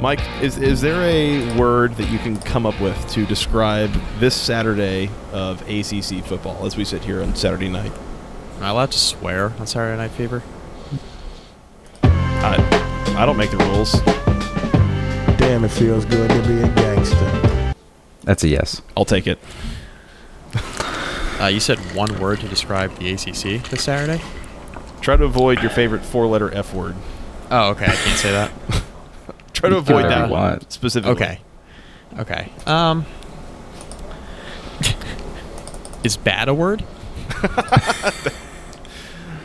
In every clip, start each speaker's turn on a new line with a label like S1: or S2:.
S1: Mike, is is there a word that you can come up with to describe this Saturday of ACC football as we sit here on Saturday night?
S2: Am I allowed to swear on Saturday Night Fever?
S1: I, I don't make the rules.
S3: Damn, it feels good to be a gangster.
S4: That's a yes.
S1: I'll take it.
S2: Uh, you said one word to describe the ACC this Saturday.
S1: Try to avoid your favorite four-letter F word.
S2: Oh, okay. I can't say that.
S1: Try to avoid that
S4: you
S1: one specifically.
S2: Okay. Okay. Um. Is bad a word?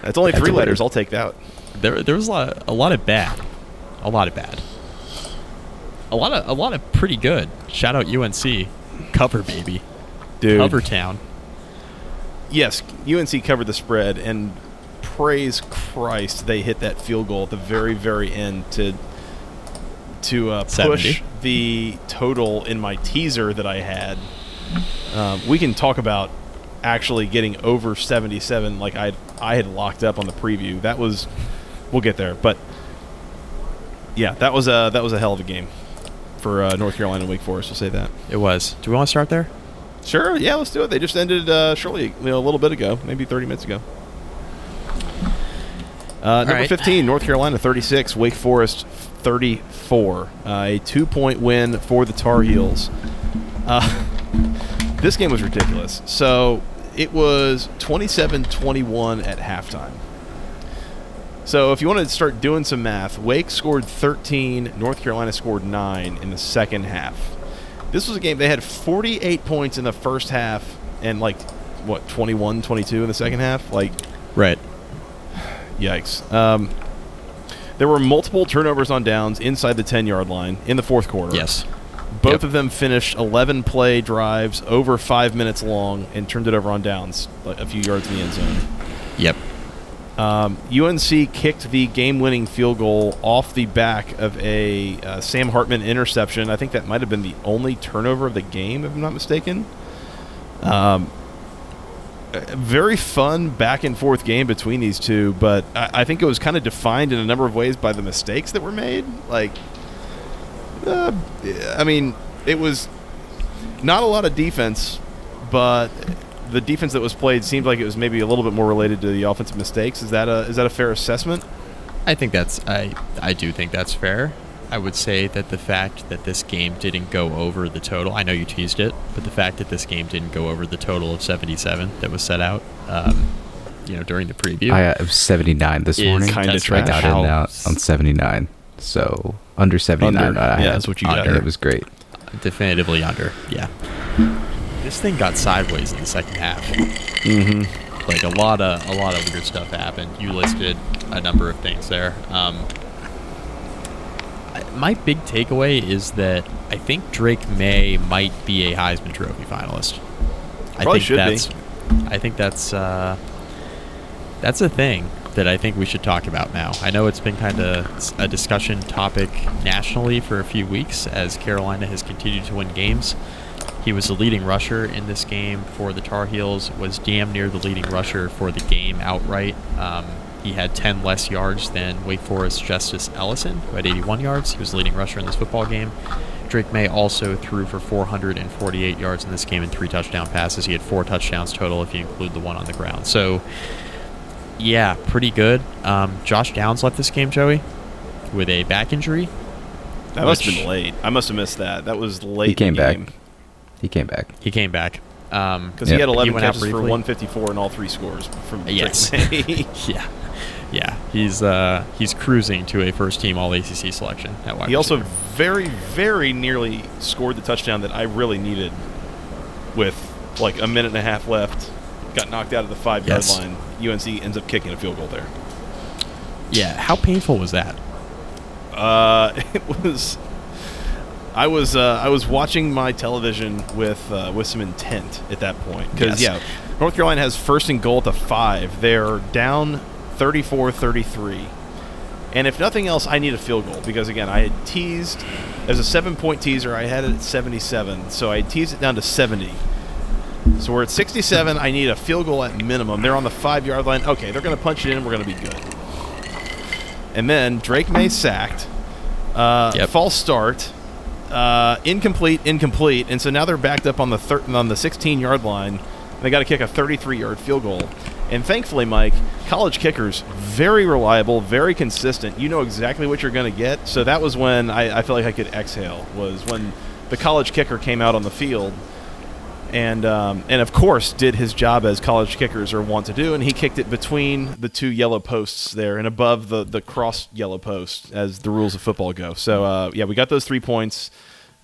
S1: That's only
S4: That's
S1: three letters.
S4: word.
S1: I'll take that.
S2: There, there was a lot, a lot of bad, a lot of bad, a lot of, a lot of pretty good. Shout out UNC, cover baby,
S1: Dude.
S2: cover town.
S1: Yes, UNC covered the spread, and praise Christ, they hit that field goal at the very, very end to to uh, push
S2: 70.
S1: the total in my teaser that I had. Um, we can talk about actually getting over 77, like I I had locked up on the preview. That was, we'll get there, but yeah, that was a that was a hell of a game for uh, North Carolina and Wake Forest. We'll say that.
S2: It was. Do we want to start there?
S1: Sure, yeah, let's do it. They just ended uh, shortly, you know, a little bit ago, maybe 30 minutes ago. Uh, number
S2: right.
S1: 15, North Carolina 36, Wake Forest 34. Uh, a two point win for the Tar Heels. Uh, this game was ridiculous. So it was 27 21 at halftime. So if you want to start doing some math, Wake scored 13, North Carolina scored 9 in the second half. This was a game they had 48 points in the first half and like what 21 22 in the second half like
S2: Right.
S1: yikes um, there were multiple turnovers on downs inside the 10 yard line in the fourth quarter
S2: Yes.
S1: both
S2: Yep.
S1: of them finished 11 play drives over five minutes long and turned it over on downs like a few yards in the end zone
S2: Yep.
S1: Um, UNC kicked the game-winning field goal off the back of a uh, Sam Hartman interception. I think that might have been the only turnover of the game, if I'm not mistaken. Um, very fun back and forth game between these two, but I, I think it was kind of defined in a number of ways by the mistakes that were made. Like, uh, I mean, it was not a lot of defense, but the defense that was played seemed like it was maybe a little bit more related to the offensive mistakes. Is that a is that a fair assessment?
S2: I think that's I I do think that's fair. I would say that the fact that this game didn't go over the total, I know you teased it, but the fact that this game didn't go over the total of 77 that was set out, um, you know, during the preview.
S4: I uh, it was 79 this
S2: Is
S4: morning.
S1: kinda
S4: I
S1: trash.
S4: got in out on 79. So under 79.
S1: Under. Yeah,
S4: had.
S1: that's what you got.
S4: And It was great.
S2: definitively under. Yeah. This thing got sideways in the second half.
S1: Mm-hmm.
S2: Like a lot of a lot of weird stuff happened. You listed a number of things there. Um, my big takeaway is that I think Drake Maye might be a Heisman Trophy finalist. I
S1: Probably
S2: think
S1: should be.
S2: that's I think that's uh, that's a thing that I think we should talk about now. I know it's been kind of a discussion topic nationally for a few weeks as Carolina has continued to win games. He was the leading rusher in this game for the Tar Heels, was damn near the leading rusher for the game outright. Um, he had 10 less yards than Wake Forest Justice Ellington, who had 81 yards. He was the leading rusher in this football game. Drake Maye also threw for 448 yards in this game and three touchdown passes. He had four touchdowns total if you include the one on the ground. So, yeah, pretty good. Um, Josh Downs left this game, Joey, with a back injury.
S1: That must have been late. I must have missed that. That was late.
S4: He came
S1: in the
S4: back.
S1: Game.
S4: He came back.
S2: He came back. Um,
S1: because he had 11
S2: went out
S1: catches for 154 in all three scores from Drake
S2: Yes.
S1: May.
S2: yeah, yeah. He's uh, he's cruising to a first team All ACC selection at wide
S1: he also very, very nearly scored the touchdown that I really needed with like a minute and a half left, got knocked out of the five yard
S2: Yes.
S1: line. UNC ends up kicking a field goal there.
S2: Yeah. How painful was that?
S1: Uh, it was. I was uh, I was watching my television with uh, with some intent at that point because
S2: Yes.
S1: yeah, North Carolina has first and goal at the five. They're down 34-33. And if nothing else, I need a field goal because again, I had teased as a seven point teaser. I had it at 77, so I teased it down to 70. So we're at 67. I need a field goal at minimum. They're on the five yard line. Okay, they're going to punch it in. We're going to be good. And then Drake Maye sacked. Uh,
S2: Yep.
S1: False start. Uh, incomplete, incomplete, and so now they're backed up on the thir- on the 16 yard line. They got to kick a 33 yard field goal. And thankfully, Mike, college kickers very reliable, very consistent. You know exactly what you're going to get. So that was when I, I felt like I could exhale. Was when the college kicker came out on the field and um, and of course did his job as college kickers are wont to do, and he kicked it between the two yellow posts there and above the the cross yellow post as the rules of football go. So uh, yeah, we got those three points,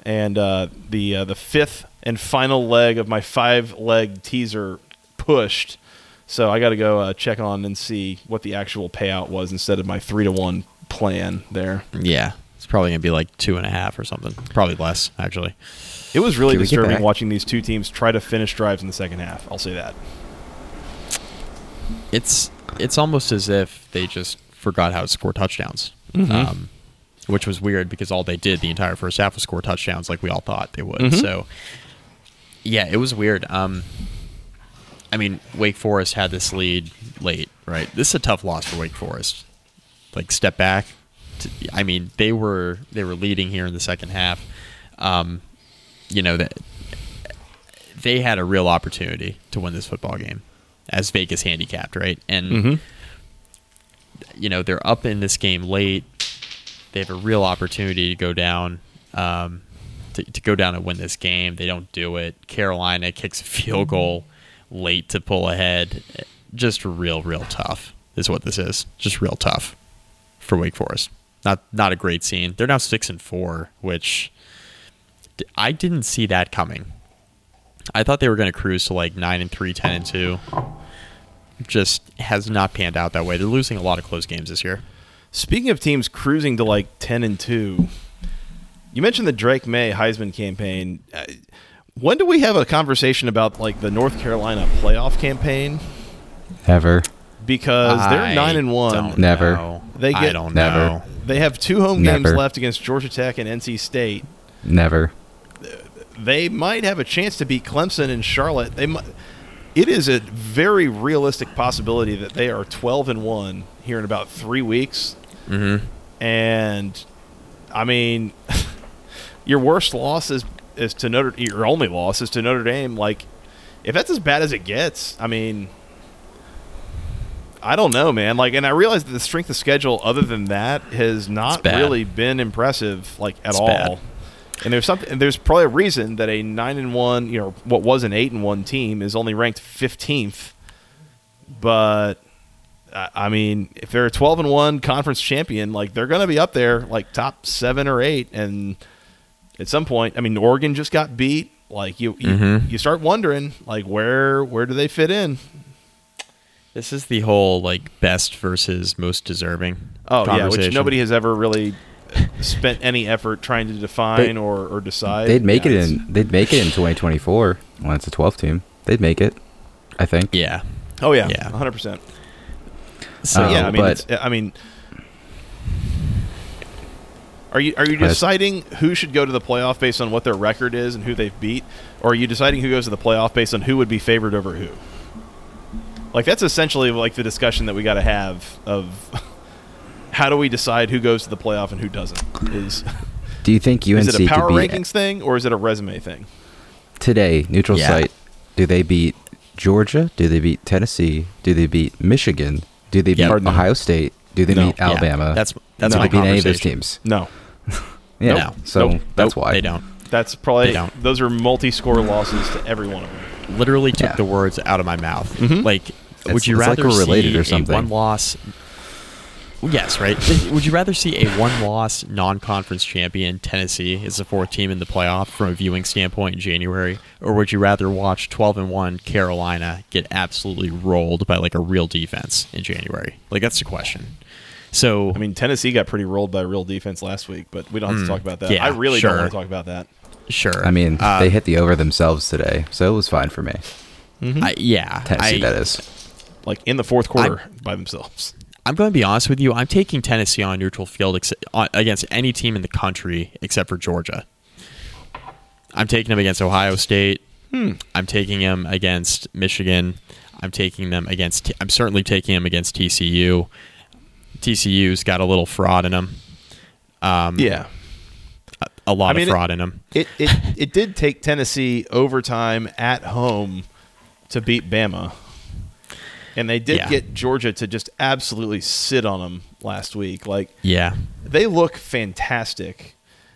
S1: and uh, the uh, the fifth and final leg of my five leg teaser pushed. So I got to go uh, check on and see what the actual payout was instead of my three to one plan there.
S2: Yeah. It's probably gonna be like two and a half or something. Probably less, actually.
S1: It was really
S4: Can
S1: disturbing watching these two teams try to finish drives in the second half. I'll say that.
S2: it's it's almost as if they just forgot how to score touchdowns, um, which was weird because all they did the entire first half was score touchdowns, like we all thought they would. So, yeah, it was weird. Um, I mean, Wake Forest had this lead late, right? This is a tough loss for Wake Forest. Like step back. To, I mean, they were they were leading here in the second half. Um, you know that they had a real opportunity to win this football game as Vegas handicapped, right? And
S1: Mhm.
S2: you know they're up in this game late. They have a real opportunity to go down, um, to, to go down and win this game. They don't do it. Carolina kicks a field goal late to pull ahead. Just real, real tough is what this is. Just real tough for Wake Forest. Not not a great scene. They're now six and four, which I didn't see that coming. I thought they were going to cruise to like nine and three, 10 and two. Just has not panned out that way. They're losing a lot of close games this year.
S1: Speaking of teams cruising to like ten and two, you mentioned the Drake Maye Heisman campaign. Uh, when do we have a conversation about like the North Carolina playoff campaign?
S4: Ever.
S1: Because they're
S2: I
S1: nine and one.
S2: don't
S4: Never.
S2: know.
S1: They
S2: I
S1: get-
S2: don't
S4: Never.
S2: know.
S1: They have two home games left against Georgia Tech and NC State.
S4: Never.
S1: They might have a chance to beat Clemson and Charlotte. They might. It is a very realistic possibility that they are twelve and one here in about three weeks.
S2: Mm-hmm.
S1: and I mean, your worst loss is is to Notre. Your only loss is to Notre Dame. Like, if that's as bad as it gets, I mean, I don't know, man. Like, and I realize that the strength of schedule, other than that, has not really been impressive, like at
S2: It's
S1: all.
S2: bad.
S1: And there's something. There's probably a reason that a nine and one, you know, what was an eight and one team is only ranked fifteenth. But I I mean, if they're a 12 and 1 conference champion, like they're going to be up there like top 7 or 8 and at some point, I mean, Oregon just got beat. Like you you,
S2: Mhm.
S1: you start wondering like where where do they fit in?
S2: This is the whole like best versus most deserving.
S1: Oh, yeah, which nobody has ever really spent any effort trying to define
S4: They-
S1: or, or decide.
S4: They'd make
S1: Yeah,
S4: it in. They'd make it in 2024 when it's a 12 team. They'd make it. I think.
S2: Yeah.
S1: Oh yeah,
S2: Yeah.
S1: 100%.
S2: So
S4: Um,
S1: yeah, I mean,
S4: but-
S1: it's, I mean, are you are you deciding who should go to the playoff based on what their record is and who they've beat, or are you deciding who goes to the playoff based on who would be favored over who? Like that's essentially like the discussion that we got to have of how do we decide who goes to the playoff and who doesn't? Is
S4: Do you think UNC
S1: is it a power
S4: could be
S1: rankings thing or is it a resume thing?
S4: today neutral
S2: Yeah.
S4: site? Do they beat Georgia? Do they beat Tennessee? Do they beat Michigan? Do they beat
S2: Yeah.
S1: Pardon me?
S4: Ohio State? Do they
S1: No.
S4: beat
S2: Yeah,
S4: Alabama?
S2: that's that's
S1: No.
S2: my
S4: do they beat any of those
S2: conversation.
S4: teams?
S1: No,
S4: Yeah.
S2: No.
S4: So
S1: Nope.
S4: that's
S2: Nope,
S4: why
S2: they don't.
S1: that's probably
S2: They don't.
S1: those are multi-score losses to every one of them.
S2: Literally took
S4: Yeah.
S2: the words out of my mouth.
S1: Mhm.
S2: Like, would you
S4: it's like
S2: rather
S4: we're related
S2: see
S4: or something.
S2: a one loss? Yes, right. Would you rather see a one-loss non-conference champion Tennessee as the fourth team in the playoff from a viewing standpoint in January, or would you rather watch 12 and one Carolina get absolutely rolled by like a real defense in January? Like that's the question. So
S1: I mean, Tennessee got pretty rolled by real defense last week, but we don't have to talk about that.
S2: Hmm. yeah,
S1: I really
S2: sure.
S1: don't want to talk about that.
S2: sure.
S4: I mean,
S2: Uh,
S4: they hit the over themselves today, so it was fine for me.
S2: I- yeah,
S4: Tennessee,
S2: I,
S4: that is.
S1: Like in the fourth quarter by themselves.
S2: I'm going to be honest with you. I'm taking Tennessee on neutral field ex- against any team in the country except for Georgia. I'm taking them against Ohio State. I'm taking them against Michigan. I'm taking them against. I'm certainly taking them against TCU. TCU's got a little fraud in them. Um,
S1: Yeah.
S2: a, a lot
S1: I mean,
S2: of
S1: it-
S2: fraud in them.
S1: It, it it did take Tennessee overtime at home to beat Bama. And they did
S2: Yeah.
S1: get Georgia to just absolutely sit on them last week. Like
S2: Yeah,
S1: they look fantastic.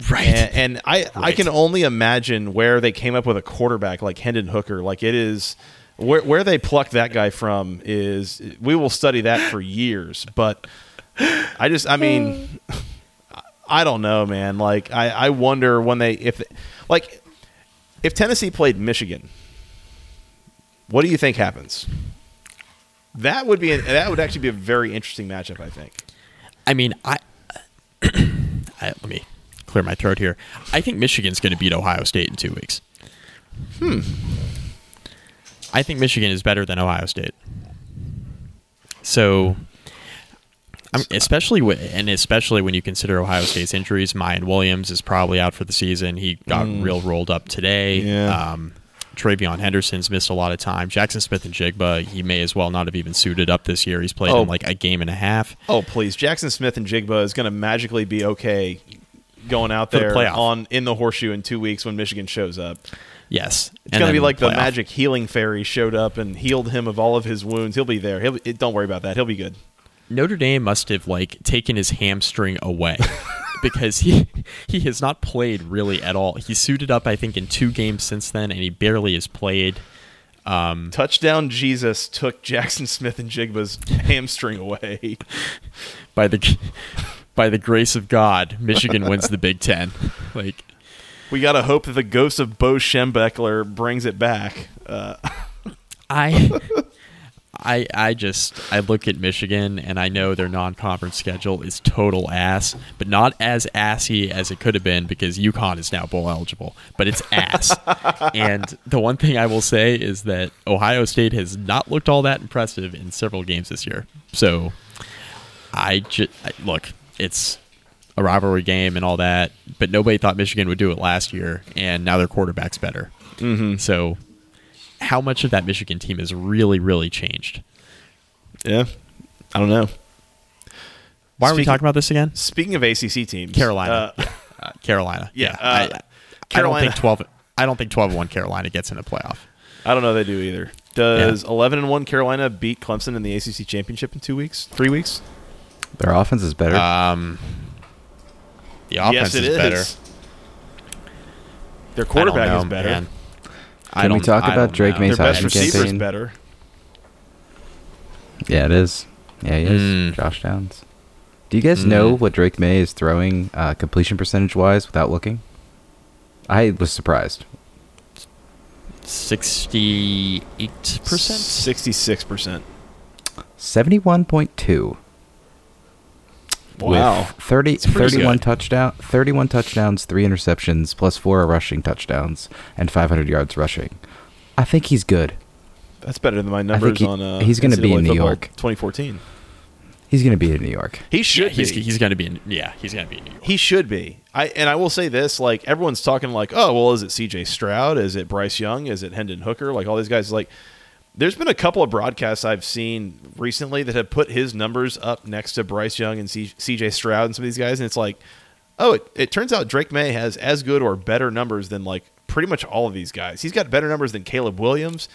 S2: right.
S1: And, and I, I can only imagine where they came up with a quarterback like Hendon Hooker. Like it is where where they plucked that guy from is we will study that for years. But I just I mean I don't know, man. Like I, I wonder when they if like if Tennessee played Michigan, what do you think happens? That would be that would actually be a very interesting matchup. I think.
S2: I mean, I, I let me clear my throat here. I think Michigan's going to beat Ohio State in two weeks. Hmm. I think Michigan is better than Ohio State. So, I'm, especially w- and especially when you consider Ohio State's injuries, Miyan Williams is probably out for the season. He got real rolled up today.
S1: Yeah.
S2: Um, TreVeyon Henderson's missed a lot of time. Jaxon Smith-Njigba, he may as well not have even suited up this year. He's played
S1: Oh.
S2: in like a game and a half.
S1: Oh please, Jaxon Smith-Njigba is going to magically be okay going out
S2: For the
S1: there on in the horseshoe in two weeks when Michigan shows up.
S2: Yes,
S1: It's going to be like the
S2: playoff.
S1: magic healing fairy showed up and healed him of all of his wounds. He'll be there. He'll be, don't worry about that. He'll be good.
S2: Notre Dame must have like taken his hamstring away because he he has not played really at all. He suited up, I think, in two games since then, and he barely has played. Um,
S1: Touchdown Jesus took Jaxon Smith-Njigba's hamstring away.
S2: by the by the grace of God, Michigan wins the Big Ten. Like
S1: We got to hope that the ghost of Bo Schembechler brings it back. Uh,
S2: I. I, I just I look at Michigan and I know their non-conference schedule is total ass, but not as assy as it could have been because UConn is now bowl eligible. But it's ass. and the one thing I will say is that Ohio State has not looked all that impressive in several games this year. So I just look, it's a rivalry game and all that, but nobody thought Michigan would do it last year, and now their quarterback's better. Mm-hmm. So how much of that Michigan team has really, really changed?
S1: yeah, I don't know.
S2: Why are we talking about this again?
S1: Speaking of ACC teams,
S2: Carolina.
S1: uh,
S2: yeah. Uh, Carolina.
S1: Yeah,
S2: I,
S1: uh,
S2: I don't
S1: Carolina-
S2: think twelve. I don't think twelve and one Carolina gets in the playoff.
S1: I don't know they do either. Does 11 and 1 Carolina beat Clemson in the ACC championship in 2 weeks? 3 weeks?
S4: Their offense is better.
S2: Um, the offense
S1: yes, it
S2: is
S1: is.
S2: better.
S1: Their quarterback
S2: know,
S1: is better.
S2: man. I
S4: Can we
S2: don't-
S4: talk
S2: I
S4: about Drake. May's
S1: Their best
S4: Heisman
S1: receiver is
S4: campaign?
S1: better.
S4: yeah, it is. Yeah, he is.
S2: Mm.
S4: Josh Downs. Do you guys know
S2: Mm.
S4: what Drake Maye is throwing uh, completion percentage wise without looking? I was surprised.
S2: Sixty-eight percent.
S1: 66%.
S4: 71.2.
S1: Wow.
S4: With 30, 31
S2: good.
S4: touchdown, 31 touchdowns, 3 interceptions, plus 4 rushing touchdowns and 500 yards rushing. I think he's good.
S1: That's better than my numbers
S4: he-
S1: on uh,
S4: he's gonna be in New York.
S1: 2014.
S4: He's going to be in New York.
S1: He should
S2: Yeah, he's
S1: be.
S2: he's going to be. In, yeah, he's going to be. In New York.
S1: He should be. I and I will say this: like everyone's talking, like, oh, well, is it C.J. Stroud? Is it Bryce Young? Is it Hendon Hooker? Like all these guys. Like, there's been a couple of broadcasts I've seen recently that have put his numbers up next to Bryce Young and C- C.J. Stroud and some of these guys, and it's like, oh, it, it turns out Drake Maye has as good or better numbers than like pretty much all of these guys. He's got better numbers than Caleb Williams.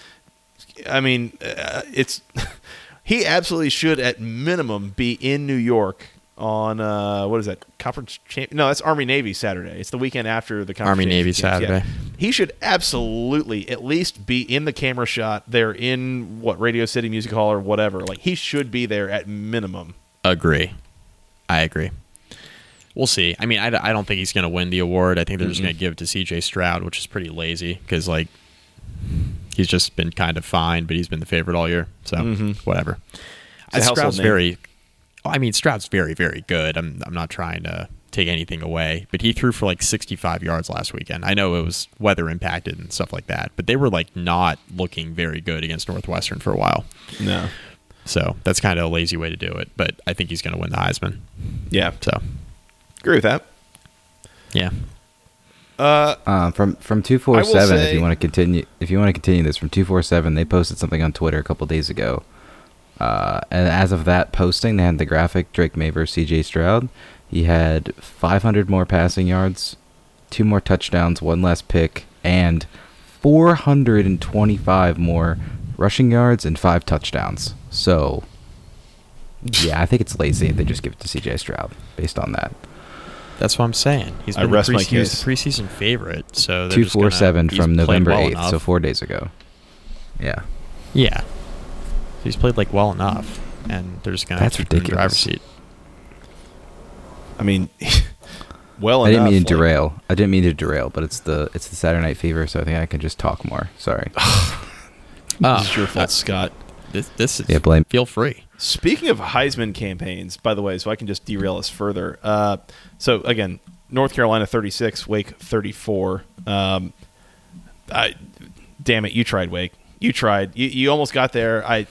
S1: I mean, uh, it's he absolutely should at minimum be in New York on uh, what is that conference champ? No, that's Army Navy Saturday. It's the weekend after the conference
S2: Army Navy
S1: Saturday. games. He should absolutely at least be in the camera shot there in what Radio City Music Hall or whatever. Like he should be there at minimum.
S2: Agree. I agree. We'll see. I mean, I don't think he's going to win the award. I think they're just going to give it to C.J. Stroud, which is pretty lazy because like he's just been kind of fine, but he's been the favorite all year. So
S1: Mhm.
S2: whatever. Stroud's
S1: name.
S2: very. I mean, Stroud's very very good. I'm I'm not trying to take anything away, but he threw for like 65 yards last weekend. I know it was weather impacted and stuff like that, but they were like not looking very good against Northwestern for a while.
S1: No.
S2: So that's kind of a lazy way to do it, but I think he's going to win the Heisman.
S1: Yeah.
S2: So
S1: Agree with that.
S2: yeah,
S1: Uh,
S4: Um, from from two four seven. If you want to continue, if you want to continue this from two four seven, they posted something on Twitter a couple days ago. Uh, and as of that posting, they had the graphic Drake Maye versus C.J. Stroud. He had 500 more passing yards, two more touchdowns, one less pick, and 425 more rushing yards and five touchdowns. So, yeah, I think it's lazy. if They just give it to C.J. Stroud based on that.
S2: that's what I'm saying. He's
S1: I
S2: been the
S1: rest my
S2: preseason, he was
S1: case.
S2: the preseason favorite. So they're
S4: Two
S2: just
S4: four
S2: gonna-
S4: seven
S2: he's
S4: from
S2: played
S4: November
S2: well
S4: eighth, so four days ago. Yeah.
S2: Yeah, he's played like well enough, and they're just gonna
S4: That's
S2: keep him in the driver's seat.
S1: I mean, well
S4: I didn't
S1: enough,
S4: mean to
S1: like-
S4: derail. I didn't mean to derail, but it's the it's the Saturday Night Fever, so I think I can just talk more. Sorry.
S2: Oh,
S1: It's your fault,
S2: uh,
S1: Scott.
S2: This, this is
S4: Yeah, blame-
S2: Feel free.
S1: Speaking of Heisman campaigns, by the way, so I can just derail us further. Uh, so again, North Carolina 36, Wake 34. Um, I, damn it, you tried Wake. You tried. You, you almost got there. I,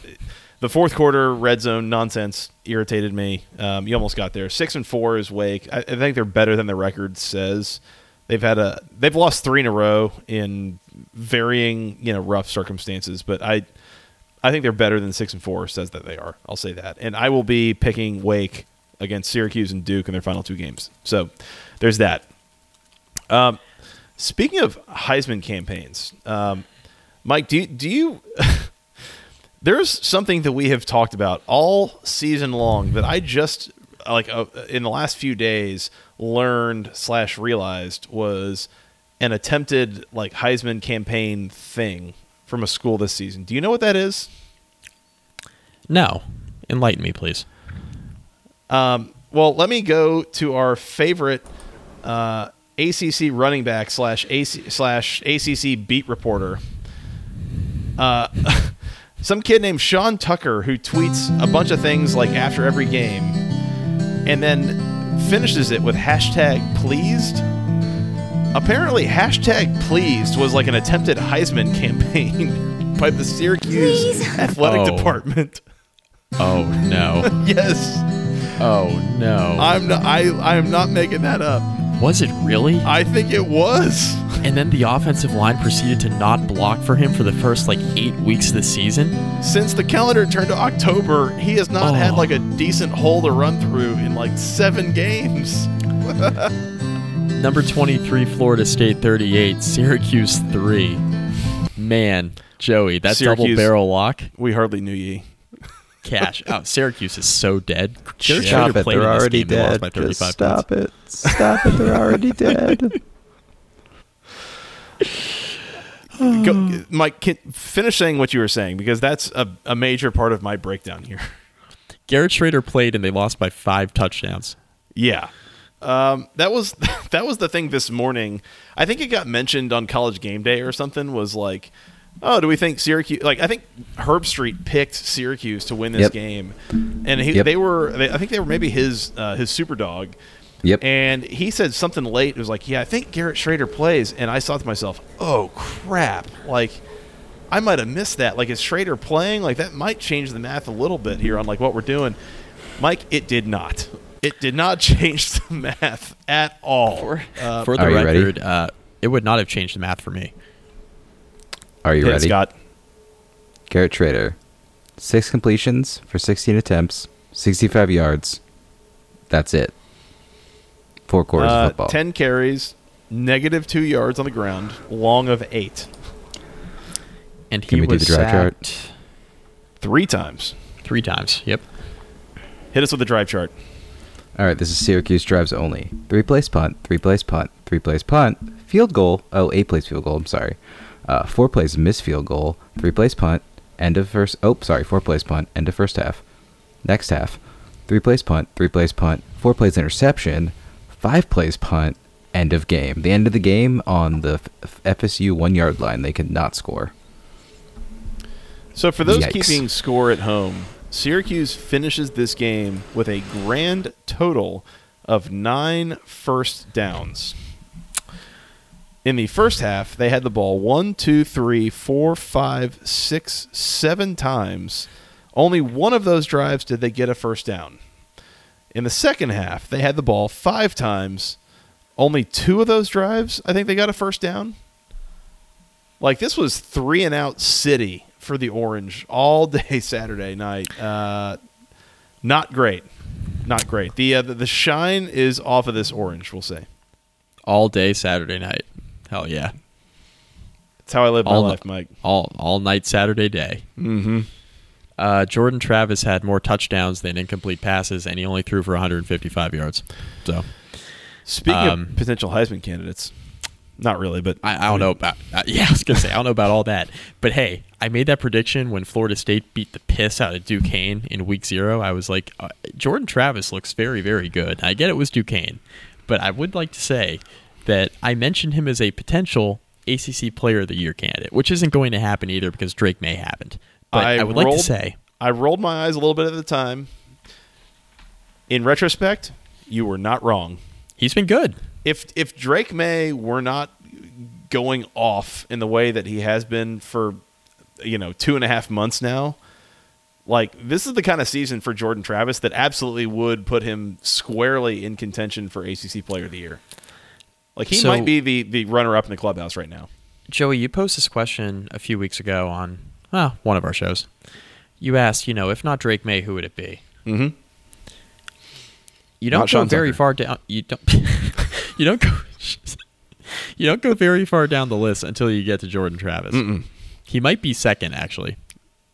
S1: the fourth quarter red zone nonsense irritated me. Um, you almost got there. Six and four is Wake. I, I think they're better than the record says. They've had a they've lost three in a row in varying you know rough circumstances, but I I think they're better than six and four says that they are. I'll say that, and I will be picking Wake against Syracuse and Duke in their final two games. So there's that. Um, speaking of Heisman campaigns, um, Mike, do do you? there's something that we have talked about all season long that I just like uh, in the last few days learned slash realized was an attempted like Heisman campaign thing from a school this season. Do you know what that is?
S2: No, enlighten me, please.
S1: Um, well, let me go to our favorite uh, ACC running back slash AC, slash ACC beat reporter. Uh, some kid named Sean Tucker who tweets a bunch of things like after every game, and then finishes it with hashtag pleased. Apparently, hashtag pleased was like an attempted Heisman campaign by the Syracuse athletic
S2: Oh.
S1: department.
S2: Oh no.
S1: yes.
S2: oh no.
S1: I'm not, I I am not making that up.
S2: Was it really?
S1: I think it was.
S2: and then the offensive line proceeded to not block for him for the first like eight weeks of the season.
S1: Since the calendar turned to October, he has not had
S2: Oh.
S1: like a decent hole to run through in like seven games.
S2: Number 23, Florida State 38, Syracuse 3. Man, Joey, that double barrel lock.
S1: We hardly knew ye.
S2: Cash. Oh, Syracuse is so dead. Garrett
S4: Stop
S2: Shrader
S4: it!
S2: played
S4: They're
S2: in this
S4: already
S2: game. They lost
S4: dead.
S2: by
S4: Just stop
S2: points.
S4: it! Stop it! They're already dead.
S1: Go, Mike, can, finish saying what you were saying because that's a, a major part of my breakdown here.
S2: Garrett Shrader played and they lost by five touchdowns.
S1: Yeah. Um, that was that was the thing this morning. I think it got mentioned on College Game Day or something. Was like, oh, do we think Syracuse? Like, I think Herbstreit picked Syracuse to win this
S4: Yep.
S1: game, and he,
S4: Yep.
S1: they were. They, I think they were maybe his uh, his super dog.
S4: Yep.
S1: And he said something late. It was like, yeah, I think Garrett Shrader plays, and I thought to myself, oh crap, like. I might have missed that. Like, is Shrader playing? Like, that might change the math a little bit here on like what we're doing. Mike, it did not. It did not change the math at all. Uh,
S2: For the
S4: Are you ready?
S2: record, uh, it would not have changed the math for me.
S4: Are you
S1: hit
S4: ready?
S1: Scott?
S4: Garrett Shrader, six completions for 16 attempts, 65 yards. That's it. Four quarters
S1: Uh,
S4: of football.
S1: Ten carries, negative two yards on the ground, long of eight,
S2: And he
S4: Can we do
S2: was
S4: the drive chart?
S2: sacked
S1: three times.
S2: three times. Yep.
S1: Hit us with the drive chart.
S4: All right, this is Syracuse drives only. Three place punt, three place punt, three place punt, field goal. Oh, eight place field goal. I'm sorry. Uh, four plays missed field goal, three place punt, end of first. Oh, sorry, four plays punt, end of first half. Next half, three plays punt, three plays punt, four plays interception, five plays punt, end of game. The end of the game on the F- FSU one yard line, they could not score.
S1: So for those
S4: Yikes.
S1: keeping score at home, Syracuse finishes this game with a grand total of nine first downs. In the first half, they had the ball one, two, three, four, five, six, seven times. Only one of those drives did they get a first down. In the second half, they had the ball five times. Only two of those drives, I think they got a first down. Like this was three and out city for the Orange all day Saturday night. Uh, not great, not great. The, uh, the the shine is off of this Orange. We'll say
S2: All day Saturday night. Hell yeah.
S1: that's how I live my
S2: All
S1: life, Mike.
S2: All all night Saturday day.
S1: Mm-hmm.
S2: Uh, Jordan Travis had more touchdowns than incomplete passes, and he only threw for 155 yards. So
S1: Speaking
S2: Um,
S1: of potential Heisman candidates, not really, but
S2: I, I don't know about. Uh, yeah, I was gonna say I don't know about all that, but hey, I made that prediction when Florida State beat the piss out of Duquesne in Week Zero. I was like, uh, Jordan Travis looks very, very good. I get it was Duquesne, but I would like to say that I mentioned him as a potential ACC Player of the Year candidate, which isn't going to happen either because Drake Maye happened. But I, would like to say,
S1: I rolled my eyes a little bit at the time. In retrospect, you were not wrong.
S2: he's been good.
S1: if if Drake Maye were not going off in the way that he has been for you know two and a half months now, like this is the kind of season for Jordan Travis that absolutely would put him squarely in contention for ACC Player of the Year. Like he
S2: So-
S1: might be the the runner up in the clubhouse right now.
S2: Joey, you posed this question a few weeks ago on well, one of our shows. You asked, you know, if not Drake Maye, who would it be?
S1: Mm-hmm.
S2: You don't
S1: Not
S2: go
S1: Sean
S2: very
S1: Tucker.
S2: far down. You don't. you don't go. you don't go very far down the list until you get to Jordan Travis. He might be second, actually.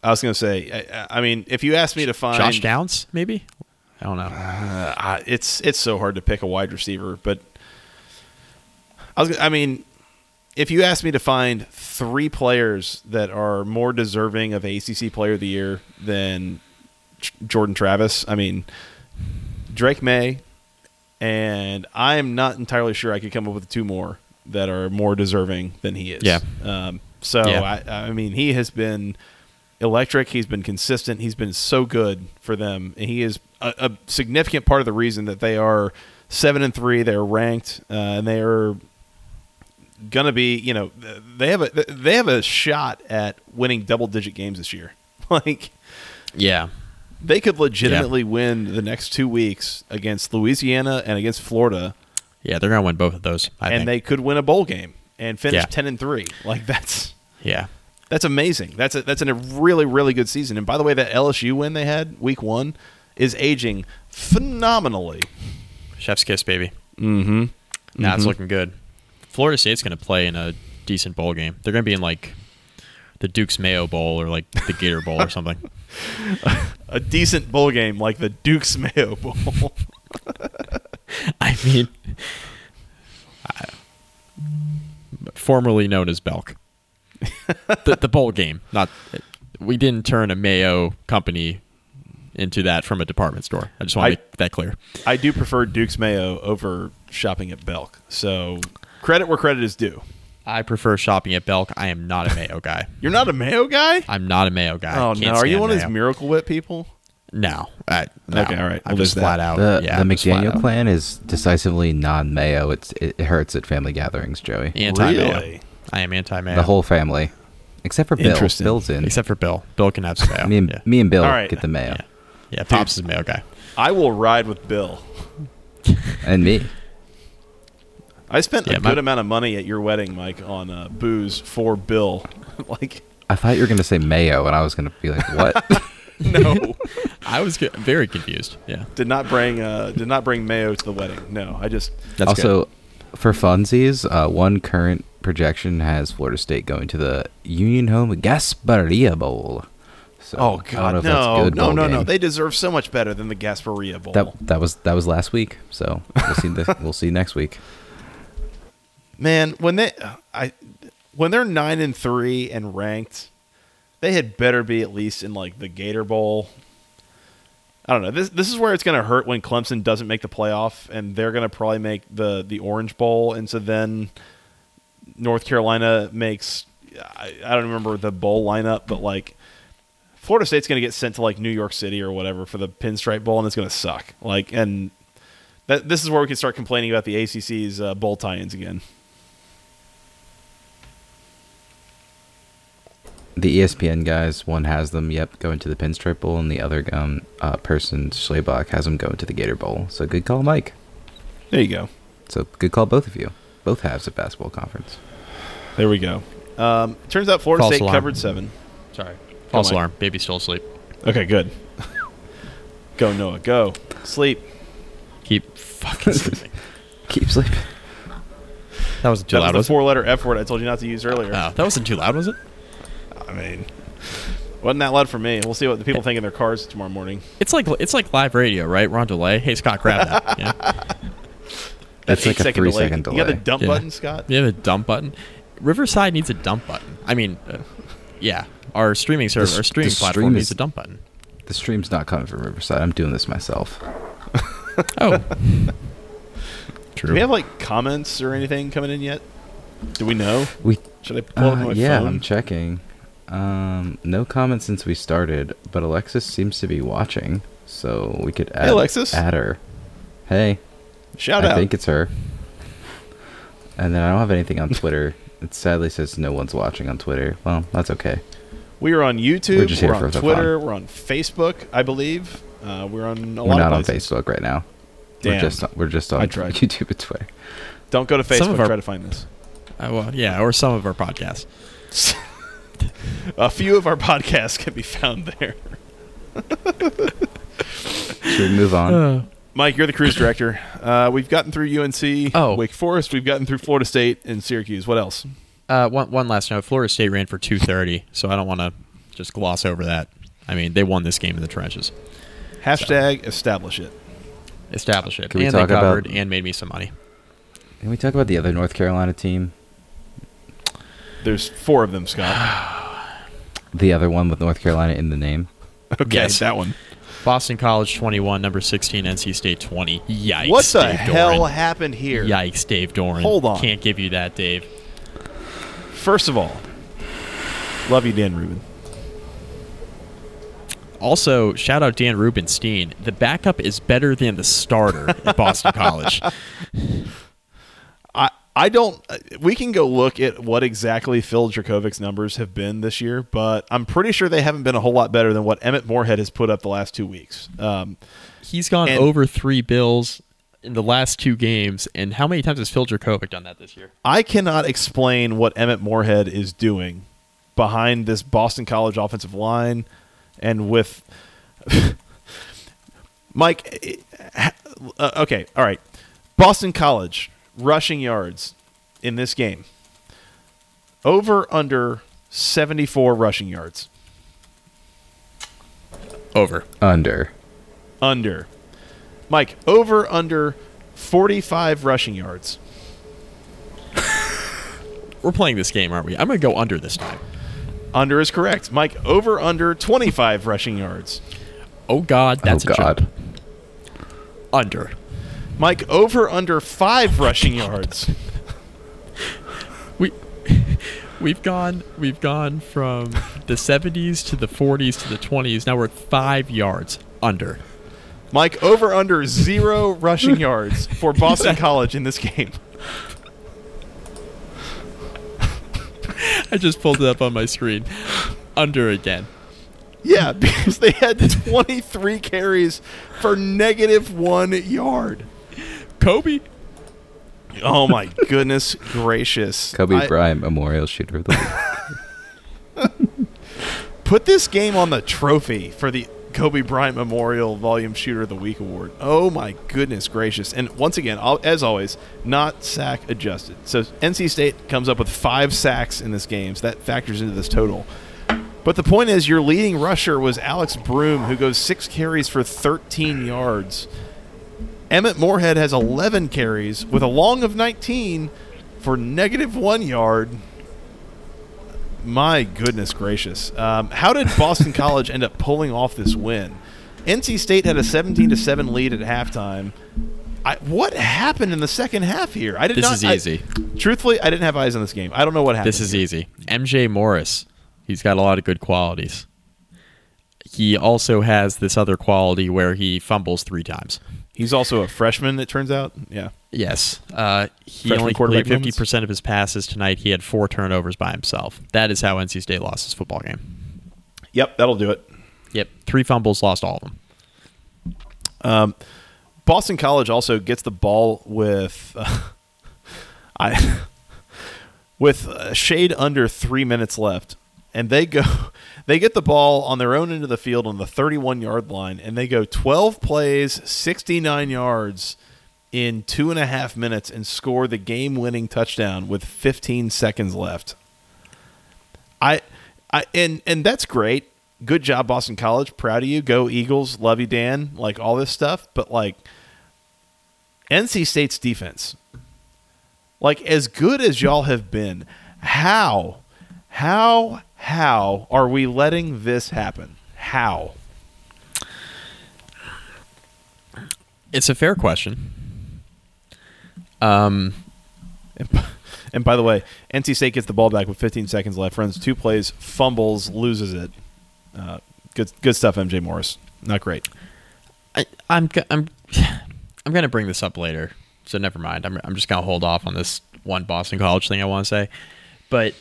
S1: I was going to say, I, I mean, if you asked me to find
S2: Josh Downs, maybe. I don't know.
S1: Uh, it's it's so hard to pick a wide receiver, but I was. I mean, if you asked me to find three players that are more deserving of ACC Player of the Year than Jordan Travis, I mean Drake Maye, and I am not entirely sure I could come up with two more that are more deserving than he is.
S2: Yeah.
S1: Um, so
S2: Yeah.
S1: I, I mean, he has been electric. He's been consistent. He's been so good for them, and he is a, a significant part of the reason that they are seven and three. They're ranked, uh, and they are gonna be. You know, they have a they have a shot at winning double digit games this year. like
S2: Yeah.
S1: they could legitimately win the next two weeks against Louisiana and against Florida,
S2: Yeah, they're gonna win both of those. I
S1: and
S2: think.
S1: they could win a bowl game and finish
S2: Yeah.
S1: ten and three. Like that's.
S2: yeah.
S1: That's amazing. That's a, that's a really really good season. And by the way, that LSU win they had week one is aging phenomenally.
S2: Chef's kiss, baby.
S1: Mm-hmm.
S2: Now it's looking good. Florida State's gonna play in a decent bowl game. They're gonna be in like the Duke's Mayo Bowl or like the Gator Bowl or something.
S1: A decent bowl game like the Duke's Mayo Bowl.
S2: I mean, I- formerly known as Belk. the, the bowl game, not. We didn't turn a Mayo company into that from a department store. I just want
S1: I-
S2: to make that clear.
S1: I do prefer Duke's Mayo over shopping at Belk. So credit where credit is due.
S2: I prefer shopping at Belk. I am not a Mayo guy.
S1: You're not a Mayo guy?
S2: I'm not a Mayo guy.
S1: oh
S2: Can't
S1: no, are you
S2: stand
S1: one of these Miracle Whip people?
S2: No. I, no.
S1: Okay, all right.
S2: I'm
S1: We'll
S2: just
S1: leave that.
S2: flat out.
S4: The,
S2: yeah,
S4: the
S2: I'm just flat
S4: McDaniel
S2: out.
S4: clan is decisively non-mayo. It's it hurts at family gatherings, Joey.
S2: Anti-Mayo.
S1: Really?
S2: I am anti-Mayo.
S4: The whole family, except for Bill.
S1: Interesting.
S4: Bill's in.
S2: except for Bill. Bill can have some mayo.
S4: me and
S2: yeah.
S4: me and Bill
S1: All right.
S4: get the mayo,
S2: Yeah. Yeah, Pops is a Mayo guy.
S1: I will ride with Bill.
S4: and me.
S1: I spent
S2: Yeah,
S1: a
S2: my-
S1: good amount of money at your wedding, Mike, on uh, booze for Bill. like,
S4: I thought you were gonna say mayo, and I was gonna be like, "What?"
S1: no,
S2: I was get- very confused. Yeah.
S1: did not bring uh, did not bring mayo to the wedding. No, I just
S2: That's
S4: also, for funsies, uh, one current projection has Florida State going to the Union Home Gasparilla Bowl. So,
S1: oh
S4: I don't know
S1: god,
S4: if that's
S1: no,
S4: good
S1: no,
S4: bowl
S1: no, no. They deserve so much better than the Gasparilla Bowl.
S4: that that was that was last week. So we'll see. The, we'll see next week.
S1: Man, when they I when they're nine and three and ranked, they had better be at least in like the Gator Bowl. I don't know. This this is where it's going to hurt when Clemson doesn't make the playoff, and they're going to probably make the the Orange Bowl, and so then North Carolina makes. I, I don't remember the bowl lineup, but like Florida State's going to get sent to like New York City or whatever for the Pinstripe Bowl, and it's going to suck. Like, and that this is where we can start complaining about the ACC's uh, bowl tie-ins again.
S4: The ESPN guys, one has them, yep, going to the Pinstripe Bowl, and the other um, uh, person, Schlabach, has them going to the Gator Bowl. So good call, Mike.
S1: There you go.
S4: So good call, both of you. Both halves of basketball conference.
S1: There we go. Um, turns out Florida
S2: False
S1: State
S2: alarm.
S1: covered seven.
S2: Sorry. False
S1: Mike.
S2: alarm. Baby's still asleep.
S1: Okay, good. go Noah, go sleep.
S2: Keep fucking sleeping.
S4: Keep sleeping.
S2: That wasn't too
S1: That was
S2: loud,
S1: the
S2: was it?
S1: four-letter F word I told you not to use earlier.
S2: Oh, that wasn't too loud, was it?
S1: I mean, wasn't that loud for me? We'll see what the people think in their cars tomorrow morning.
S2: It's like it's like live radio, right? We're on delay. Hey, Scott, grab that. Yeah.
S4: That's like a
S1: eight-second
S4: three second
S1: You got the
S4: delay.
S1: dump
S2: Yeah.
S1: button, Scott?
S2: You have a dump button. Riverside needs a dump button. I mean, uh, yeah, our streaming server,
S4: s-
S2: our streaming platform
S4: stream
S2: needs
S4: is-
S2: a dump button.
S4: The stream's not coming from Riverside. I'm doing this myself.
S2: Oh, true.
S1: Do we have like comments or anything coming in yet? Do we know?
S4: We
S1: Should I pull up
S4: uh,
S1: my
S4: yeah,
S1: phone?
S4: I'm checking. Um, no comments since we started, but Alexis seems to be watching, so we could add,
S1: Alexis.
S4: add her. Hey,
S1: Shout
S4: I
S1: out.
S4: I think it's her. And then I don't have anything on Twitter. It sadly says no one's watching on Twitter. Well, that's okay.
S1: we are on YouTube.
S4: We're
S1: We're,
S4: just here
S1: on
S4: for the
S1: Twitter.
S4: fun.
S1: We're on Facebook, I believe. Uh, we're on a
S4: We're
S1: lot
S4: not
S1: of
S4: on. Facebook right now.
S1: Damn.
S4: We're just on, we're just on
S1: I tried.
S4: YouTube and Twitter.
S1: Don't go to
S2: Some
S1: Facebook.
S2: of our-
S1: Try to find this.
S2: Uh, well, yeah, or some of our podcasts.
S1: a few of our podcasts can be found there.
S4: Should we move on?
S2: Uh,
S1: Mike, you're the cruise director. Uh, we've gotten through UNC,
S2: Oh.
S1: Wake Forest. We've gotten through Florida State and Syracuse. What else?
S2: uh, one one last note: Florida State ran for two thirty, so I don't want to just gloss over that. I mean, they won this game in the trenches.
S1: Hashtag establish it.
S2: Establish it,
S4: Can we
S2: and they
S4: talk about-
S2: covered and made me some money.
S4: Can we talk about the other North Carolina team?
S1: There's four of them, Scott.
S4: The other one with North Carolina in the name?
S1: Okay,
S2: Yes.
S1: that one.
S2: Boston College twenty one, number sixteen, NC State twenty. Yikes!
S1: what the
S2: Dave
S1: hell
S2: Doeren.
S1: happened here?
S2: Yikes, Dave Doeren.
S1: Hold on.
S2: Can't give you that, Dave.
S1: First of all, love you, Dan Rubin.
S2: Also, shout out Dan Rubenstein. The backup is better than the starter at Boston College.
S1: I don't. uh, We can go look at what exactly Phil Jurkovec's numbers have been this year, but I'm pretty sure they haven't been a whole lot better than what Emmett Morehead has put up the last two weeks. Um,
S2: He's gone
S1: And-
S2: over three bills in the last two games, and how many times has Phil Jurkovec done that this year?
S1: I cannot explain what Emmett Morehead is doing behind this Boston College offensive line and with Mike. eh, Uh, okay, all right. Boston College rushing yards in this game over under 74 rushing yards.
S2: Over.
S4: Under.
S1: Under. Mike, over under 45 rushing yards.
S2: We're playing this game, aren't we? I'm going to go under this time.
S1: Under is correct. Mike, over under 25 rushing yards.
S2: Oh, God. That's
S4: oh
S2: a
S4: God.
S2: jump. Under.
S1: Mike, over under five rushing yards.
S2: We. We've gone we've gone from the 70s to the 40s to the 20s. Now we're at 5 yards under.
S1: Mike, over under zero rushing yards for Boston College in this game.
S2: I just pulled it up on my screen. Under again.
S1: Yeah, because they had 23 carries for negative one yard.
S2: Kobe
S1: Oh my goodness gracious!
S4: Kobe
S1: I-
S4: Bryant Memorial Shooter of the Week.
S1: Put this game on the trophy for the Kobe Bryant Memorial Volume Shooter of the Week award. Oh my goodness gracious! And once again, as always, not sack adjusted. So NC State comes up with five sacks in this game, so that factors into this total. But the point is, your leading rusher was Alex Broome, who goes six carries for 13 yards. Emmett Morehead has 11 carries with a long of 19 for negative one yard. My goodness gracious. Um, how did Boston College end up pulling off this win? NC State had a 17 to seven lead at halftime. I, what happened in the second half here? I did
S2: This
S1: not.
S2: is
S1: I-
S2: easy.
S1: truthfully, I didn't have eyes on this game. I don't know what happened.
S2: This is
S1: here.
S2: easy. MJ Morris. He's got a lot of good qualities. He also has this other quality where he fumbles three times.
S1: He's also a freshman. It turns out. Yeah.
S2: Yes. Uh, he
S1: Freshman
S2: only completed 50% of his passes tonight. He had four turnovers by himself. That is how NC State lost his football game.
S1: Yep. That'll do it.
S2: Yep. Three fumbles, lost all of them.
S1: Um, Boston College also gets the ball with uh, I with a shade under three minutes left, and they go they get the ball on their own end of the field on the 31 yard line, and they go 12 plays, 69 yards in two and a half minutes, and score the game winning touchdown with 15 seconds left. I, I and and that's great. Good job, Boston College. Proud of you. Go Eagles. Love you, Dan. Like all this stuff, but like NC State's defense, like as good as y'all have been, how, how, how are we letting this happen? How?
S2: It's a fair question. Um,
S1: And, and by the way, NC State gets the ball back with 15 seconds left, runs two plays, fumbles, loses it. Uh, good, good stuff, MJ Morris. Not great.
S2: I, I'm I'm I'm gonna bring this up later, so never mind. I'm I'm just gonna hold off on this one Boston College thing I want to say, but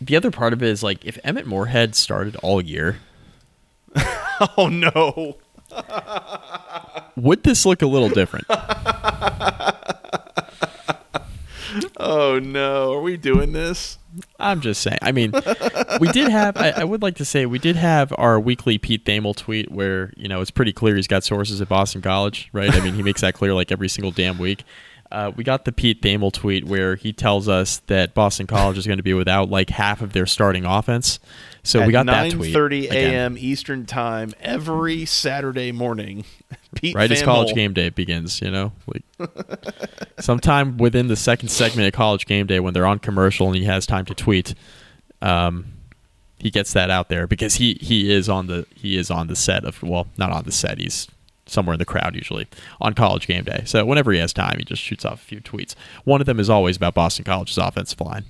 S2: the other part of it is like if Emmett Morehead started all year,
S1: Oh no!
S2: would this look a little different?
S1: Oh no! Are we doing this?
S2: I'm just saying. I mean, we did have. I, I would like to say we did have our weekly Pete Thamel tweet where you know it's pretty clear he's got sources at Boston College, right? I mean, he makes that clear like every single damn week. Uh, we got the Pete Thamel tweet where he tells us that Boston College is going to be without like half of their starting offense. So we got that tweet.
S1: 9:30 a.m. Eastern time every Saturday morning. Pete
S2: Right as college game day begins, you know, like sometime within the second segment of college game day when they're on commercial and he has time to tweet, um, he gets that out there because he he is on the he is on the set of well not on the set he's somewhere in the crowd usually on college game day. So whenever he has time he just shoots off a few tweets. One of them is always about boston college's offensive line.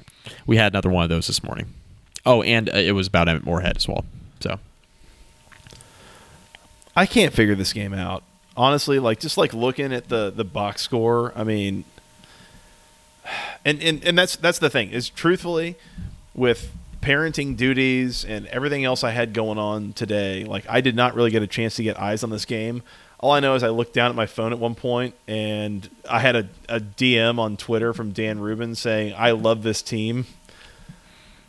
S2: We had another one of those this morning. Oh and uh, it was about Emmett Morehead as well. So.
S1: I can't figure this game out. Honestly, like just like looking at the the box score, I mean and and, and that's that's the thing, is truthfully with parenting duties and everything else I had going on today, like I did not really get a chance to get eyes on this game. All I know is I looked down at my phone at one point and I had a, a DM on Twitter from Dan Rubin saying, I love this team.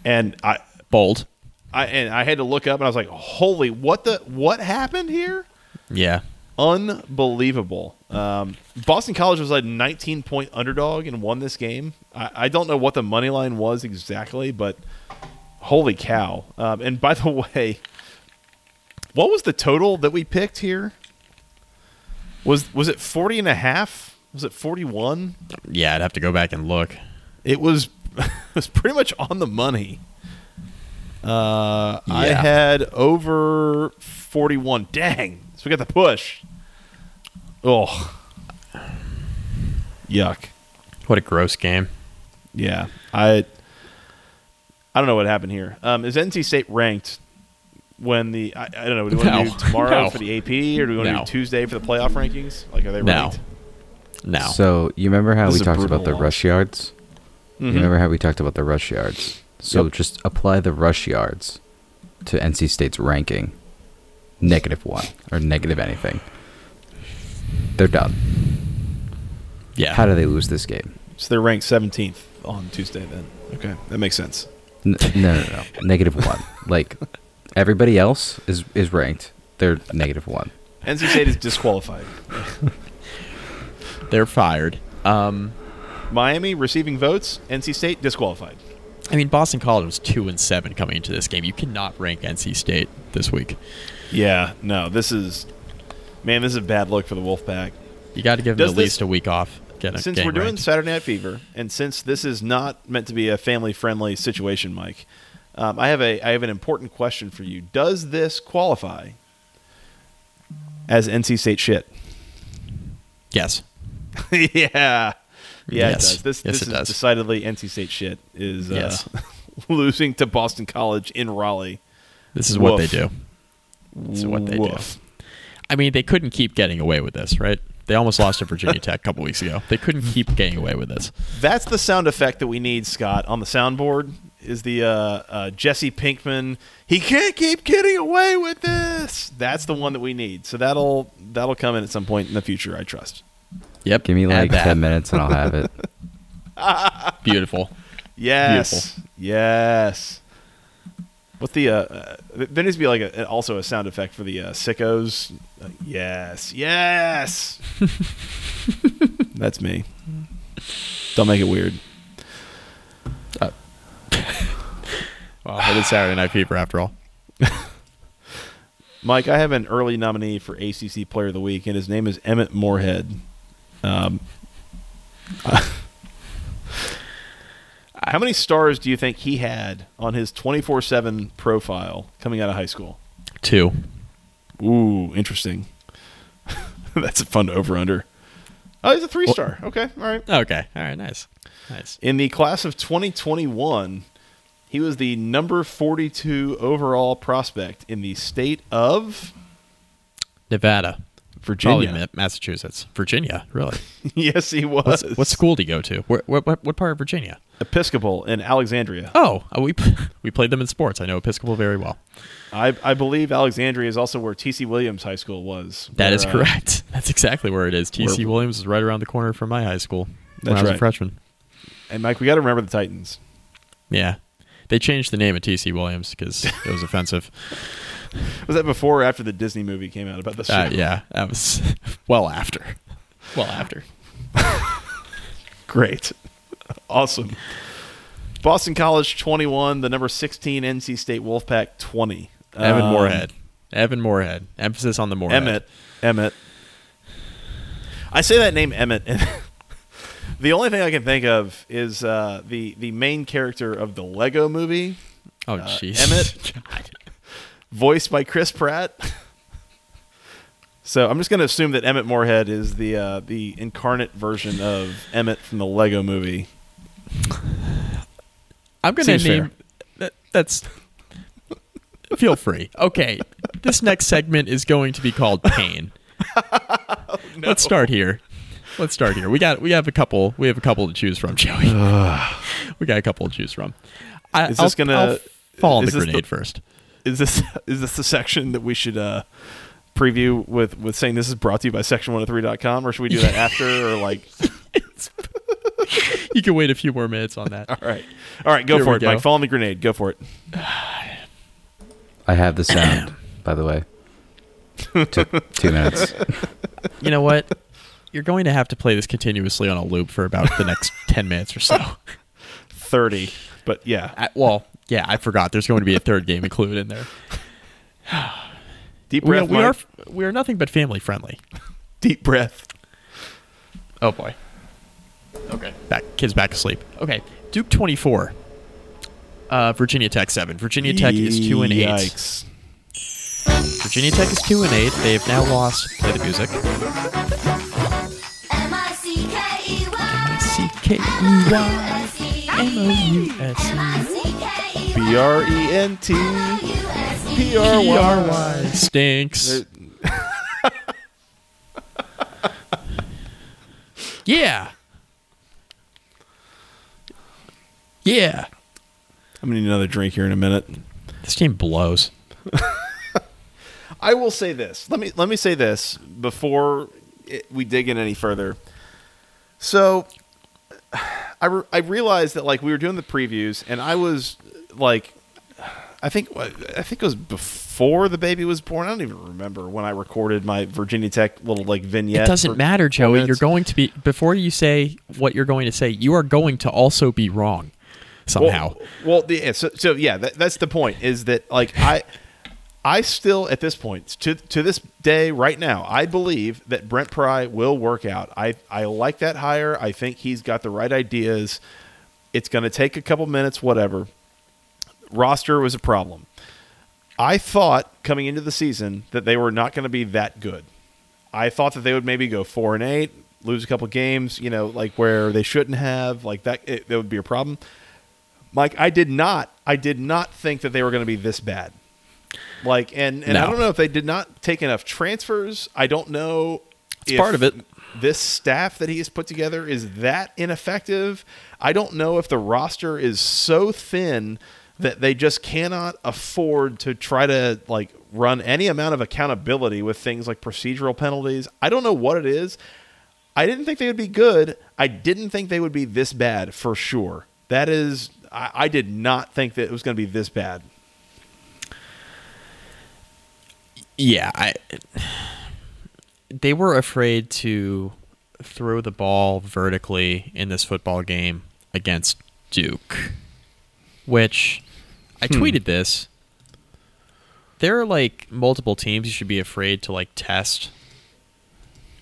S1: And I
S2: bold
S1: I and I had to look up and I was like, "Holy, what the what happened here?
S2: yeah
S1: Unbelievable!" Um, Boston College was like 19 point underdog and won this game. I, I don't know what the money line was exactly, but holy cow! Um, and by the way, what was the total that we picked here? Was was it 40 and a half? Was it 41?
S2: yeah i'd have to go back and look
S1: It was it was pretty much on the money. Uh, I had over forty-one. Dang! So we got the push. Oh, yuck!
S2: what a gross game
S1: Yeah, I I don't know what happened here. Um, is NC State ranked when the I, I don't know? Do we want to do tomorrow
S2: No.
S1: for the AP or do we want to do Tuesday for the playoff rankings? Like, are they
S2: No.
S1: ranked?
S2: no
S4: So you remember how
S1: This
S4: we talked
S1: brutal
S4: about the rush yards?
S1: Mhm.
S4: You remember how we talked about the rush yards? So
S1: Yep.
S4: just apply the rush yards to NC State's ranking. Negative one or negative anything. They're done.
S2: yeah
S4: How do they lose this game?
S1: So they're ranked seventeenth on Tuesday. Then okay, that makes sense.
S4: N- no, no, no. negative one. Like everybody else is is ranked. They're negative one.
S1: NC State is disqualified.
S2: they're fired um
S1: Miami receiving votes. NC State disqualified.
S2: I mean, Boston College was two and seven coming into this game. You cannot rank NC State this week.
S1: Yeah, no, this is man, this is a bad look for the Wolfpack.
S2: You got to give them
S1: Does
S2: at
S1: this-
S2: least a week off. Get a
S1: Since
S2: game
S1: we're doing. Saturday Night Fever, and since this is not meant to be a family-friendly situation, Mike, um, I have a I have an important question for you. Does this qualify as NC State shit.
S2: Yes.
S1: yeah. Yeah,
S2: Yes.
S1: it does. This,
S2: Yes,
S1: this
S2: it
S1: is
S2: does.
S1: decidedly NC State shit. Is uh, losing to Boston College in Raleigh.
S2: This is what they do. This is what they
S1: Woof.
S2: do. I mean, they couldn't keep getting away with this, right? They almost lost to Virginia Tech a couple weeks ago. They couldn't keep getting away with this.
S1: That's the sound effect that we need, Scott, on the soundboard. Is the uh, uh, Jesse Pinkman? He can't keep getting away with this. That's the one that we need. So that'll that'll come in at some point in the future. I trust.
S2: Yep.
S4: Give me like 10 minutes and I'll have it.
S2: Beautiful.
S1: Yes. Yes. What's the? Uh, uh, there needs to be like a, also a sound effect for the uh, sickos. Uh, yes. Yes. That's me. Don't make it weird.
S2: Well, it is Saturday Night Fever after all.
S1: Mike, I have an early nominee for ACC Player of the Week, and his name is Emmett Morehead. Um, how many stars do you think he had on his 24 7 profile coming out of high school?
S2: Two.
S1: Ooh, interesting. That's a fun over under. Oh, he's a three star. Okay, all right.
S2: Okay. All right. Nice. Nice.
S1: In the class of 2021, he was the number 42 overall prospect in the state of
S2: Nevada.
S1: Virginia.
S2: Probably Massachusetts. Virginia. Really?
S1: yes, he was.
S2: What's, what school did you go to? Where, what, what, what part of Virginia?
S1: Episcopal in Alexandria.
S2: Oh, uh, we we played them in sports. I know Episcopal very well.
S1: I, I believe Alexandria is also where T.C. Williams High School was.
S2: That is where,
S1: uh,
S2: correct. That's exactly where it is. T.C. Williams is right around the corner from my high school when
S1: That's
S2: I was
S1: right.
S2: a freshman.
S1: and Mike, we got to remember the Titans.
S2: Yeah. They changed the name of T.C. Williams because it was offensive.
S1: Was that before or after the Disney movie came out about the show?
S2: Uh, yeah, that was well after. Well after.
S1: Great. awesome. Boston College 21, the number 16 NC State Wolfpack 20.
S2: Evan
S1: Um,
S2: Morehead. Evan Morehead. Emphasis on the Morehead.
S1: Emmett. Emmett. I say that name Emmett, and the only thing I can think of is uh, the the main character of the Lego Movie,
S2: Oh,
S1: uh. Emmett.
S2: God.
S1: voiced by Chris Pratt. so I'm just going to assume that Emmett Morehead is the uh, the incarnate version of Emmett from the Lego Movie.
S2: I'm going to
S1: Seems
S2: name. That, that's. Feel free. Okay. This next segment is going to be called Pain. Let's start here. Let's start here. We got we have a couple we have a couple to choose from, Joey. we got a couple to choose from. I,
S1: Is
S2: I'll-
S1: gonna-
S2: I'll fall on the
S1: this the-
S2: grenade first?
S1: Is this is this the section that we should uh, preview with with saying this is brought to you by section103.com or should we do that after or like
S2: You can wait a few more minutes on that.
S1: all right. All right, go
S2: Here
S1: for it.
S2: go.
S1: Mike, fall on the grenade. Go for it.
S4: I have the sound, by the way. Took two minutes.
S2: You know what? You're going to have to play this continuously on a loop for about the next 10 minutes or so.
S1: 30. But yeah.
S2: I, well, yeah, I forgot. There's going to be a third game included in there.
S1: Deep
S2: We,
S1: breath.
S2: we are we are nothing but family friendly.
S1: deep breath.
S2: Oh boy. Okay. Back kids back asleep. Okay. Duke 24. Uh, Virginia Tech 7. Virginia Tech is 2 and 8.
S1: Yikes.
S2: Virginia Tech is 2 and 8. They have now lost play the music. K E Y M O U S E
S1: B R E N T P R
S2: P R
S1: Y.
S2: Y stinks. Yeah. Yeah.
S1: I'm gonna need another drink here in a minute.
S2: This team blows.
S1: I will say this. Let me let me say this before it, we dig in any further. So, I re- I realized that like we were doing the previews, and I was like, I think uh, I think it was before the baby was born. I don't even remember when I recorded my Virginia Tech little like vignette.
S2: It doesn't matter, Joey. You're going to be before you say what you're going to say. You are going to also be wrong somehow.
S1: Well, well yeah, so, so yeah, that, that's the point. Is that like I, I still at this point to to this day right now, I believe that Brent Pry will work out. I I like that hire. I think he's got the right ideas. It's going to take a couple minutes, whatever. Roster was a problem. I thought coming into the season that they were not going to be that good. I thought that they would maybe go four and eight, lose a couple games, you know, like where they shouldn't have, like that. It, that would be a problem. Mike, I did not, I did not think that they were going to be this bad. Like, and and I don't know if they did not take enough transfers. I don't know.
S2: It's part of it.
S1: This staff that he has put together is that ineffective. I don't know if the roster is so thin that they just cannot afford to try to like run any amount of accountability with things like procedural penalties. I don't know what it is. I didn't think they would be good. I didn't think they would be this bad for sure. That is, I, I did not think that it was going to be this bad.
S2: Yeah, I they were afraid to throw the ball vertically in this football game against Duke, which I hmm. tweeted this. There are like multiple teams you should be afraid to like test,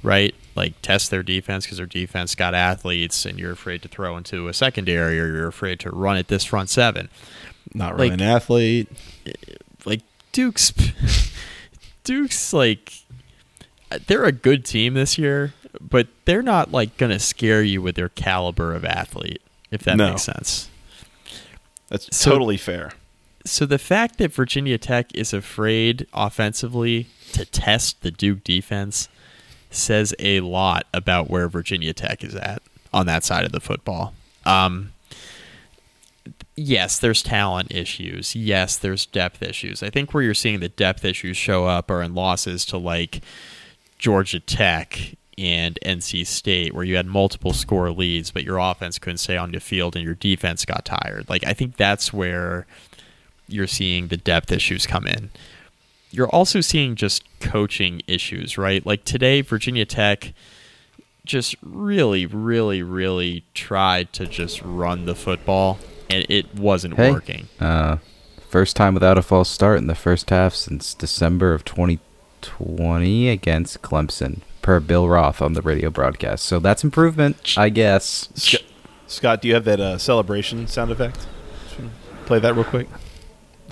S2: right? Like test their defense because their defense got athletes, and you're afraid to throw into a secondary, or you're afraid to run at this front seven
S1: Not
S2: Like-
S1: really an athlete.
S2: Eh, like Duke's Duke's like they're a good team this year, but they're not like gonna scare you with their caliber of athlete, if that
S1: No.
S2: makes sense.
S1: That's
S2: So-
S1: totally fair.
S2: So the fact that Virginia Tech is afraid offensively to test the Duke defense says a lot about where Virginia Tech is at on that side of the football. Um, yes, there's talent issues. Yes, there's depth issues. I think where you're seeing the depth issues show up are in losses to like Georgia Tech and NC State, where you had multiple score leads, but your offense couldn't stay on the field and your defense got tired. Like I think that's where you're seeing the depth issues come in. You're also seeing just coaching issues, right? Like today, Virginia Tech just really, really, really tried to just run the football, and it wasn't
S4: Hey,
S2: working.
S4: uh, first time without a false start in the first half since December of 2020 against Clemson, per Bill Roth on the radio broadcast. So that's improvement, I guess.
S1: Scott, Scott, do you have that uh, celebration sound effect? Play that real quick.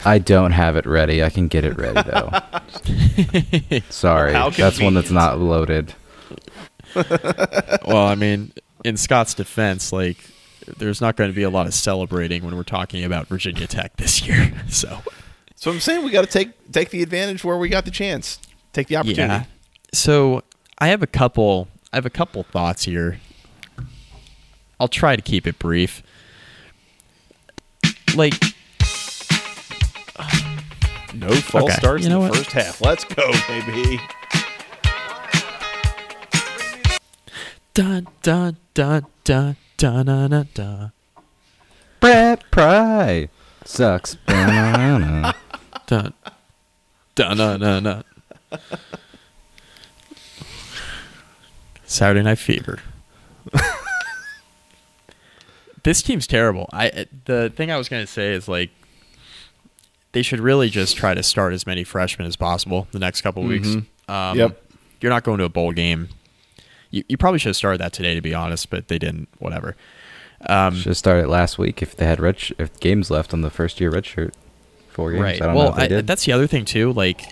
S4: I don't have it ready. I can get it ready though. Sorry, that's one that's not loaded.
S2: well, I mean, in Scott's defense, like there's not going to be a lot of celebrating when we're talking about Virginia Tech this year. So
S1: So I'm saying we got to take take the advantage where we got the chance. Take the opportunity.
S2: yeah. So I have a couple. I have a couple thoughts here. I'll try to keep it brief. Like
S1: No false
S2: Okay.
S1: starts
S2: You know
S1: in the
S2: what?
S1: first half. Let's go, baby.
S2: dun dun dun dun dun dun dun. dun.
S4: Brent Pry sucks.
S2: Dun dun dun dun. Saturday Night Fever. this team's terrible. I the thing I was gonna say is like they should really just try to start as many freshmen as possible the next couple weeks.
S1: Mhm.
S2: Um,
S1: Yep.
S2: You're not going to a bowl game. You, you probably should have started that today, to be honest, but they didn't. Whatever. Um,
S4: Should have started last week if they had red sh- if games left on the first year red shirt. Four games.
S2: Right.
S4: I don't
S2: well,
S4: know if they
S2: I, that's the other thing too. Like,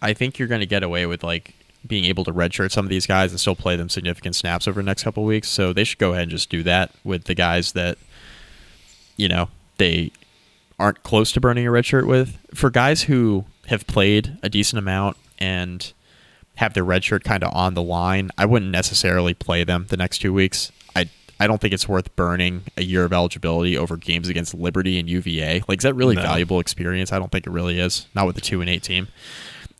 S2: I think you're going to get away with like being able to redshirt some of these guys and still play them significant snaps over the next couple of weeks. So they should go ahead and just do that with the guys that, you know, they aren't close to burning a red shirt with. For guys who have played a decent amount and have their red shirt kind of on the line, I wouldn't necessarily play them the next two weeks. I I don't think it's worth burning a year of eligibility over games against Liberty and UVA. Like, is that really
S1: No.
S2: valuable experience? I don't think it really is. Not with the two and eight team.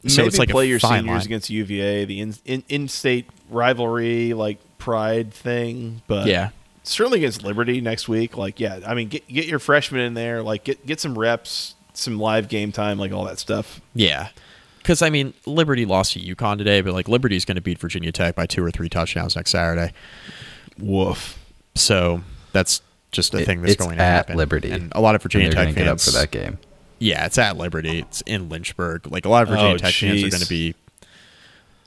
S2: So
S1: Maybe
S2: it's like
S1: play
S2: a
S1: your
S2: fine
S1: seniors
S2: line.
S1: against UVA, the in, in, in-state rivalry, like pride thing. But
S2: Yeah.
S1: certainly against Liberty next week. Like, yeah, I mean, get get your freshmen in there. Like, get get some reps, some live game time, like all that stuff.
S2: Yeah. Because, I mean, Liberty lost to UConn today, but, like, Liberty's going to beat Virginia Tech by two or three touchdowns next Saturday.
S1: Woof.
S2: So that's just a
S4: It-
S2: thing that's going to
S4: at
S2: happen.
S4: Liberty.
S2: And a lot of Virginia Tech
S4: get up
S2: fans.
S4: for that game.
S2: Yeah, it's at Liberty. It's in Lynchburg. Like, a lot of Virginia
S1: Oh,
S2: Tech fans are going to be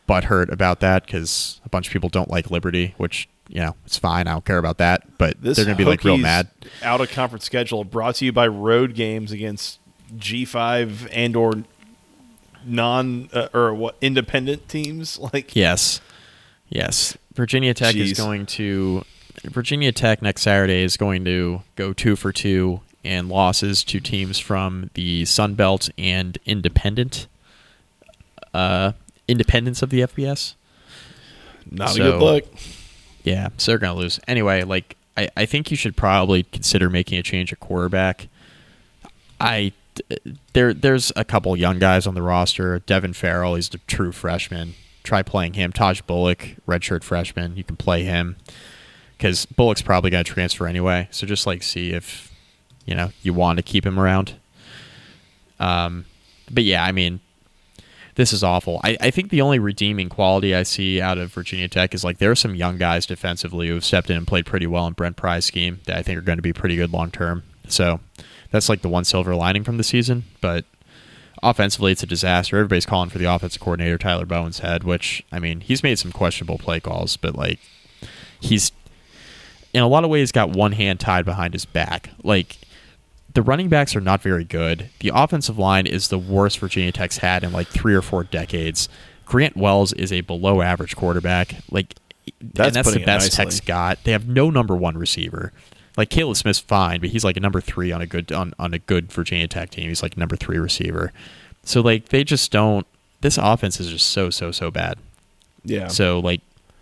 S2: butthurt about that because a bunch of people don't like Liberty, which, you know, it's fine. I don't care about that. But
S1: This
S2: they're going to be, like, real mad.
S1: Out of conference schedule brought to you by road games against G5 and or non uh, or what independent teams. Like
S2: Yes. Yes. Virginia Tech is going to Virginia Tech next Saturday is going to go 2 for 2 and losses to teams from the Sun Belt and independent uh independence of the FBS.
S1: not a good look.
S2: Yeah, so they're gonna lose. Anyway, like I, I think you should probably consider making a change at quarterback. I there there's a couple young guys on the roster. Devin Farrell, he's a true freshman. Try playing him. Tahj Bullock, redshirt freshman. You can play him because Bullock's probably gonna transfer anyway. So just like see if you know you want to keep him around. Um, but yeah, I mean, this is awful. I, I think the only redeeming quality I see out of Virginia Tech is like there are some young guys defensively who have stepped in and played pretty well in Brent Pry's scheme that I think are going to be pretty good long term. So that's like the one silver lining from the season. But offensively, it's a disaster. Everybody's calling for the offensive coordinator Tyler Bowen's head, which I mean he's made some questionable play calls, but like he's in a lot of ways got one hand tied behind his back. Like the running backs are not very good. The offensive line is the worst Virginia Tech's had in like three or four decades. Grant Wells is a below average quarterback. Like
S1: That's
S2: and that's the best
S1: nicely.
S2: Tech's got. They have no number one receiver. Like Kaleb Smith's fine, but he's like a number three on a good on, on a good Virginia Tech team. He's like number three receiver. So like they just don't this offense is just so so so bad.
S1: Yeah.
S2: So like,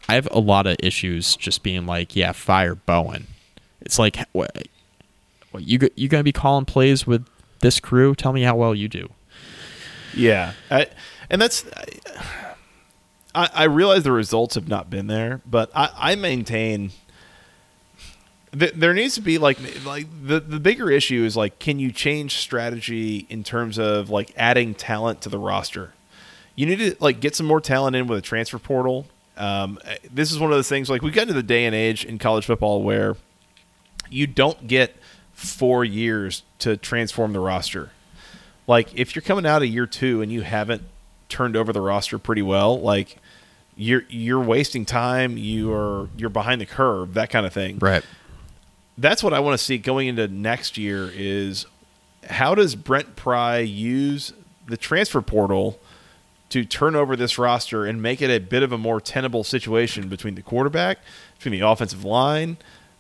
S2: I have a lot of issues just being like, yeah, fire Bowen. It's like, what, what you you gonna be calling plays with this crew? Tell me how well you do.
S1: Yeah, I, and that's I, I realize the results have not been there, but I, I maintain there needs to be like like the the bigger issue is like can you change strategy in terms of like adding talent to the roster? You need to like get some more talent in with a transfer portal. Um, this is one of those things like we've got into the day and age in college football where you don't get four years to transform the roster. Like if you're coming out of year two and you haven't turned over the roster pretty well, like you're you're wasting time. You are you're behind the curve. That kind of thing.
S2: Right.
S1: That's what I want to see going into next year. Is how does Brent Pry use the transfer portal to turn over this roster and make it a bit of a more tenable situation between the quarterback, between the offensive line,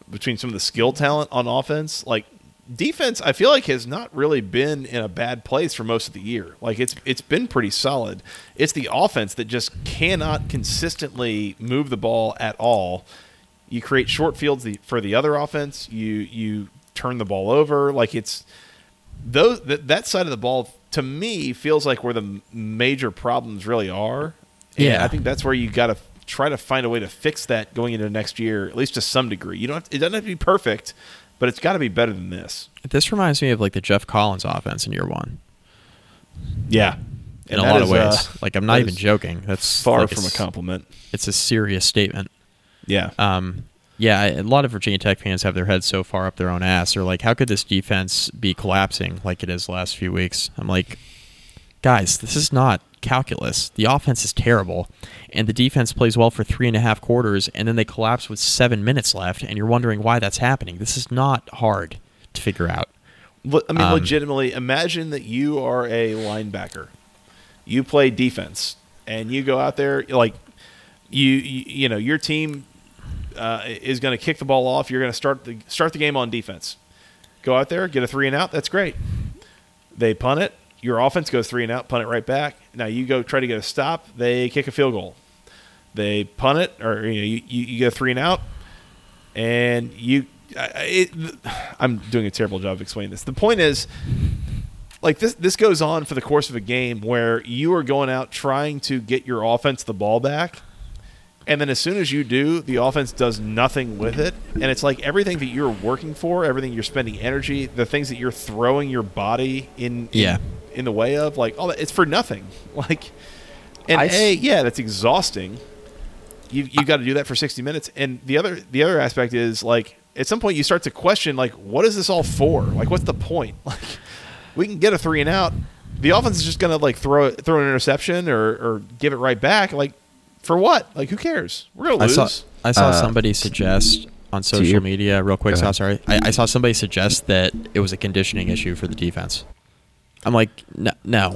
S1: between some of the skill talent on offense. Like defense, I feel like has not really been in a bad place for most of the year. Like it's it's been pretty solid. It's the offense that just cannot consistently move the ball at all. You create short fields the, for the other offense. You you turn the ball over. Like it's those that, that side of the ball to me feels like where the m- major problems really are. And
S2: Yeah.
S1: I think that's where you got to try to find a way to fix that going into next year, at least to some degree. You don't have it doesn't have to be perfect, but it's got to be better than this.
S2: This reminds me of like the Geoff Collins offense in year one
S1: Yeah,
S2: in a lot of ways. Uh, like I'm not even joking. That's
S1: far
S2: like
S1: from a compliment.
S2: It's a serious statement.
S1: Yeah,
S2: Um, yeah, I- a lot of Virginia Tech fans have their heads so far up their own ass. They're like, how could this defense be collapsing like it is the last few weeks? I'm like, guys, this is not calculus. The offense is terrible, and the defense plays well for three and a half quarters, and then they collapse with seven minutes left, and you're wondering why that's happening. This is not hard to figure out.
S1: I mean,
S2: Um,
S1: legitimately, imagine that you are a linebacker. You play defense, and you go out there like you you, you know your team uh, is going to kick the ball off. You're going to start the start the game on defense. Go out there, get a three and out. That's great. They punt it. Your offense goes three and out, punt it right back. Now you go try to get a stop. They kick a field goal. They punt it, or you, know, you, you you get a three and out, and you. I- It, I'm doing a terrible job of explaining this. The point is, like this this goes on for the course of a game where you are going out trying to get your offense the ball back and then as soon as you do the offense does nothing with it. And it's like everything that you're working for everything you're spending energy the things that you're throwing your body in
S2: Yeah.
S1: in, in the way of like all that it's for nothing. Like and
S2: I
S1: a yeah that's exhausting. You you got to do that for 60 minutes. And the other the other aspect is like at some point you start to question like what is this all for? Like what's the point? Like we can get a three and out. The offense is just gonna like throw it throw an interception or or give it right back. Like for what like who cares we're gonna
S2: I
S1: lose
S2: saw I saw
S4: Uh,
S2: somebody suggest on social
S4: your-
S2: media real quick. So, sorry, I, I saw somebody suggest that it was a conditioning issue for the defense. I'm like, no, no,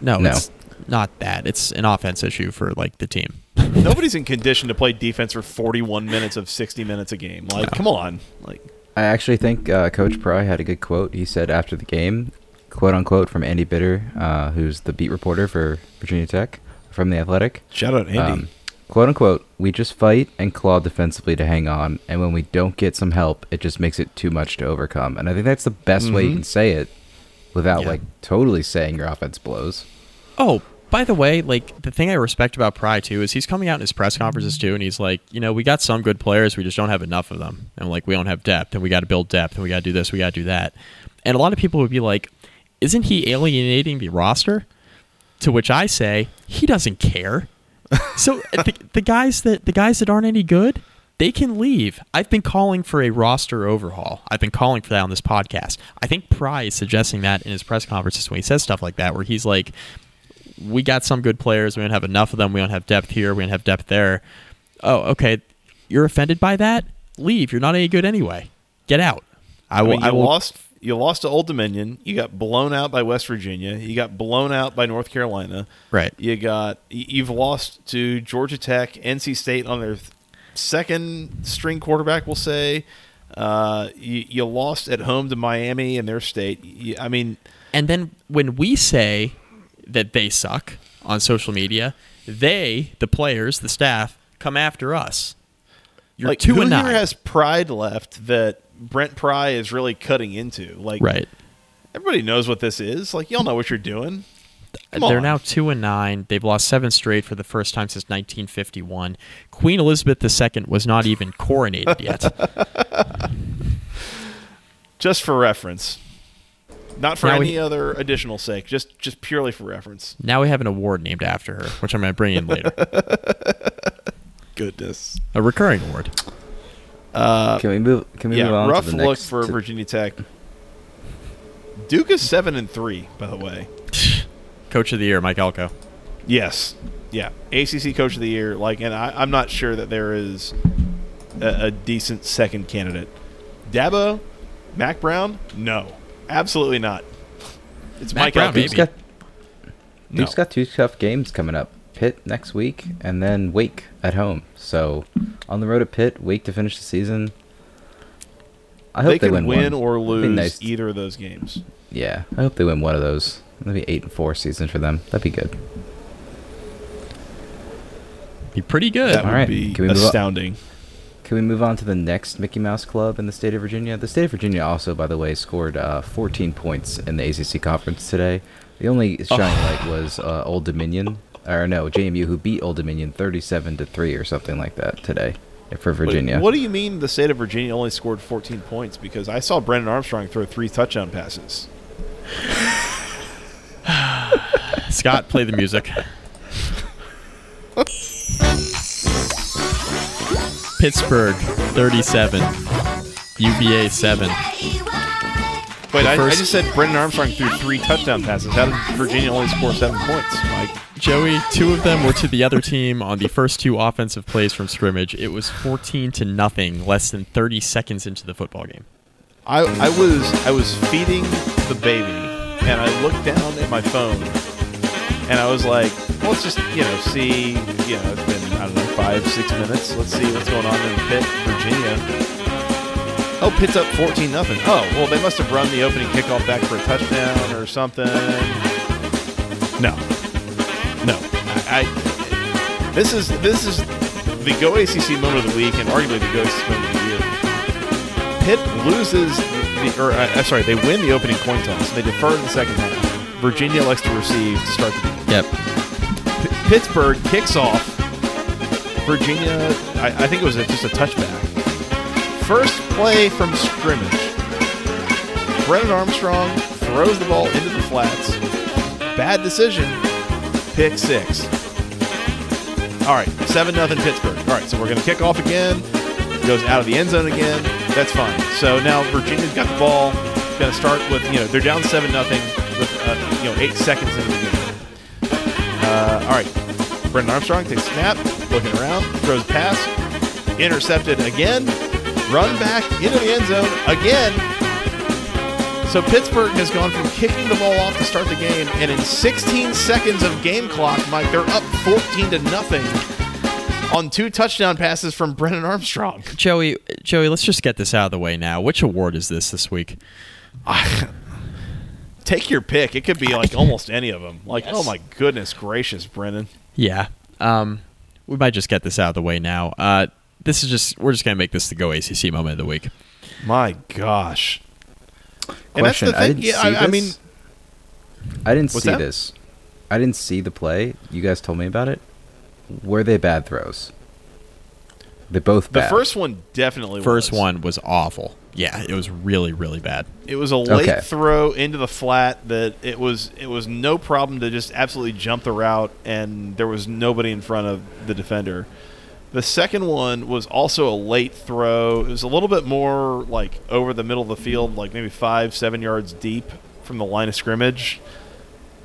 S2: no.
S4: No.
S2: It's, not that. It's an offense issue for like the team.
S1: Nobody's in condition to play defense for 41 minutes of 60 minutes a game. Like, come on. Like,
S4: I actually think uh, Coach Pry had a good quote. He said after the game, quote unquote, from Andy Bitter, uh, who's the beat reporter for Virginia Tech from the Athletic.
S1: shout out Andy.
S4: Um, quote unquote, we just fight and claw defensively to hang on, and when we don't get some help, it just makes it too much to overcome. And I think that's the best way you
S1: Mhm.
S4: can say it without
S2: Yeah.
S4: like totally saying your offense blows.
S2: Oh, by the way, like the thing I respect about Pry too is he's coming out in his press conferences too, and he's like, you know, we got some good players, we just don't have enough of them, and like we don't have depth, and we got to build depth, and we got to do this, we got to do that, and a lot of people would be like, isn't he alienating the roster? To which I say, he doesn't care. so uh, the, the guys that the guys that aren't any good, they can leave. I've been calling for a roster overhaul. I've been calling for that on this podcast. I think Pry is suggesting that in his press conferences when he says stuff like that, where he's like, we got some good players. We don't have enough of them. We don't have depth here. We don't have depth there. Oh, okay. You're offended by that? Leave. You're not any good anyway. Get out. I
S1: I
S2: will.
S1: mean,
S2: I will
S1: lost. You lost to Old Dominion. You got blown out by West Virginia. You got blown out by North Carolina.
S2: right.
S1: You got. You've lost to Georgia Tech, NC State on their th- second string quarterback. We'll say. Uh, you, you lost at home to Miami and their state. You, I mean,
S2: And then when we say that they suck on social media, they, the players, the staff, come after us. You're
S1: like
S2: two
S1: who
S2: and nine.
S1: here has pride left that Brent Pry is really cutting into? Like,
S2: right.
S1: everybody knows what this is. Like, y'all know what you're doing. Come
S2: They're
S1: on.
S2: now two and nine. They've lost seven straight for the first time since 1951. Queen Elizabeth II was not even coronated yet.
S1: just for reference, not for
S2: Now
S1: any
S2: we-
S1: other additional sake. Just just purely for reference.
S2: now we have an award named after her, which I'm going to bring in later.
S1: Goodness.
S2: A recurring award.
S1: Uh,
S4: Can we move? Can we
S1: yeah,
S4: move on
S1: rough
S4: to the
S1: look for
S4: to-
S1: Virginia Tech. Duke is seven and three, by the way.
S2: Coach of the year, Mike Elko.
S1: Yes, yeah, ACC Coach of the Year. Like, and I, I'm not sure that there is a, a decent second candidate. Dabo, Mack Brown, no, absolutely not. It's
S2: Mack
S1: Mike
S2: Brown,
S1: Elko.
S2: maybe.
S4: Duke's got,
S1: No.
S4: Duke's got two tough games coming up. Pitt next week, and then Wake at home. So on the road at Pitt, Wake to finish the season. I hope
S1: they
S4: they,
S1: can
S4: win,
S1: win,
S4: one.
S1: or lose
S4: nice.
S1: either of those games.
S4: Yeah, I hope they win one of those. Maybe eight and four season for them. That'd be good.
S2: Be pretty good.
S1: That would
S4: All right,
S1: be
S4: can we
S1: astounding.
S4: Can we move on to the next Mickey Mouse Club in the state of Virginia? The state of Virginia also, by the way, scored uh, 14 points in the ACC conference today. The only shining light was uh, Old Dominion, or no, JMU, who beat Old Dominion 37 to three or something like that today for
S1: Wait,
S4: Virginia.
S1: what do you mean the state of Virginia only scored 14 points? Because I saw Brennan Armstrong throw three touchdown passes.
S2: Scott, play the music. Pittsburgh 37, UVA 7.
S1: Wait, I, I just said Brennan Armstrong threw three touchdown passes. How did Virginia only score seven points, Mike?
S2: Joey, two of them were to the other team on the first two offensive plays from scrimmage. It was 14 to nothing, less than 30 seconds into the football game.
S1: I, I was I was feeding the baby, and I looked down at my phone, and I was like, well, let's just you know see you know it's been I don't know five six minutes. Let's see what's going on in Pitt, Virginia. Oh, Pitt's up fourteen nothing. Oh, well they must have run the opening kickoff back for a touchdown or something. No, no. I, I this is this is the Go ACC moment of the week and arguably the Go ACC moment of the year. Pitt loses, the, or uh, uh, sorry, they win the opening coin toss. They defer in the second half. Virginia likes to receive to start the game.
S2: Yep.
S1: P- Pittsburgh kicks off. Virginia, I, I think it was a, just a touchback. First play from scrimmage. Brennan Armstrong throws the ball into the flats. Bad decision. Pick six. All right, seven nothing Pittsburgh. All right, so we're going to kick off again. Goes out of the end zone again. That's fine. So now Virginia's got the ball. Going to start with you know they're down seven nothing with uh, you know eight seconds into the game. Uh, all right, Brennan Armstrong takes snap, looking around, throws pass, intercepted again, run back into the end zone again. So Pittsburgh has gone from kicking the ball off to start the game, and in 16 seconds of game clock, Mike, they're up 14 to nothing on two touchdown passes from Brennan Armstrong.
S2: Joey, Joey, let's just get this out of the way now. Which award is this this week?
S1: Take your pick. It could be like almost any of them. Like,
S2: Yes.
S1: oh my goodness gracious, Brennan.
S2: Yeah. Um, we might just get this out of the way now. Uh, this is just we're just gonna make this the Go ACC moment of the week.
S1: My gosh. And that's
S4: Question:
S1: the
S4: I
S1: thing.
S4: didn't
S1: Yeah,
S4: see
S1: I, I mean,
S4: I didn't see
S1: that?
S4: this. I didn't see the play. You guys told me about it. Were they bad throws? They both
S1: the first one definitely
S2: First
S1: was.
S2: one was awful. Yeah, it was really really bad.
S1: It was a late
S4: Okay.
S1: throw into the flat that it was it was no problem to just absolutely jump the route and there was nobody in front of the defender. The second one was also a late throw. It was a little bit more like over the middle of the field, like maybe five, seven yards deep from the line of scrimmage.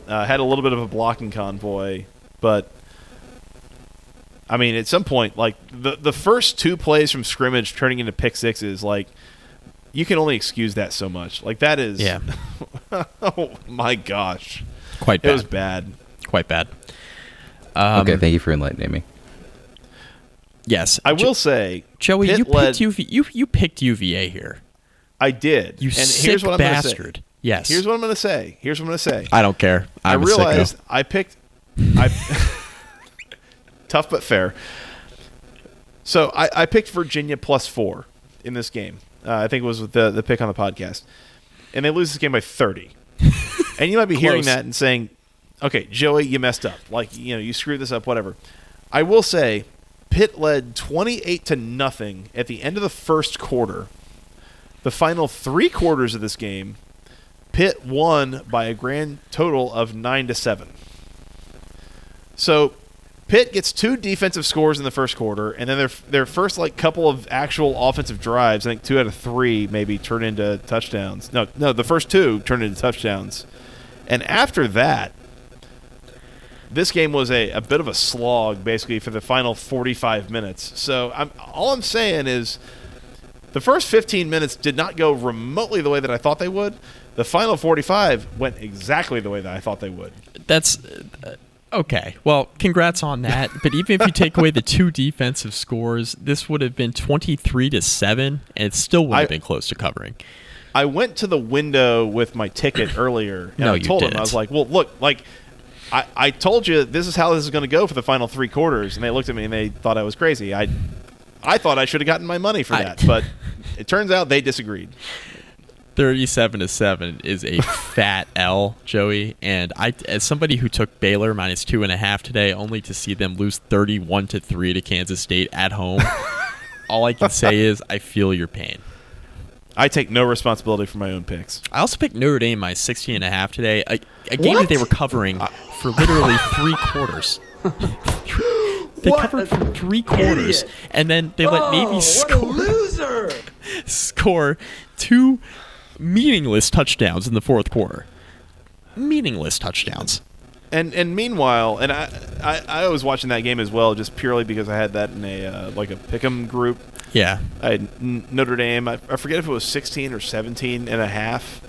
S1: Uh, had a little bit of a blocking convoy, but I mean, at some point, like the the first two plays from scrimmage turning into pick sixes, like you can only excuse that so much. Like that is,
S2: Yeah.
S1: oh my gosh,
S2: Quite
S1: it
S2: bad.
S1: was bad.
S2: Quite bad. Um,
S4: okay, thank you for enlightening me.
S2: Yes,
S1: I
S2: Jo-
S1: will say,
S2: Joey,
S1: Pitt
S2: you
S1: led-
S2: picked UV, you you picked UVA here.
S1: I did.
S2: You
S1: and
S2: sick
S1: here's what I'm gonna say.
S2: bastard. Yes.
S1: Here's what I'm going to say. Here's what I'm going to say.
S2: I don't care.
S1: I
S2: I'm a
S1: realized. I picked. I tough but fair. So I, I picked Virginia plus four in this game. Uh, I think it was with the the pick on the podcast, and they lose this game by thirty. and you might be hearing
S2: Close.
S1: that and saying, "Okay, Joey, you messed up. Like you know, you screwed this up. Whatever." I will say, Pitt led twenty-eight to nothing at the end of the first quarter. The final three quarters of this game, Pitt won by a grand total of nine to seven. So Pitt gets two defensive scores in the first quarter, and then their their first like couple of actual offensive drives, I think two out of three maybe turn into touchdowns. No, no, the first two turn into touchdowns, and after that, this game was a, a bit of a slog basically for the final 45 minutes. So I'm all I'm saying is the first 15 minutes did not go remotely the way that I thought they would. The final 45 went exactly the way that I thought they would.
S2: That's uh, okay. Well, congrats on that. but even if you take away the two defensive scores, this would have been twenty-three to seven, and it still would have been close to covering.
S1: I went to the window with my ticket earlier, and
S2: No,
S1: I told him. I was like, "Well, look, like I, I told you this is how this is going to go for the final three quarters," and they looked at me and they thought I was crazy. I I thought I should have gotten my money for
S2: I-
S1: that, but it turns out they disagreed.
S2: Thirty-seven to seven is a fat L, Joey. And I, as somebody who took Baylor minus two and a half today, only to see them lose thirty-one to three to Kansas State at home. all I can say is I feel your pain.
S1: I take no responsibility for my own picks.
S2: I also picked Notre Dame minus 16 and a half today. A, a game that they were covering for literally three quarters. they covered for three quarters, and then they let Navy score, score two meaningless touchdowns in the fourth quarter. Meaningless touchdowns.
S1: And and meanwhile, and I, I I was watching that game as well, just purely because I had that in a uh, like a pick'em group.
S2: Yeah.
S1: I Notre Dame. I, I forget if it was 16 or 17 and a half.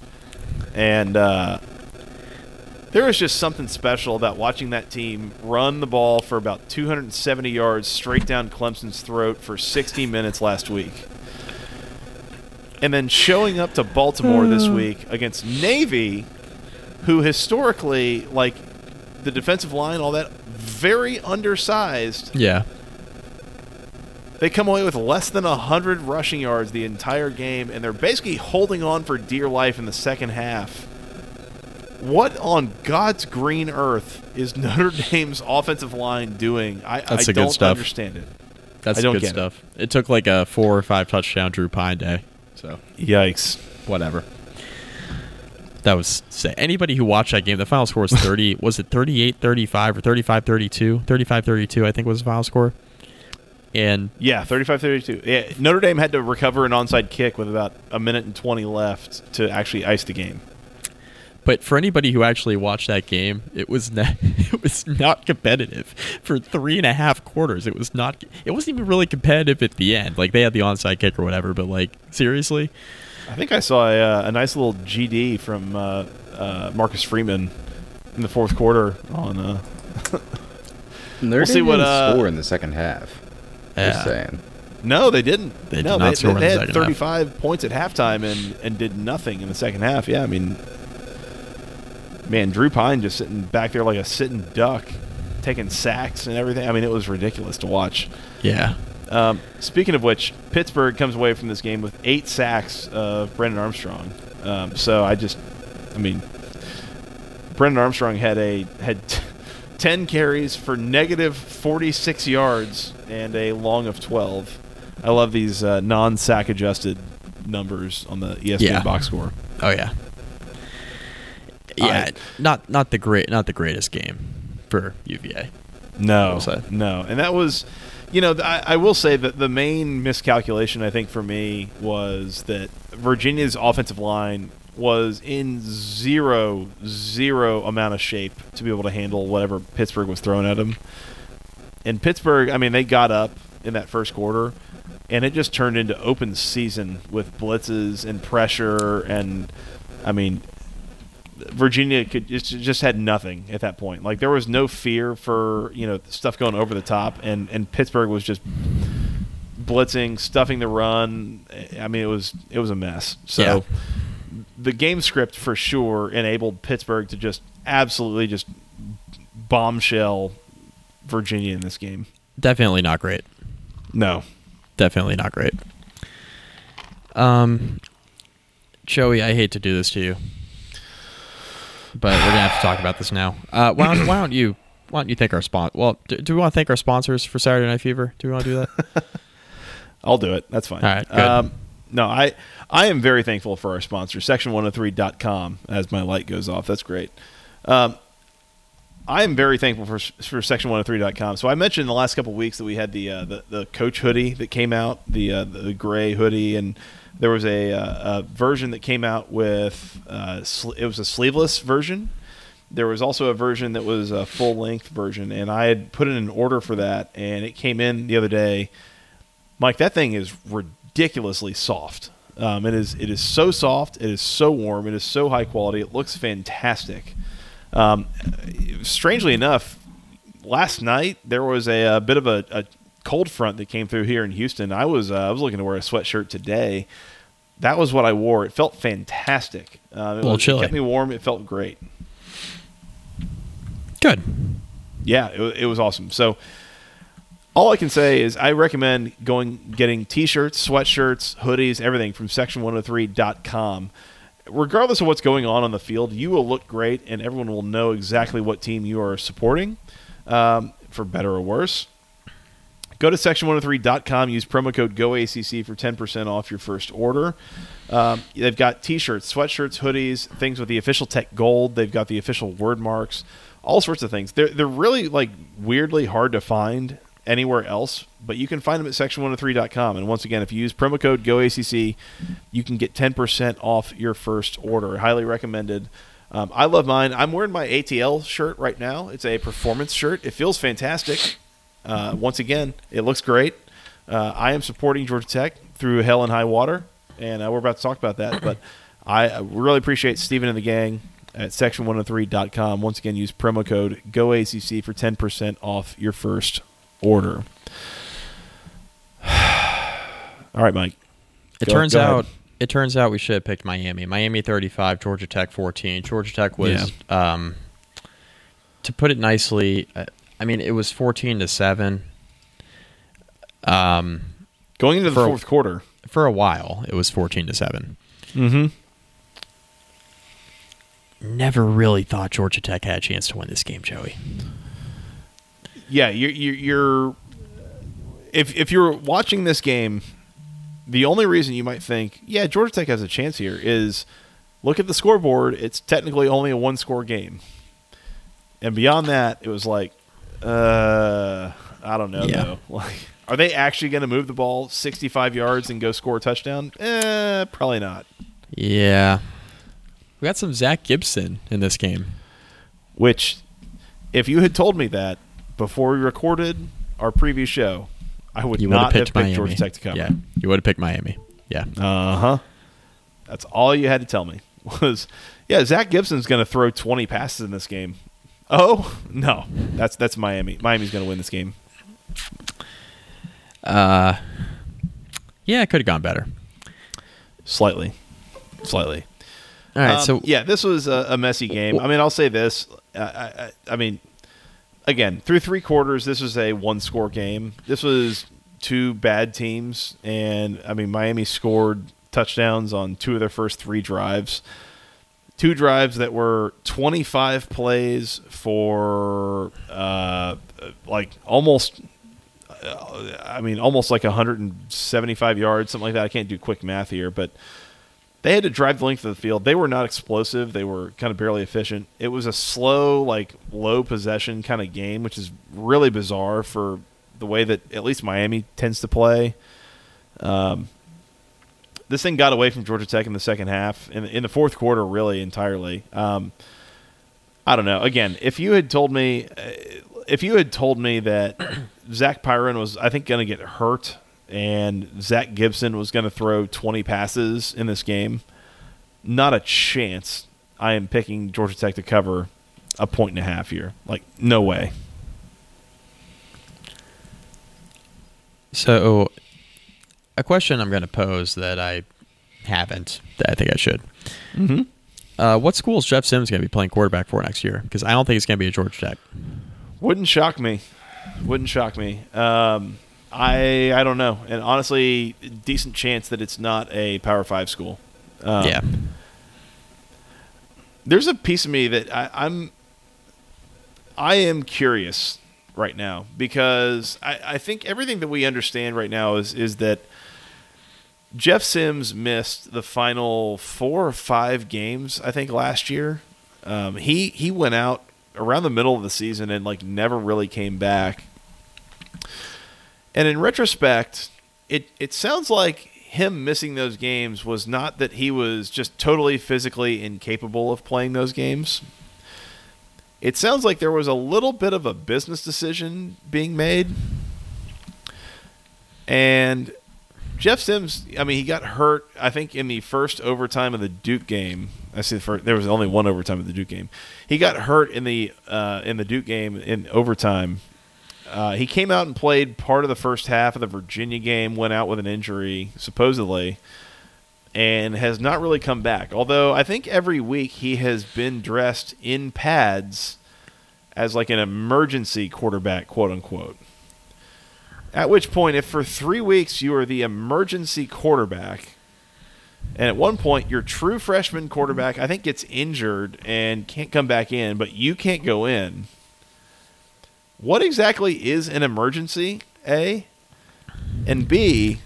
S1: And uh, there was just something special about watching that team run the ball for about 270 yards straight down Clemson's throat for 60 minutes last week. And then showing up to Baltimore this week against Navy, who historically, like the defensive line, all that, very undersized.
S2: Yeah.
S1: They come away with less than 100 rushing yards the entire game, and they're basically holding on for dear life in the second half. What on God's green earth is Notre Dame's offensive line doing? I,
S2: That's
S1: I don't
S2: stuff.
S1: understand it.
S2: That's
S1: I don't
S2: good
S1: get it.
S2: stuff. It. took like a four or five touchdown Drew Pyne day. So
S1: Yikes.
S2: whatever. That was say anybody who watched that game, the final score was 30 was it 38-35 or 35-32? 35-32 I think was the final score. And
S1: Yeah, 35 32. Yeah, Notre Dame had to recover an onside kick with about a minute and 20 left to actually ice the game.
S2: but for anybody who actually watched that game, it was not it was not competitive for three and a half quarters. It was not. It wasn't even really competitive at the end. Like they had the onside kick or whatever, but like seriously,
S1: I think I saw a, uh, a nice little GD from uh, uh, Marcus Freeman in the fourth quarter on. Uh,
S4: We'll
S1: see what, uh,
S4: score in the second half. Just saying.
S1: no, they didn't.
S2: They did
S1: no,
S2: not
S1: they,
S2: score in
S1: they
S2: the
S1: had
S2: second half.
S1: 35 points at halftime and, and did nothing in the second half. Yeah, I mean, man, Drew Pyne just sitting back there like a sitting duck, taking sacks and everything. I mean, it was ridiculous to watch.
S2: Yeah.
S1: Um, speaking of which, Pittsburgh comes away from this game with eight sacks of Brennan Armstrong. Um, so I just, I mean, Brennan Armstrong had a had t- ten carries for negative forty six yards and a long of twelve. I love these uh, non sack adjusted numbers on the ESPN
S2: Yeah.
S1: box score.
S2: Oh yeah. Yeah,
S1: I-
S2: not not the great not the greatest game for UVA.
S1: No, no, and that was, you know, I, I will say that the main miscalculation I think for me was that Virginia's offensive line was in zero zero amount of shape to be able to handle whatever Pittsburgh was throwing at him. And Pittsburgh, I mean, they got up in that first quarter, and it just turned into open season with blitzes and pressure, and I mean, Virginia could just, just had nothing at that point. Like there was no fear for you know stuff going over the top, and and Pittsburgh was just blitzing, stuffing the run. I mean, it was it was a mess. So
S2: Yeah.
S1: The game script for sure enabled Pittsburgh to just absolutely just bombshell Virginia in this game.
S2: Definitely not great.
S1: No,
S2: Definitely not great. Um, Joey, I hate to do this to you, but we're gonna have to talk about this now. Uh, why don't Why don't you Why don't you thank our spon? Well, do, do we want to thank our sponsors for Saturday Night Fever? Do we want to do that?
S1: I'll do it. That's fine.
S2: All right, good.
S1: Um, no, I I am very thankful for our sponsor, section103.com, as my light goes off. That's great. Um, I am very thankful for for section103.com. So I mentioned in the last couple of weeks that we had the uh, the, the coach hoodie that came out, the uh, the gray hoodie, and there was a, uh, a version that came out with uh, sl- it was a sleeveless version. There was also a version that was a full length version, and I had put in an order for that, and it came in the other day. Mike, that thing is ridiculously soft. Um, it is it is so soft. It is so warm. It is so high quality. It looks fantastic. Um, strangely enough, last night there was a, a bit of a, a cold front that came through here in Houston. I was uh, I was looking to wear a sweatshirt today. That was what I wore. It felt fantastic. Um, it, was, it
S2: chilly.
S1: kept me warm. It felt great.
S2: Good.
S1: Yeah, it, it was awesome. So all I can say is I recommend going getting t-shirts, sweatshirts, hoodies, everything from section103.com. Regardless of what's going on on the field, you will look great and everyone will know exactly what team you are supporting, um, for better or worse. Go to section103.com, use promo code GOACC for 10% off your first order. Um, they've got t shirts, sweatshirts, hoodies, things with the official tech gold. They've got the official word marks, all sorts of things. They're, they're really like weirdly hard to find anywhere else, but you can find them at section103.com. And once again, if you use promo code GOACC, you can get 10% off your first order. Highly recommended. Um, I love mine. I'm wearing my ATL shirt right now. It's a performance shirt. It feels fantastic. Uh, once again, it looks great. Uh, I am supporting Georgia Tech through hell and high water, and uh, we're about to talk about that. But I really appreciate Stephen and the gang at section103.com. Once again, use promo code GOACC for 10% off your first order. All right, Mike.
S2: It
S1: Go-
S2: turns
S1: go
S2: out it turns out we should have picked Miami. Miami 35, Georgia Tech 14. Georgia Tech was um, to put it nicely, uh, I mean it was 14 to 7. Um,
S1: Going into the fourth quarter.
S2: for a while it was 14 to 7.
S1: Mm-hmm.
S2: Never really thought Georgia Tech had a chance to win this game, Joey.
S1: Yeah, you're, you're, if if you're watching this game, the only reason you might think, yeah, Georgia Tech has a chance here is look at the scoreboard. It's technically only a one score game, and beyond that, it was like, uh, I don't know
S2: Yeah.
S1: though. Like, are they actually going to move the ball 65 yards and go score a touchdown? Eh, probably not.
S2: Yeah. We got some Zach Gibson in this game.
S1: Which, if you had told me that before we recorded our previous show, I would
S2: You
S1: not have
S2: picked Miami.
S1: Georgia Tech to cover.
S2: Yeah, you would have picked Miami. Yeah.
S1: Uh huh. That's all you had to tell me was, yeah, Zach Gibson's going to throw 20 passes in this game. Oh no, that's that's Miami. Miami's going to win this game.
S2: Uh, yeah, it could have gone better.
S1: Slightly, slightly.
S2: All right,
S1: Um,
S2: so
S1: yeah, this was a, a messy game. I mean, I'll say this. I, I, I mean, again, through three quarters, this was a one-score game. This was two bad teams, and I mean, Miami scored touchdowns on two of their first three drives. Two drives that were 25 plays for uh, like almost uh, I mean, almost like 175 yards, something like that. I can't do quick math here, but they had to drive the length of the field. They were not explosive. They were kind of barely efficient. It was a slow, like low possession kind of game, which is really bizarre for the way that at least Miami tends to play. Um, this thing got away from Georgia Tech in the second half, in, in the fourth quarter, really entirely. Um, I don't know. Again, if you had told me, uh, if you had told me that Zach Pyron was, I think, going to get hurt and Zach Gibson was going to throw 20 passes in this game, not a chance. I am picking Georgia Tech to cover a point and a half here. Like, no way.
S2: So, a question I'm going to pose that I haven't, that I think I should.
S1: Mm-hmm.
S2: Uh, what school is Jeff Sims going to be playing quarterback for next year? Because I don't think it's going to be a Georgia Tech.
S1: Wouldn't shock me. Wouldn't shock me. Um, I I don't know, and honestly, decent chance that it's not a Power Five school. Um,
S2: yeah.
S1: there's a piece of me that I, I'm I am curious right now because I, I think everything that we understand right now is is that Jeff Sims missed the final four or five games I think last year. Um, he he went out around the middle of the season and like never really came back. And in retrospect, it it sounds like him missing those games was not that he was just totally physically incapable of playing those games. It sounds like there was a little bit of a business decision being made. And Jeff Sims, I mean, he got hurt, I think, in the first overtime of the Duke game. I see the first, there was only one overtime of the Duke game. He got hurt in the uh, in the Duke game in overtime. Uh, he came out and played part of the first half of the Virginia game, went out with an injury, supposedly, and has not really come back. Although I think every week he has been dressed in pads as like an emergency quarterback, quote unquote. At which point, if for three weeks you are the emergency quarterback, and at one point your true freshman quarterback, I think, gets injured and can't come back in, but you can't go in. What exactly is an emergency? A and B.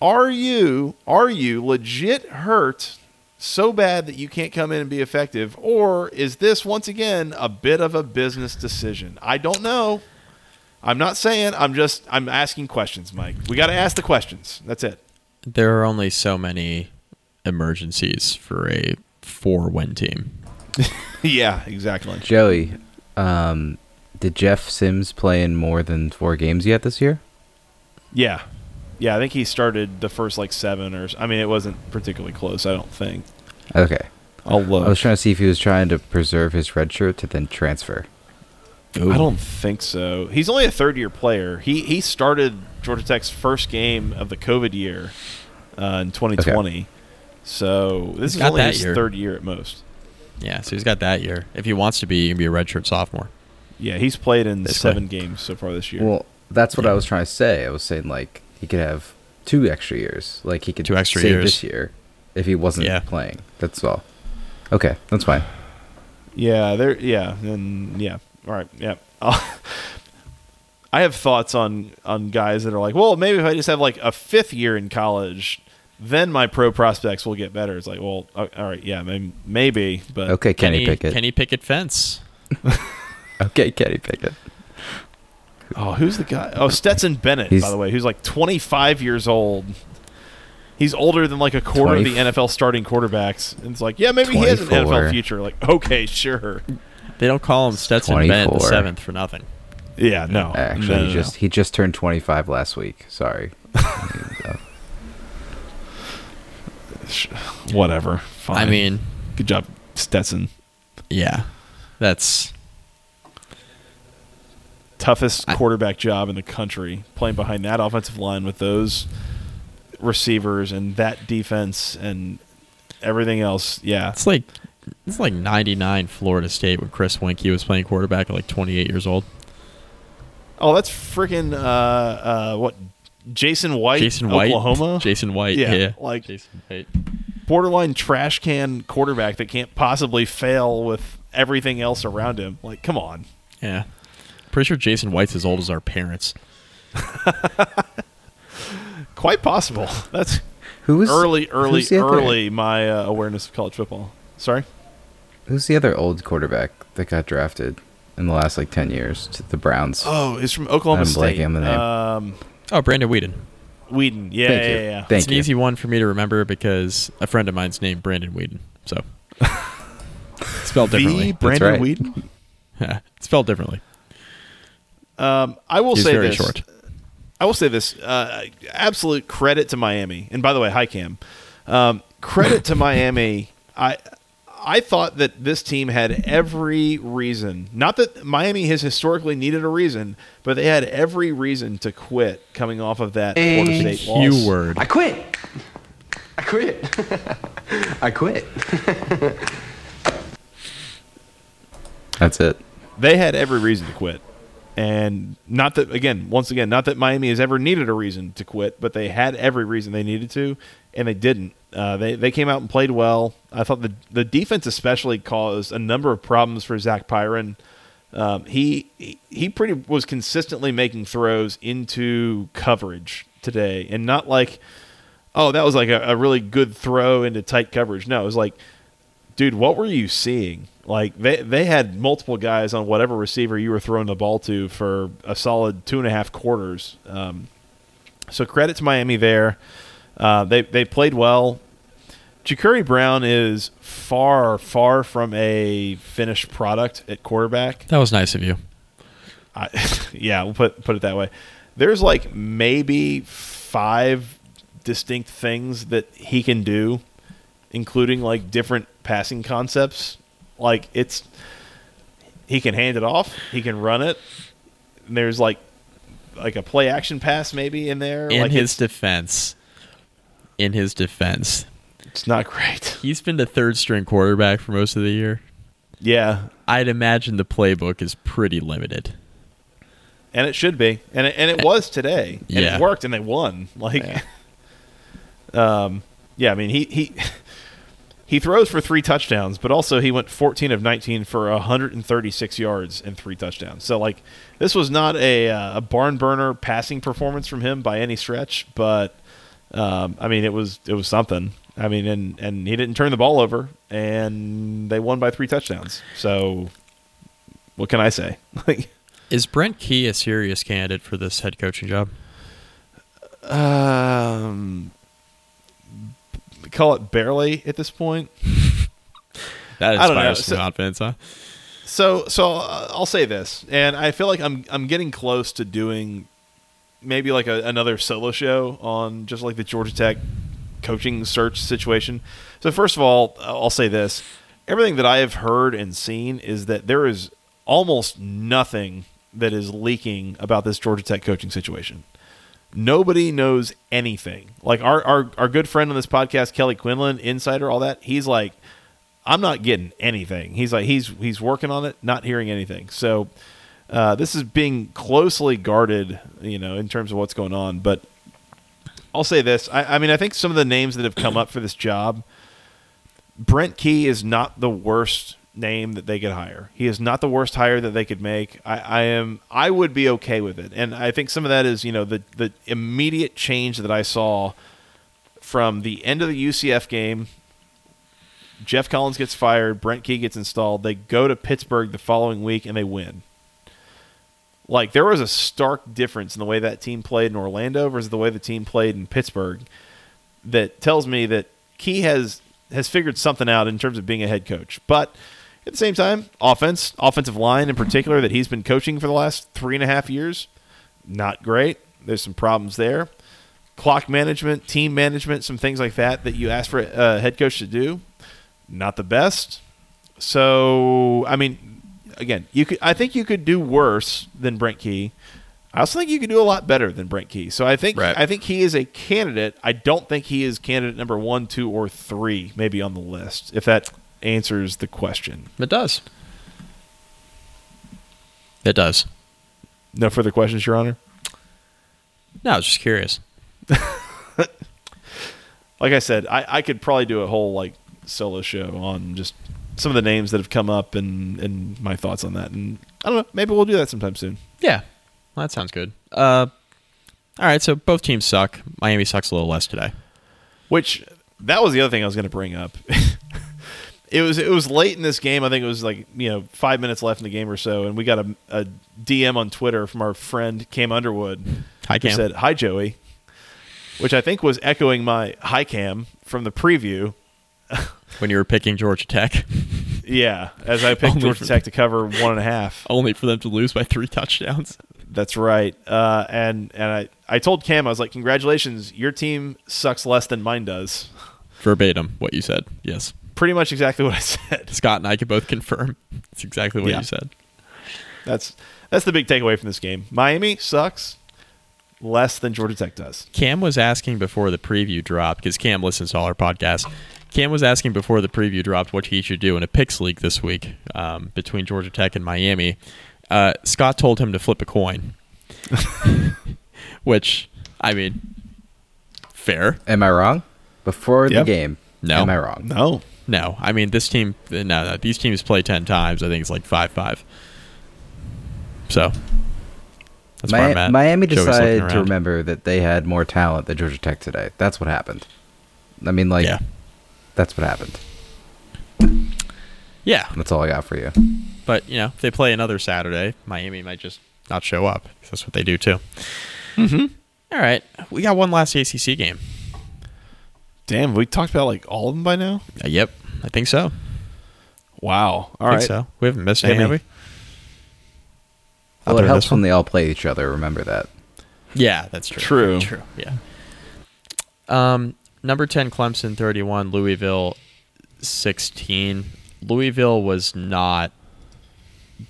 S1: Are you are you legit hurt so bad that you can't come in and be effective, or is this once again a bit of a business decision? I don't know. I'm not saying. I'm just. I'm asking questions, Mike. We got to ask the questions. That's it.
S2: There are only so many emergencies for a four win team.
S1: yeah, exactly.
S4: Joey, um, did Jeff Sims play in more than four games yet this year?
S1: Yeah, yeah. I think he started the first like seven or. I mean, it wasn't particularly close. I don't think.
S4: Okay.
S1: I'll look.
S4: I was trying to see if he was trying to preserve his red shirt to then transfer.
S1: I don't think so. He's only a third year player. He he started Georgia Tech's first game of the COVID year uh, in 2020. So this
S2: He's
S1: is only his
S2: year.
S1: third year at most.
S2: Yeah, so he's got that year. If he wants to be, he can be a redshirt sophomore.
S1: Yeah, he's played in
S2: Basically.
S1: seven games so far this year.
S4: Well, that's what
S2: Yeah.
S4: I was trying to say. I was saying like he could have two extra years. Like he could
S2: Two extra
S4: save
S2: years.
S4: this year if he wasn't
S2: Yeah.
S4: playing. That's all. Okay, that's fine.
S1: yeah, there. Yeah, and yeah. All right. Yeah. I'll- have thoughts on on guys that are like, well, maybe if I just have like a fifth year in college, then my pro prospects will get better. It's like, well, all right, yeah, may- maybe, but
S4: Okay, Kenny, Pickett.
S2: Kenny Pickett fence.
S4: Okay, Kenny Pickett.
S1: Oh, who's the guy? Oh, Stetson Bennett,
S4: He's-
S1: by the way, who's like 25 years old. He's older than like a quarter of
S4: 20
S1: the NFL starting quarterbacks. And it's like, yeah, maybe he has an
S4: 24.
S1: NFL future. Like, okay, sure.
S2: They don't call him Stetson Bennett the
S4: 24.
S2: seventh for nothing.
S1: Yeah, no.
S4: Actually,
S1: no, no,
S4: he
S1: no.
S4: just he just turned 25 last week. Sorry.
S1: sh- whatever. Fine.
S2: I mean,
S1: good job, Stetson.
S2: yeah, that's
S1: Toughest
S2: I-
S1: quarterback job in the country, playing behind that offensive line with those receivers and that defense and everything else. Yeah,
S2: it's like it's like '99 Florida State when Chris Weinke was playing quarterback at like 28 years old.
S1: Oh, that's freaking uh, uh, what? Jason White,
S2: Jason White,
S1: Oklahoma,
S2: Jason White,
S1: Yeah,
S2: yeah,
S1: like-
S2: Jason White.
S1: borderline trash can quarterback that can't possibly fail with everything else around him. Like, come on.
S2: Yeah, pretty sure Jason White's as old as our parents.
S1: Quite possible. That's
S4: Who's
S1: early, early,
S4: who's
S1: early. My uh, awareness of college football. Sorry,
S4: Who's the other old quarterback that got drafted in the last like ten years to the Browns?
S1: oh, it's from Oklahoma
S4: I'm
S1: State.
S4: blanking on the name.
S1: Um,
S2: Oh, Brandon Weeden.
S1: Weeden. Yeah,
S4: Thank
S1: yeah,
S4: you.
S1: yeah, yeah.
S4: Thank
S2: it's an
S4: you.
S2: easy one for me to remember because a friend of mine's named Brandon Whedon. So spelled
S1: The
S2: differently.
S1: Brandon
S4: right.
S1: Whedon.
S2: spelled differently.
S1: Um, I will
S2: He's
S1: say
S2: very
S1: this.
S2: short.
S1: I will say this. Uh, absolute credit to Miami. And by the way, hi Cam. Um, credit to Miami. I I thought that this team had every reason. Not that Miami has historically needed a reason, but they had every reason to quit coming off of that Florida State loss.
S2: Q word.
S5: I quit. I quit. I quit.
S4: That's it.
S1: They had every reason to quit. And not that again, once again, not that Miami has ever needed a reason to quit, but they had every reason they needed to, and they didn't. Uh, they they came out and played well. I thought the the defense especially caused a number of problems for Zach Pyron. Um, he he- pretty was consistently making throws into coverage today, and not like, oh, that was like a, a really good throw into tight coverage. No, it was like dude, what were you seeing? Like they they had multiple guys on whatever receiver you were throwing the ball to for a solid two and a half quarters. Um, so credit to Miami there. Uh, they they played well. Jacurri Brown is far far from a finished product at quarterback.
S2: That was nice of you.
S1: I, yeah, we'll put put it that way. There's like maybe five distinct things that he can do, including like different passing concepts. Like it's he can hand it off, he can run it. And there's like like a play action pass maybe in there.
S2: In
S1: like
S2: his defense, in his defense,
S1: it's not great.
S2: he's been the third string quarterback for most of the year.
S1: Yeah,
S2: I'd imagine the playbook is pretty limited.
S1: and it should be, and it, and it was today, and
S2: Yeah.
S1: it worked, and they won. Like, um, yeah, I mean he he he throws for three touchdowns, but also he went 14 of 19 for 136 yards and three touchdowns. So like, this was not a uh, a barn burner passing performance from him by any stretch, but um, I mean it was it was something. I mean, and and he didn't turn the ball over, and they won by three touchdowns. So, what can I say? Like.
S2: Is Brent Key a serious candidate for this head coaching job?
S1: Um, call it barely at this point.
S2: That
S1: I don't know.
S2: inspires some
S1: So-
S2: confidence, huh?
S1: So, so uh, I'll say this, and I feel like I'm I'm getting close to doing maybe like a, another solo show on just like the Georgia Tech coaching search situation. So first of all, I'll say this: everything that I have heard and seen is that there is almost nothing that is leaking about this Georgia Tech coaching situation. Nobody knows anything. Like our, our our good friend on this podcast, Kelly Quinlan, insider, all that. He's like, I'm not getting anything. He's like, he's he's working on it, not hearing anything. So uh, this is being closely guarded, you know, in terms of what's going on. But I'll say this: I, I mean, I think some of the names that have come up for this job, Brent Key is not the worst name that they could hire. He is not the worst hire that they could make. I, I am I would be okay with it. And I think some of that is, you know, the the immediate change that I saw from the end of the UCF game. Geoff Collins gets fired, Brent Key gets installed. They go to Pittsburgh the following week and they win. Like there was a stark difference in the way that team played in Orlando versus the way the team played in Pittsburgh that tells me that Key has has figured something out in terms of being a head coach. But at the same time, offense, offensive line in particular that he's been coaching for the last three and a half years, not great. There's some problems there. clock management, team management, some things like that that you ask for a head coach to do. Not the best. So, I mean, again, you could. I think you could do worse than Brent Key. I also think you could do a lot better than Brent Key. So I think
S2: Right.
S1: I think he is a candidate. I don't think he is candidate number one, two, or three, maybe on the list. If that answers the question.
S2: It does. It does.
S1: No further questions, Your Honor.
S2: No, I was just curious.
S1: like I said, I, I could probably do a whole like solo show on just some of the names that have come up and and my thoughts on that. And I don't know, maybe we'll do that sometime soon.
S2: Yeah, well, that sounds good. Uh, all right, so both teams suck. Miami sucks a little less today.
S1: Which that was the other thing I was going to bring up. it was it was late in this game. I think it was like you know five minutes left in the game or so, and we got a, a DM on Twitter from our friend Cam Underwood.
S2: Hi, Cam.
S1: said hi Joey, which I think was echoing my hi Cam from the preview.
S2: When you were picking Georgia Tech,
S1: Yeah, as I picked
S2: Only
S1: Georgia Tech to cover one and a half.
S2: only for them to lose by three touchdowns.
S1: That's right. Uh, and and I, I told Cam, I was like, congratulations, your team sucks less than mine does.
S2: Verbatim, what you said. Yes,
S1: Pretty much exactly what I said.
S2: Scott and I could both confirm. It's exactly what
S1: Yeah.
S2: you said.
S1: That's that's the big takeaway from this game. Miami sucks less than Georgia Tech does.
S2: Cam was asking before the preview dropped because Cam listens to all our podcasts. Cam was asking before the preview dropped what he should do in a picks league this week um, between Georgia Tech and Miami. Uh, Scott told him to flip a coin, which I mean, fair.
S4: Am I wrong? Before
S1: Yep.
S4: the game,
S2: No.
S4: am I wrong?
S1: No.
S2: No, I mean this team. No, no, these teams play ten times. I think it's like five five. So that's where
S4: Mi-
S2: I'm at.
S4: Miami
S2: Joey's
S4: decided to remember that they had more talent than Georgia Tech today. That's what happened. I mean, like,
S2: Yeah,
S4: that's what happened.
S2: yeah.
S4: That's all I got for you.
S2: But you know, if they play another Saturday, Miami might just not show up. That's what they do too. Mm-hmm. All right, we got one last ACC game.
S1: Damn, we talked about like all of them by now.
S2: Uh, yep, I think so.
S1: Wow. All
S2: I
S1: right.
S2: think so. We haven't missed
S1: Hit
S2: any, have we?
S4: Well,
S2: Other
S4: it helps when they all play each other. Remember that.
S2: Yeah, that's true.
S1: True.
S2: True. Yeah. Um, number ten, Clemson, thirty-one, Louisville, sixteen. Louisville was not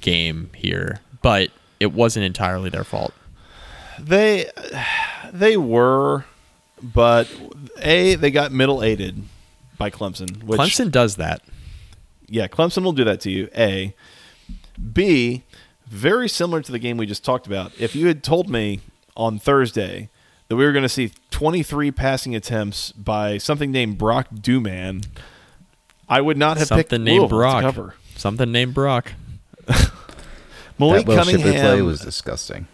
S2: game here, but it wasn't entirely their fault.
S1: They they were, but a they got middle aided by Clemson. Which,
S2: Clemson does that.
S1: yeah, Clemson will do that to you. A, B, very similar to the game we just talked about. If you had told me on Thursday that we were going to see 23 passing attempts by something named Brock Domann, I would not have picked
S2: Something named
S1: Louisville
S2: Brock.
S1: to cover.
S2: Something named Brock.
S1: Malik
S4: that Will Shipley
S1: Cunningham.
S4: play was disgusting.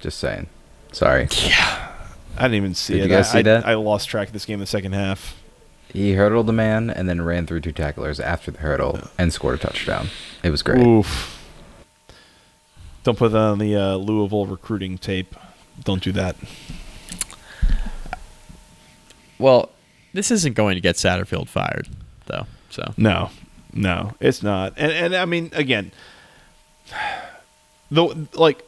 S4: Just saying. Sorry.
S1: I didn't even see
S4: Did
S1: it.
S4: you guys
S1: I,
S4: see
S1: I-
S4: that?
S1: I lost track of this game in the second half.
S4: He hurdled a man and then ran through two tacklers after the hurdle and scored a touchdown. It was great.
S1: Oof. Don't put that on the uh, Louisville recruiting tape. Don't do that.
S2: Well, this isn't going to get Satterfield fired, though. So
S1: No, no, it's not. And and I mean, again, the like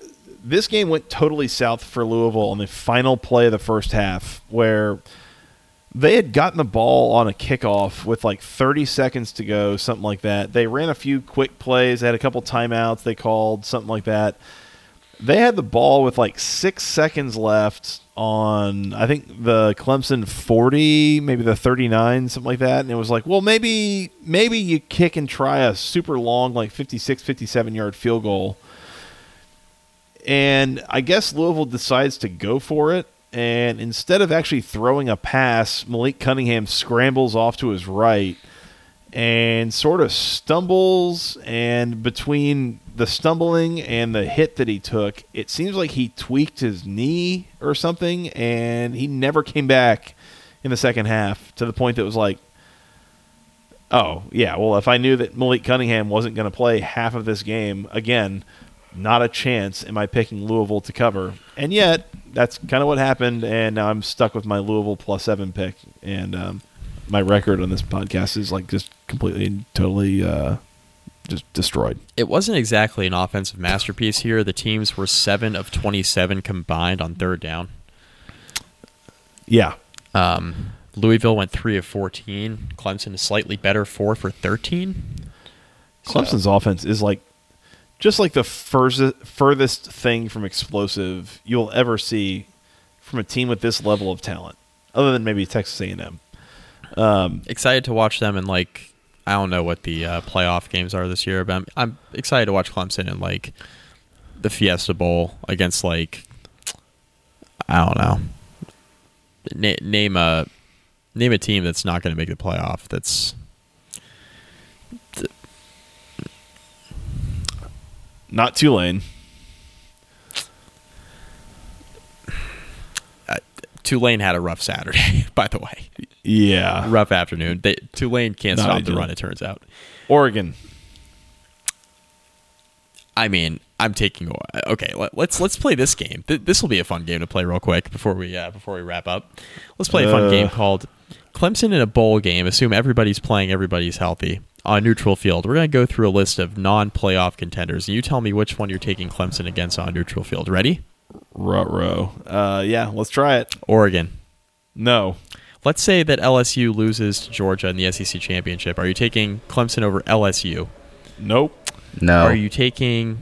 S1: this game went totally south for Louisville on the final play of the first half, where they had gotten the ball on a kickoff with like 30 seconds to go, something like that. They ran a few quick plays, they had a couple timeouts they called, something like that. They had the ball with like six seconds left on, I think, the Clemson 40, maybe the 39, something like that. And it was like, well, maybe maybe you kick and try a super long, like 56, 57 yard field goal. And I guess Louisville decides to go for it. And instead of actually throwing a pass, Malik Cunningham scrambles off to his right and sort of stumbles. And between the stumbling and the hit that he took, it seems like he tweaked his knee or something. And he never came back in the second half to the point that it was like, oh, yeah, well, if I knew that Malik Cunningham wasn't going to play half of this game, again, not a chance am I picking Louisville to cover. And yet, that's kind of what happened, and now I'm stuck with my Louisville plus seven pick. And um, my record on this podcast is like just completely and totally uh, just destroyed.
S2: it wasn't exactly an offensive masterpiece here. The teams were seven of twenty-seven combined on third down.
S1: Yeah.
S2: Um, Louisville went three of fourteen. Clemson is slightly better, four for thirteen. So-
S1: Clemson's offense is like just like the furthest furthest thing from explosive you'll ever see from a team with this level of talent, other than maybe Texas A&M. Um,
S2: excited to watch them in like I don't know what the uh, playoff games are this year, but I'm, I'm excited to watch Clemson in like the Fiesta Bowl against like I don't know. Na- name a name a team that's not going to make the playoff. That's
S1: not Tulane.
S2: Tulane had a rough Saturday, by the way.
S1: Yeah.
S2: Rough afternoon. They, Tulane can't
S1: Not
S2: stop the run. It turns out.
S1: Oregon.
S2: I mean, I'm taking. Okay, let, let's let's play this game. Th- this will be a fun game to play real quick before we uh, before we wrap up. Let's play a fun
S1: Uh.
S2: game called Clemson in a bowl game. Assume everybody's playing, everybody's healthy on neutral field. We're gonna go through a list of non-playoff contenders, and you tell me which one you're taking Clemson against on neutral field. Ready?
S1: Ruh-roh. Uh, yeah, let's try it.
S2: Oregon.
S1: No.
S2: Let's say that LSU loses to Georgia in the SEC championship. Are you taking Clemson over LSU?
S1: Nope.
S4: No.
S2: Are you taking?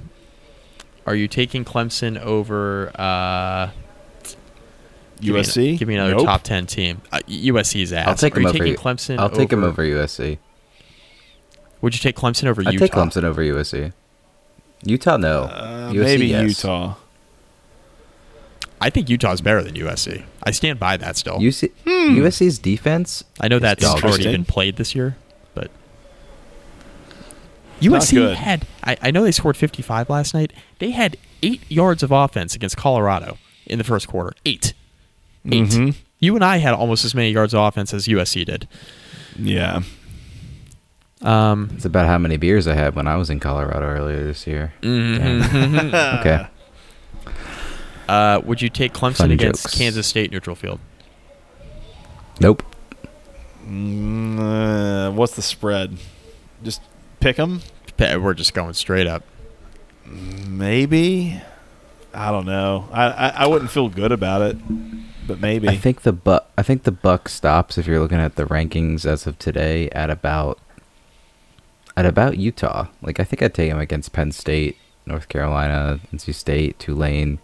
S2: Are you taking Clemson over? Uh, give me-
S1: USC?
S2: Give me another
S1: Nope.
S2: top ten team. Uh, USC's ass.
S4: I'll take
S2: Are
S4: him
S2: you
S4: over.
S2: taking
S4: U-
S2: Clemson?
S4: I'll take him
S2: over
S4: over USC.
S2: Would you take Clemson over
S4: I
S2: Utah?
S4: take Clemson over USC. Utah, no.
S1: Uh,
S4: USC,
S1: maybe
S4: yes.
S1: Utah.
S2: I think Utah's better than USC. I stand by that still.
S4: UC,
S1: Hmm.
S4: USC's defense.
S2: I know that's already been played this year, but
S1: not
S2: USC had. I, I know they scored 55 last night. They had eight yards of offense against Colorado in the first quarter. Eight. 8
S1: Mhm.
S2: You and I had almost as many yards of offense as USC did.
S1: Yeah.
S2: Um,
S4: It's about how many beers I had when I was in Colorado earlier this year.
S2: mhm.
S4: Okay.
S2: uh, would you take Clemson
S4: Funny
S2: against
S4: jokes.
S2: Kansas State neutral field?
S4: Nope.
S1: Mm, uh, what's the spread? Just pick them?
S2: We're just going straight up.
S1: Maybe. I don't know. I, I, I wouldn't feel good about it, but maybe.
S4: I think the buck. I think the buck stops if you're looking at the rankings as of today at about at about Utah. Like I think I'd take him against Penn State, North Carolina, NC State, Tulane,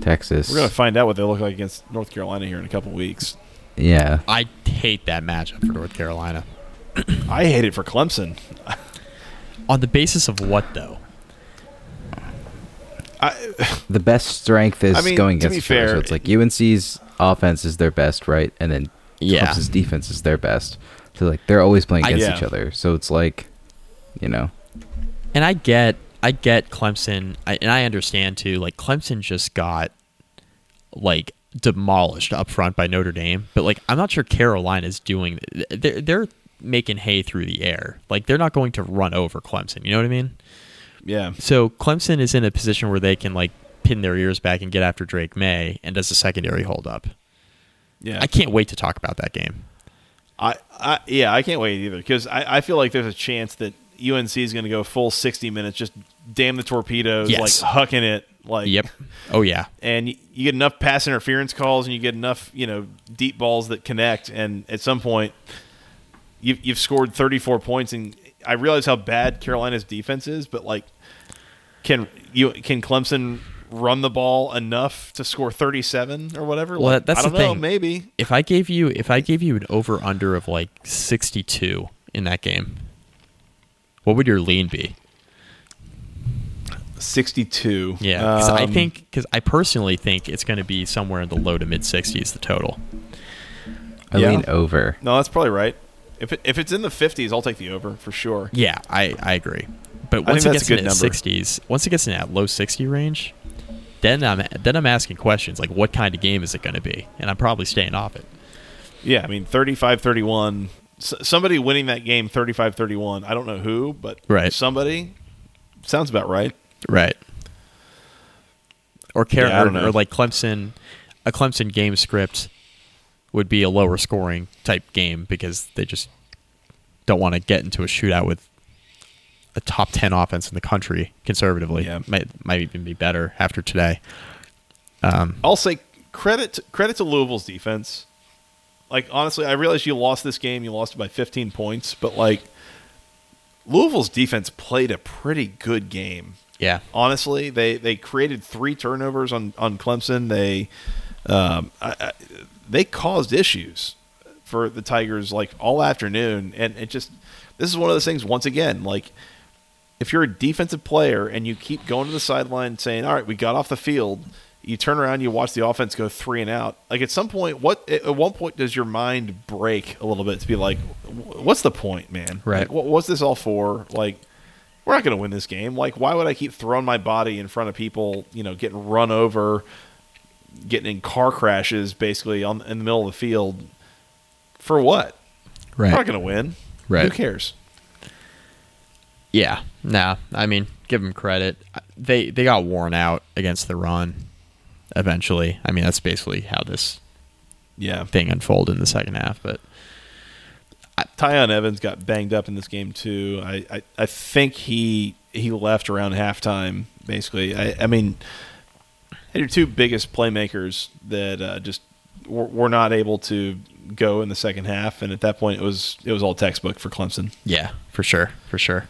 S4: Texas.
S1: We're going to find out what they look like against North Carolina here in a couple weeks.
S4: yeah.
S2: I hate that matchup for North Carolina.
S1: I hate it for Clemson.
S2: On the basis of what, though?
S1: I,
S4: The best strength is
S1: I mean,
S4: going
S1: to
S4: against
S1: be
S4: each other.
S1: fair,
S4: So it's like UNC's offense is their best, right? And then
S2: Yeah.
S4: Clemson's defense is their best. So like they're always playing
S2: I-
S4: against
S1: Yeah.
S4: each other. So it's like, you know,
S2: And I get, I get Clemson, I, and I understand too. Like Clemson just got like demolished up front by Notre Dame, but like I'm not sure Carolina's doing. They're they're making hay through the air. Like they're not going to run over Clemson. You know what I mean?
S1: yeah.
S2: So Clemson is in a position where they can like pin their ears back and get after Drake Maye, and does the secondary hold up?
S1: Yeah.
S2: I can't wait to talk about that game.
S1: I, I yeah, I can't wait either because I, I feel like there's a chance that UNC is going to go full 60 minutes, just damn the torpedoes,
S2: Yes.
S1: like hucking it, like
S2: Yep. Oh yeah.
S1: And you, get enough pass interference calls, and you get enough, you know, deep balls that connect, and at some point, you've you've scored 34 points, and I realize how bad Carolina's defense is, but like, can you can Clemson run the ball enough to score 37 or whatever?
S2: Well,
S1: Like,
S2: that's
S1: I don't
S2: the
S1: know,
S2: thing.
S1: maybe.
S2: If I gave you if I gave you an over under of like 62 in that game, what would your lean be?
S1: 62.
S2: Yeah, because I
S1: Um,
S2: think because I personally think it's going to be somewhere in the low to mid 60s the total.
S4: I
S1: Yeah.
S4: lean over.
S1: No, that's probably right. If it, if it's in the 50s, I'll take the over for sure.
S2: Yeah, I, I agree. But
S1: I
S2: once
S1: think
S2: it gets in
S1: good
S2: that 60s, once it gets in that low 60 range, then I'm then I'm asking questions like what kind of game is it going to be, and I'm probably staying off it.
S1: Yeah, I mean 35-31. S- somebody winning that game 35-31. I don't know who, but
S2: Right.
S1: somebody sounds about right.
S2: Right. Or, Car-
S1: Yeah,
S2: or, or like Clemson, a Clemson game script would be a lower scoring type game because they just don't want to get into a shootout with a top 10 offense in the country conservatively.
S1: Yeah.
S2: Might, might even be better after today. Um,
S1: I'll say credit credit to Louisville's defense. Like honestly, I realize you lost this game. You lost it by 15 points, but like Louisville's defense played a pretty good game.
S2: Yeah.
S1: Honestly, they they created three turnovers on on Clemson. They um, I, I, they caused issues for the Tigers like all afternoon, and it just this is one of those things. Once again, like if you're a defensive player and you keep going to the sideline saying, "All right, we got off the field," you turn around, you watch the offense go three and out. Like at some point, what at one point does your mind break a little bit to be like, "What's the point, man?
S2: Right.
S1: Like, what, what's this all for? Like." We're not going to win this game. Like, why would I keep throwing my body in front of people? You know, getting run over, getting in car crashes, basically on in the middle of the field. For what? Right? We're not going to win.
S2: Right.
S1: Who cares?
S2: Yeah. Nah. I mean, give them credit. They they got worn out against the run. Eventually, I mean that's basically how this
S1: Yeah.
S2: thing unfolded in the second half. But
S1: Tiyon Evans got banged up in this game too. I, I, I think he he left around halftime. Basically, I, I mean, your two biggest playmakers that uh, just were, were not able to go in the second half, and at that point, it was it was all textbook for Clemson.
S2: yeah, for sure, for sure.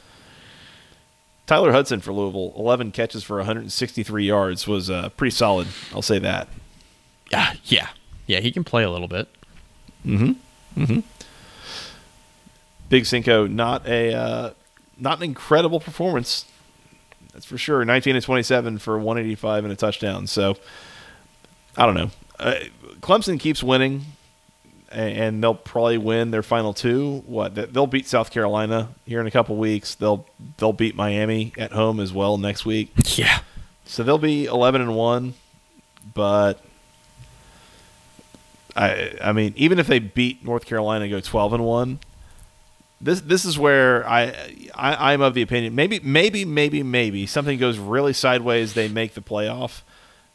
S1: Tyler Hudson for Louisville, 11 catches for 163 yards was uh, pretty solid. I'll say that.
S2: Yeah, yeah, yeah. He can play a little bit. Mm-hmm. Mm-hmm.
S1: Big Cinco, not a uh, not an incredible performance. That's for sure. 19 to 27 for 185 and a touchdown. So I don't know. Uh, Clemson keeps winning, and they'll probably win their final two. What they- they'll beat South Carolina here in a couple weeks. They'll they'll beat Miami at home as well next week.
S2: Yeah,
S1: So they'll be 11 and 1, but I I mean even if they beat North Carolina go 12 and 1, this this is where I, I I'm of the opinion maybe maybe maybe maybe something goes really sideways they make the playoff.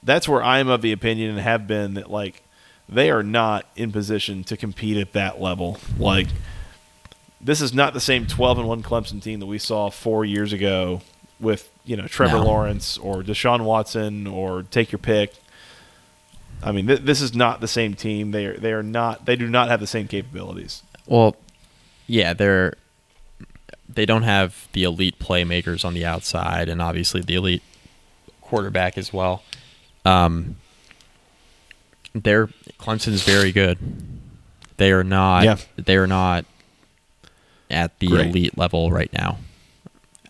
S1: That's where I'm of the opinion and have been that like they are not in position to compete at that level. Like this is not the same 12 and 1 Clemson team that we saw 4 years ago with, you know, Trevor
S2: No.
S1: Lawrence or Deshaun Watson or take your pick. I mean, th- this is not the same team. They are they are not they do not have the same capabilities.
S2: Well, yeah, they're they don't have the elite playmakers on the outside, and obviously the elite quarterback as well. Um, they're Clemson's very good. They are not.
S1: Yeah.
S2: They are not at the
S1: Great.
S2: elite level right now.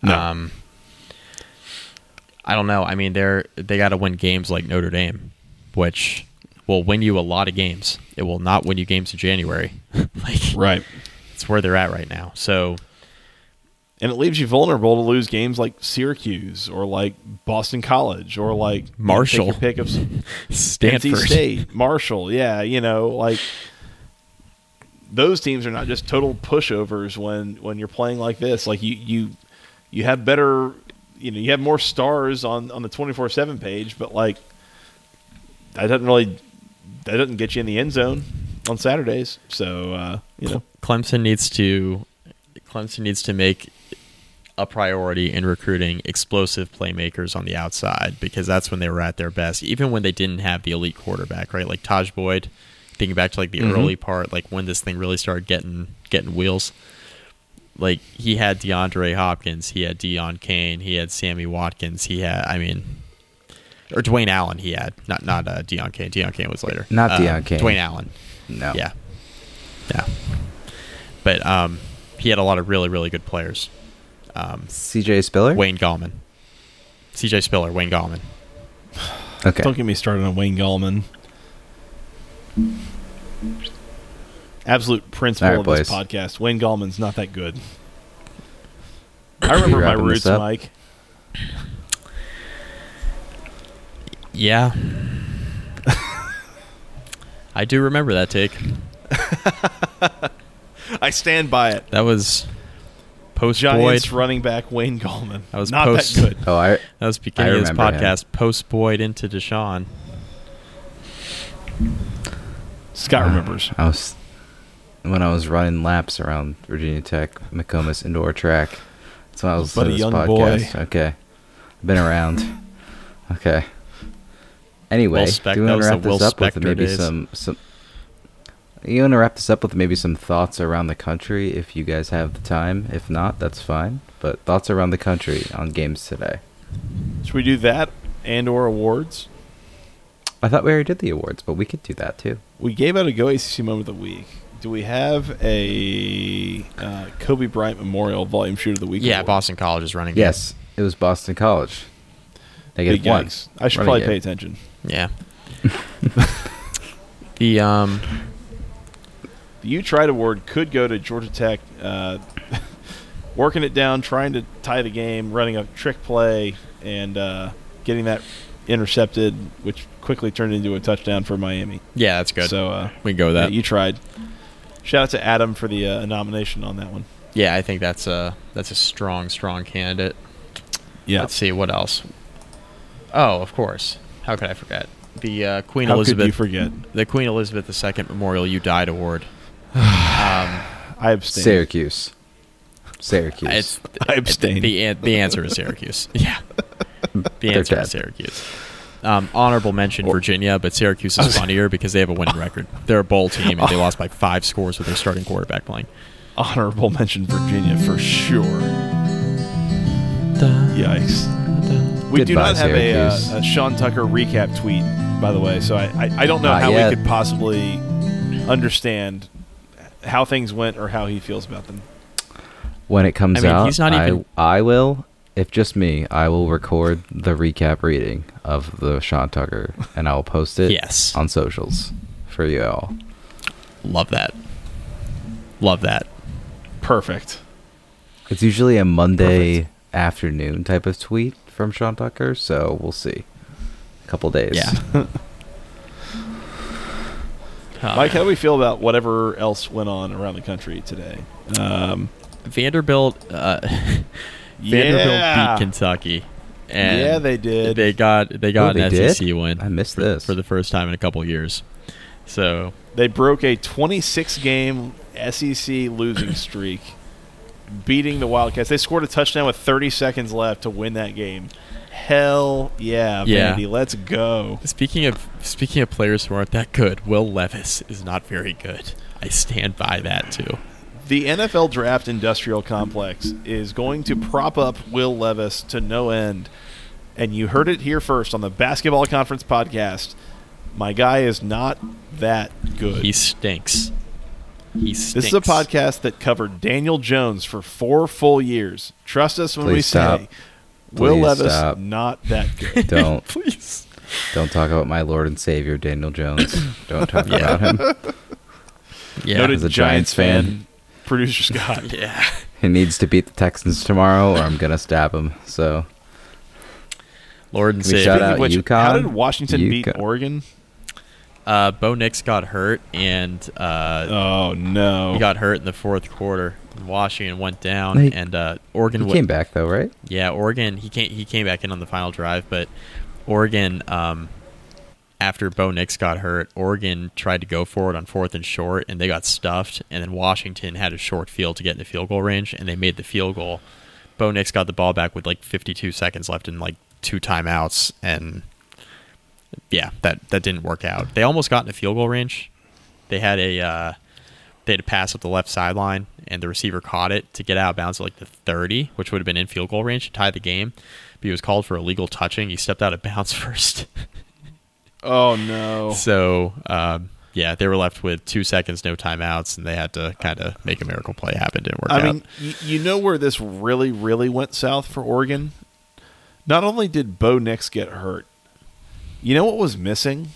S1: No.
S2: Um, I don't know. I mean, they're they got to win games like Notre Dame, which will win you a lot of games. It will not win you games in January. like
S1: Right.
S2: it's where they're at right now. So
S1: And it leaves you vulnerable to lose games like Syracuse or like Boston College or like
S2: Marshall.
S1: pick of NC
S2: Stanford,
S1: State, Marshall. Yeah, you know, like those teams are not just total pushovers when when you're playing like this. Like you you you have better, you know, you have more stars on on the twenty four seven page, but like that doesn't really that doesn't get you in the end zone on Saturdays. So uh, you know,
S2: Clemson needs to Clemson needs to make a priority in recruiting explosive playmakers on the outside because that's when they were at their best. Even when they didn't have the elite quarterback, right? Like Tajh Boyd, thinking back to like the
S1: Mhm.
S2: early part, like when this thing really started getting getting wheels. Like he had DeAndre Hopkins, he had Deon Cain, he had Sammy Watkins, he had I mean or Dwayne Allen he had. Not not uh, Deon Cain. Deon Cain was later.
S4: Not
S2: Uh,
S4: Deon Cain.
S2: Dwayne Allen.
S4: No.
S2: Yeah. Yeah. But um, he had a lot of really, really good players. Um,
S4: CJ Spiller?
S2: Wayne Gallman. CJ Spiller, Wayne Gallman.
S4: Okay.
S1: Don't get me started on Wayne Gallman. Absolute principle
S4: All right,
S1: of this podcast. Wayne Gallman's not that good. I remember my roots. Mike.
S2: Yeah. I do remember that take.
S1: I stand by it.
S2: That was post
S1: Giants
S2: Boyd.
S1: running back Wayne Gallman.
S2: That was
S1: not
S2: post-
S1: that good.
S4: Oh, I
S2: That was beginning of this
S4: remember him.
S2: podcast. Post Boyd into Deshaun.
S1: Scott uh, remembers.
S4: I was when I was running laps around Virginia Tech, McComas Indoor Track. That's when I was
S1: Buddy,
S4: listening to this
S1: young boy.
S4: podcast. Okay, been around. Okay. Anyway,
S2: Will Spec-
S4: do we want to wrap this up with maybe
S2: days.
S4: some some? You want to wrap this up with maybe some thoughts around the country if you guys have the time. If not, that's fine. But thoughts around the country on games today.
S1: Should we do that and or awards?
S4: I thought we already did the awards, but we could do that too.
S1: We gave out a Go ACC moment of the week. Do we have a uh, Kobe Bryant Memorial Volume Shoot of the Week?
S2: Yeah,
S1: award?
S2: Boston College is running.
S4: Yes, it was Boston College. Negative
S1: Big
S4: one.
S1: I should
S4: Running
S1: probably
S4: game.
S1: pay attention.
S2: Yeah. the um
S1: The U Tried Award could go to Georgia Tech, uh, working it down, trying to tie the game, running a trick play, and uh, getting that intercepted, which quickly turned into a touchdown for Miami.
S2: yeah, that's good.
S1: So uh,
S2: we can go with
S1: yeah,
S2: that.
S1: you tried. Shout out to Adam for the uh, nomination on that one.
S2: yeah, I think that's a that's a strong strong candidate.
S1: Yeah.
S2: Let's see what else. Oh, of course. How could I forget? The uh, Queen
S1: How
S2: Elizabeth
S1: could you forget?
S2: the Queen Elizabeth II Memorial You Died Award. Um,
S1: I abstain.
S4: Syracuse. Syracuse.
S2: it's
S1: I abstain.
S2: The the answer is Syracuse. Yeah, the answer is Syracuse. Um, honorable mention Virginia, but Syracuse is funnier because they have a winning record. They're a bowl team and they lost by five scores with their starting quarterback playing.
S1: Honorable mention Virginia for sure. Yikes. We do not have a, uh, a Sean Tucker recap tweet, by the way, so I, I, I don't know
S4: Not
S1: how
S4: yet.
S1: we could possibly understand how things went or how he feels about them.
S4: when it comes
S2: I mean,
S4: out,
S2: he's not
S4: I,
S2: even-
S4: I will, if just me, I will record the recap reading of the Sean Tucker and I will post it
S2: Yes.
S4: on socials for you all.
S2: Love that. Love that.
S1: Perfect.
S4: It's usually a Monday afternoon type of tweet from Sean Tucker, so we'll see. A couple days.
S2: Yeah. Oh,
S1: Mike, how do we feel about whatever else went on around the country today? Um,
S2: Vanderbilt uh, Vanderbilt
S1: yeah.
S2: beat Kentucky. And
S1: Yeah, they did.
S2: They got they got
S4: Oh,
S2: an
S4: they
S2: SEC
S4: did?
S2: win.
S4: I missed
S2: for,
S4: this.
S2: for the first time in a couple years. So
S1: They broke a 26 game SEC losing streak, beating the Wildcats. They scored a touchdown with 30 seconds left to win that game. Hell yeah,
S2: Yeah.
S1: Vandy, let's go.
S2: speaking of speaking of players who aren't that good, Will Levis is not very good. I stand by that too.
S1: The NFL draft industrial complex is going to prop up Will Levis to no end. And you heard it here first on the Basketball Conference podcast. My guy is not that good.
S2: He stinks. He stinks.
S1: This is a podcast that covered Daniel Jones for four full years. Trust us when we
S4: stop.
S1: say Will
S4: Please
S1: Levis
S4: stop.
S1: not that good.
S4: Don't
S2: Please.
S4: don't talk about my Lord and Savior Daniel Jones. Don't talk
S2: Yeah.
S4: about him.
S2: Yeah.
S1: Noted
S4: As a
S1: Giants,
S4: Giants
S1: fan,
S4: fan.
S1: producer Scott.
S2: Yeah.
S4: He needs to beat the Texans tomorrow, or I'm gonna stab him. So
S2: Lord and
S4: Can
S2: Savior.
S4: shout
S1: Speaking
S4: out
S1: of which,
S4: UConn?
S1: how did Washington beat Oregon?
S2: Uh, Bo Nix got hurt, and uh,
S1: Oh no!
S2: he got hurt in the fourth quarter. Washington went down,
S4: He-
S2: and uh, Oregon wa-
S4: came back though, right?
S2: Yeah, Oregon. He came. He came back in on the final drive, but Oregon, um, after Bo Nix got hurt, Oregon tried to go for it on fourth and short, and they got stuffed. And then Washington had a short field to get in the field goal range, and they made the field goal. Bo Nix got the ball back with like 52 seconds left and like two timeouts, and yeah, that that didn't work out. They almost got in the field goal range. They had a uh, they had a pass up the left sideline, and the receiver caught it to get out of bounds at like the 30, which would have been in field goal range to tie the game. But he was called for illegal touching. He stepped out of bounds first.
S1: oh no!
S2: so, um, yeah, they were left with two seconds, no timeouts, and they had to kind of make a miracle play happen. Didn't work
S1: I
S2: out.
S1: mean, y- you know where this really, really went south for Oregon. Not only did Bo Nix get hurt, you know what was missing?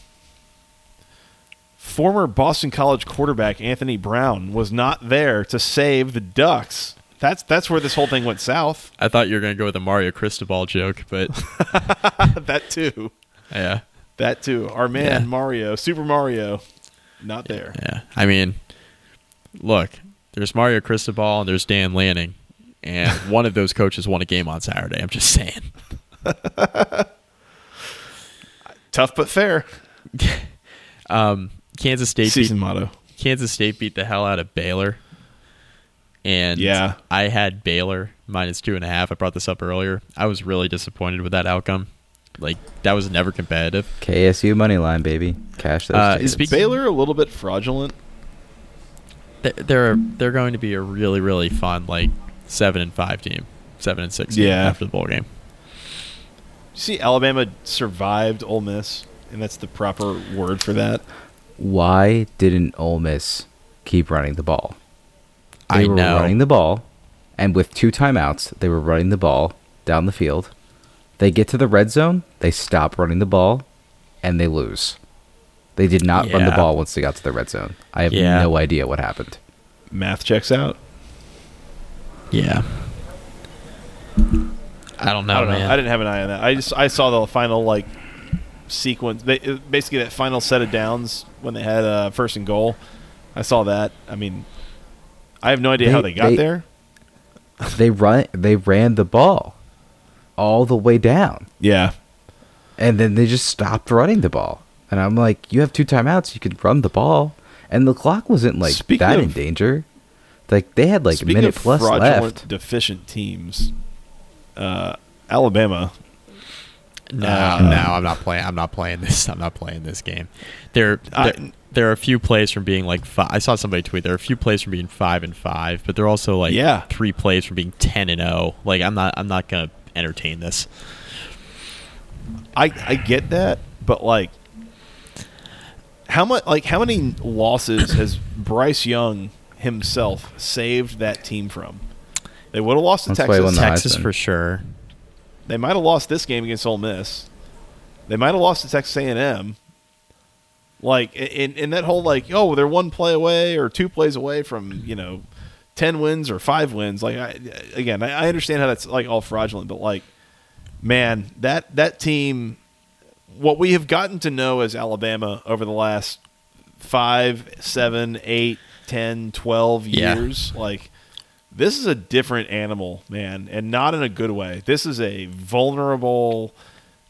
S1: Former Boston College quarterback Anthony Brown was not there to save the Ducks. That's that's where this whole thing went south.
S2: I thought you were going to go with a Mario Cristobal joke, but
S1: that too.
S2: yeah,
S1: That too. Our man
S2: Yeah.
S1: Mario, Super Mario, not there.
S2: yeah. I mean, look, there's Mario Cristobal and there's Dan Lanning, and one of those coaches won a game on Saturday. I'm just saying.
S1: Tough but fair.
S2: Um, Kansas State beat
S1: Season motto.
S2: Kansas State beat the hell out of Baylor. And
S1: Yeah.
S2: I had Baylor minus two and a half. I brought this up earlier. I was really disappointed with that outcome. Like that was never competitive.
S4: KSU money line, baby. Cash those
S2: Uh,
S4: tickets.
S2: speak-
S1: Baylor a little bit fraudulent.
S2: They're they're, they're going to be a really really fun like seven and five team, seven and six team
S1: Yeah.
S2: after the bowl game.
S1: You see, Alabama survived Ole Miss, and that's the proper word for that.
S4: Why didn't Ole Miss keep running the ball? They
S2: I
S4: were
S2: know.
S4: running the ball, and with two timeouts, they were running the ball down the field. They get to the red zone, they stop running the ball, and they lose. They did not run the ball once they got to the red zone. I have
S2: Yeah.
S4: no idea what happened.
S1: Math checks out.
S2: Yeah. I don't know,
S1: I don't know.
S2: man.
S1: I didn't have an eye on that. I just I saw the final like sequence, uh, basically that final set of downs when they had uh, first and goal. I saw that. I mean, I have no idea how
S4: They-
S1: they got
S4: they-
S1: there.
S4: They run they ran the ball all the way down.
S1: Yeah,
S4: and then they just stopped running the ball. And I'm like, you have two timeouts, you could run the ball, and the clock wasn't like
S1: Speaking
S4: that
S1: of-
S4: in danger. Like they had like a minute plus left.
S1: deficient teams, uh, Alabama.
S2: No,
S1: Uh,
S2: no, I'm not playing. I'm not playing this. I'm not playing this game. There,
S1: I-
S2: there, there are a few plays from being like. Five, I saw somebody tweet. There are a few plays from being five and five, but there are also like
S1: Yeah.
S2: three plays from being ten and zero. Like I'm not. I'm not gonna entertain this.
S1: I I get that, but like, how much like how many losses has Bryce Young himself saved that team from? They would have lost to
S4: That's why he won
S1: Texas.
S2: Texas for sure.
S1: They might have lost this game against Ole Miss. They might have lost to Texas A&M. Like in in that whole like oh they're one play away or two plays away from you know ten wins or five wins. Like I, again, I, I understand how that's like all fraudulent, but like man, that that team, what we have gotten to know as Alabama over the last five, seven, eight, ten, twelve
S2: Yeah.
S1: years, like this is a different animal, man, and not in a good way. This is a vulnerable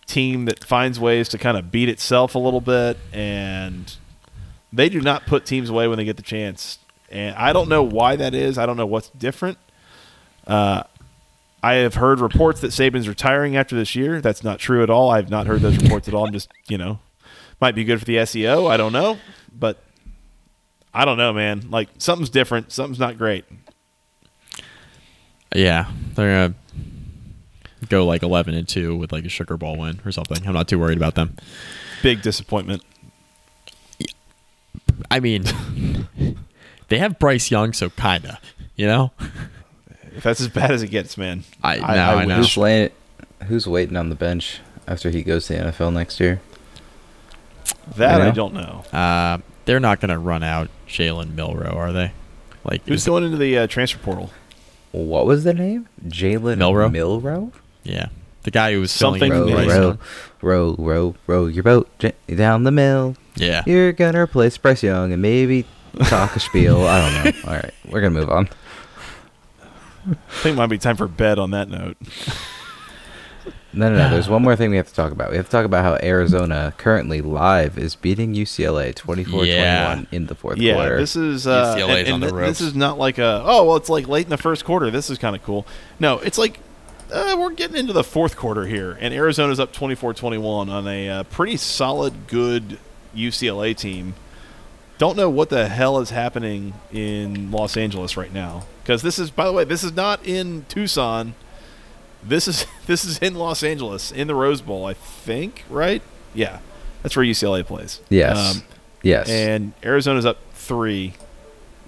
S1: team that finds ways to kind of beat itself a little bit, and they do not put teams away when they get the chance. And I don't know why that is. I don't know what's different. Uh, I have heard reports that Saban's retiring after this year. That's not true at all. I have not heard those reports at all. I'm just, you know, might be good for the SEO. I don't know, but I don't know, man. Like something's different. Something's not great.
S2: Yeah, they're gonna go like eleven and two with like a Sugar Bowl win or something. I'm not too worried about them.
S1: Big disappointment.
S2: I mean, they have Bryce Young, so kinda. You know,
S1: If that's as bad as it gets, man.
S2: I- no, I know.
S4: Who's laying, Who's waiting on the bench after he goes to the NFL next year?
S1: That
S4: You
S1: I don't know.
S2: uh, they're not gonna run out Jalen Milrow, are they? Like,
S1: Who's
S2: is-
S1: going into the uh, transfer portal?
S4: What was the name? Jalen
S2: Milrow?
S4: Milrow.
S2: yeah, the guy who was
S1: Something
S2: filling
S4: Row,
S2: in
S1: Milrow.
S2: Bryce
S4: row, row, row, row your boat gently down the mill.
S2: Yeah,
S4: You're gonna replace Bryce Young and maybe talk a spiel. I don't know. All right, we're gonna move on.
S1: I think it might be time for bed on that note.
S4: No, no, no. There's one more thing we have to talk about. We have to talk about how Arizona currently live is beating UCLA 24-21
S2: Yeah.
S4: in the fourth
S1: Yeah,
S4: quarter.
S1: this is uh,
S2: UCLA 's
S1: and,
S2: on the
S1: th-
S2: ropes.
S1: this is not like a oh well, it's like late in the first quarter. This is kind of cool. No, it's like uh, we're getting into the fourth quarter here, and Arizona's up 24-21 on a uh, pretty solid, good UCLA team. Don't know what the hell is happening in Los Angeles right now because this is, by the way, this is not in Tucson. This is this is in Los Angeles in the Rose Bowl, I think. Right? Yeah, that's where UCLA plays.
S4: yes,
S1: Um,
S4: yes.
S1: and Arizona's up three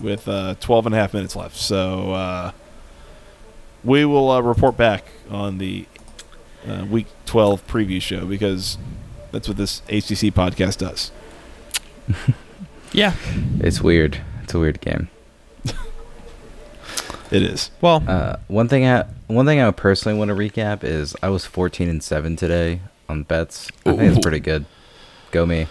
S1: with uh, 12 and a half minutes left. So uh, we will uh, report back on the uh, week 12 preview show because that's what this HTC podcast does.
S2: yeah.
S4: it's weird. It's a weird game.
S1: It is.
S2: Well,
S4: Uh, one thing I one thing I personally want to recap is I was 14 and seven today on bets. I think it's pretty good. Go me.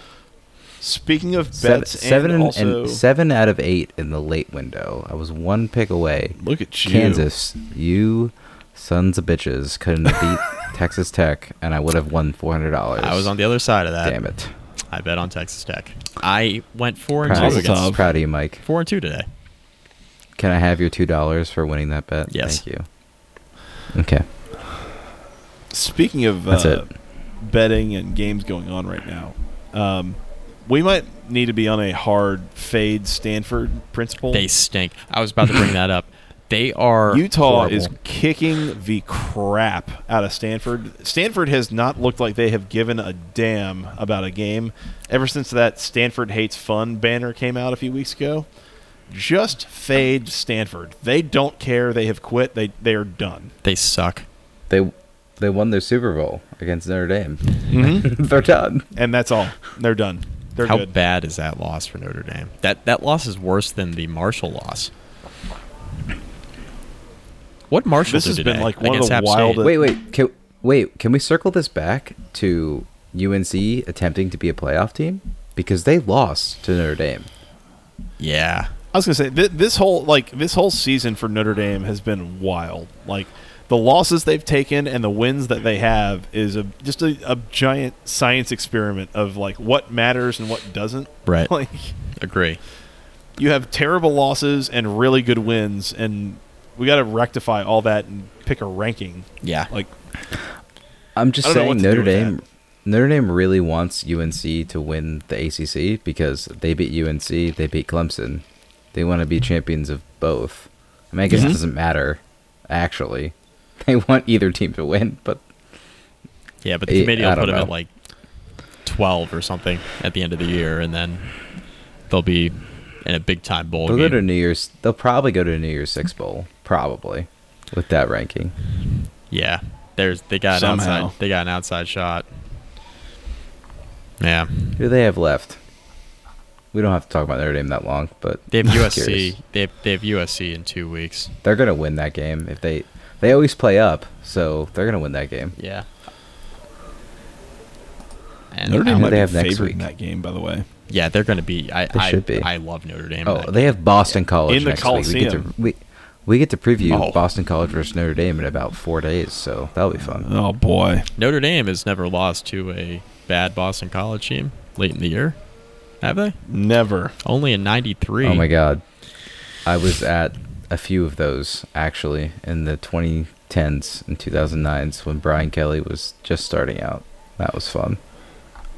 S1: Speaking of
S4: Seven,
S1: bets,
S4: seven
S1: and
S4: and,
S1: also
S4: and seven out of eight in the late window. I was one pick away.
S1: look at you,
S4: Kansas, you sons of bitches couldn't beat Texas Tech, and I would have won four hundred dollars.
S2: I was on the other side of that.
S4: Damn it!
S2: I bet on Texas Tech. I went four and
S4: Proud,
S2: two
S1: Mazel
S2: against
S1: tov.
S4: proud of you, Mike.
S2: four and two today.
S4: Can I have your two dollars for winning that bet?
S2: Yes.
S4: Thank you. Okay,
S1: Speaking of
S4: That's
S1: uh,
S4: it.
S1: betting and games going on right now, um, we might need to be on a hard fade Stanford principle.
S2: They stink. I was about to bring that up. They are
S1: Utah
S2: horrible.
S1: is kicking the crap out of Stanford. Stanford has not looked like they have given a damn about a game ever since that Stanford hates fun banner came out a few weeks ago. Just fade Stanford. They don't care. They have quit. They they are done.
S2: they suck.
S4: They they won their Super Bowl against Notre Dame.
S1: Mm-hmm.
S4: They're done.
S1: And that's all. They're done. They're
S2: How
S1: good.
S2: bad is that loss for Notre Dame? That that loss is worse than the Marshall loss. What Marshall
S1: This
S2: did
S1: has
S2: today
S1: been, like, one of
S2: against
S1: the
S2: App State?
S1: wildest-
S4: Wait, wait, can, wait. Can we circle this back to UNC attempting to be a playoff team because they lost to Notre Dame?
S2: Yeah,
S1: I was gonna say th- this whole like this whole season for Notre Dame has been wild. Like the losses they've taken and the wins that they have is a just a, a giant science experiment of like what matters and what doesn't.
S2: Right.
S1: Like
S2: agree.
S1: you have terrible losses and really good wins, and we got to rectify all that and pick a ranking.
S2: Yeah,
S1: Like
S4: I'm just
S1: I don't know what
S4: saying
S1: to
S4: Notre Dame. Notre Dame really wants UNC to win the ACC because they beat UNC, they beat Clemson. They want to be champions of both. I mean, I guess
S1: Mhm.
S4: it doesn't matter. Actually, they want either team to win, but
S2: yeah, but the committee
S4: I
S2: will
S4: don't
S2: put them at like twelve or something at the end of the year, and then they'll be in a big time bowl
S4: they'll go to
S2: game.
S4: New Year's. They'll probably go to a New Year's Six bowl, probably, with that ranking.
S2: Yeah, there's they got an outside they got an outside shot. Yeah,
S4: Who do they have left? We don't have to talk about Notre Dame that long, but
S2: they have
S4: I'm
S2: USC.
S4: curious.
S2: They have, they have USC in two weeks.
S4: They're gonna win that game if they. They always play up, so they're gonna win that game.
S2: Yeah. And
S1: Notre Dame might
S4: they
S1: be
S4: have next
S1: favored in
S4: week?
S1: that game, by the way.
S2: yeah, they're going to be. I
S4: They
S2: I,
S4: should be.
S2: I love Notre Dame.
S4: Oh, they have Boston College
S1: In the
S4: next week. We get to
S1: Coliseum.
S4: we, we get to preview
S2: Oh.
S4: Boston College versus Notre Dame in about four days, so that'll be fun.
S1: Oh boy,
S2: Notre Dame has never lost to a bad Boston College team late in the year, have they?
S1: never.
S2: Only in '93.
S4: Oh my god, I was at a few of those actually in the 2010s and 2009s when Brian Kelly was just starting out. That was fun.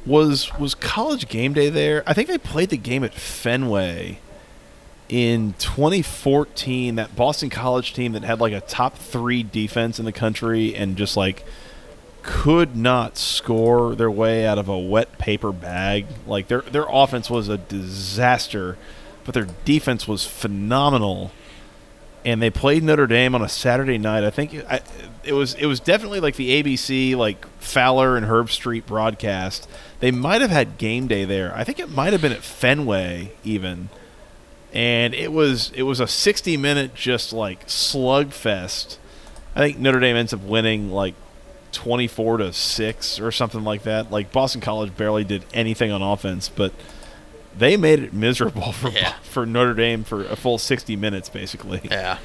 S1: Was was college game day there? I think they played the game at Fenway in 2014. That Boston College team that had like a top three defense in the country and just like could not score their way out of a wet paper bag. Like their their offense was a disaster, but their defense was phenomenal. And they played Notre Dame on a Saturday night. I think it, I, it was it was definitely like the ABC like Fowler and Herbstreit broadcast. They might have had game day there. I think it might have been at Fenway even. And it was it was a 60 minute just like slugfest. I think Notre Dame ends up winning like 24 to 6 or something like that. Like Boston College barely did anything on offense, but they made it miserable for
S2: Yeah.
S1: for Notre Dame for a full 60 minutes basically.
S2: Yeah.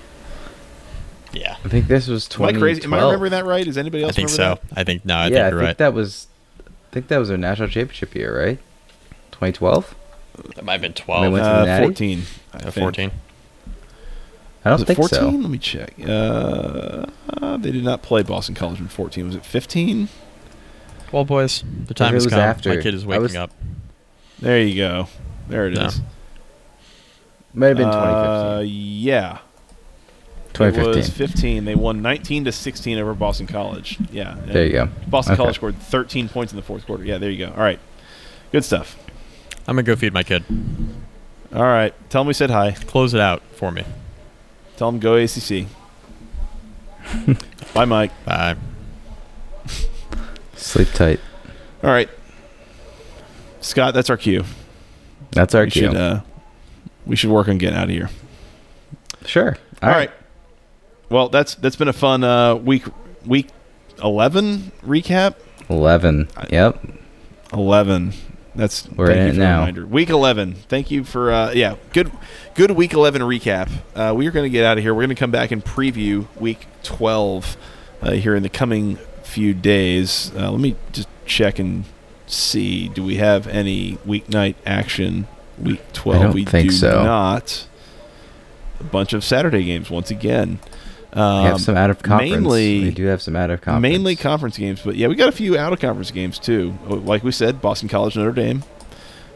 S2: Yeah.
S4: I think this was
S1: Am I crazy? Am I remembering that right? Does anybody else
S2: I
S1: think
S2: so.
S1: that?
S2: I think no. I
S4: yeah,
S2: think
S4: I
S2: you're
S4: think
S2: right.
S4: that was. I think that was their national championship year, right? 2012.
S2: That might have been
S4: They
S2: 12.
S4: went to the
S1: Uh, 14. I
S2: Uh,
S1: think.
S2: 14.
S4: I don't
S1: Was it
S4: think
S1: 14?
S4: so.
S1: Let me check. Uh, uh, they did not play Boston College in 14. Was it 15?
S2: Well, boys, the time
S4: it
S2: has come.
S4: after.
S2: My kid is waking
S4: was-
S2: up.
S1: There you go. There it is.
S2: No.
S4: Might have been
S1: Uh,
S4: 2015.
S1: yeah.
S4: 2015.
S1: It was 15. They won 19 to 16 over Boston College. Yeah.
S4: There you go.
S1: Boston
S4: Okay.
S1: College scored 13 points in the fourth quarter. Yeah, there you go. All right. Good stuff.
S2: I'm gonna go feed my kid.
S1: All right. Tell him we said hi.
S2: Close it out for me.
S1: Tell him go ACC. Bye, Mike.
S2: Bye.
S4: Sleep tight.
S1: All right. Scott, that's our cue.
S4: That's our
S1: we
S4: cue.
S1: should uh, we should work on getting out of here.
S4: sure.
S1: All right. Well, that's that's been a fun uh, week week 11 recap.
S4: 11. Yep.
S1: 11. That's
S4: We're
S1: thank
S4: in
S1: you
S4: it
S1: for
S4: now.
S1: reminder. Week 11. Thank you for uh, yeah, good good week 11 recap. Uh, we are going to get out of here. We're going to come back and preview week 12 uh, here in the coming few days. Uh, let me just check and see do we have any weeknight action week 12?
S4: don't
S1: we do
S4: so.
S1: not. A bunch of Saturday games once again. Um,
S4: We have some out of conference.
S1: Mainly,
S4: we do have some out of conference.
S1: Mainly conference games, but yeah, we got a few out of conference games too. Like we said, Boston College, Notre Dame.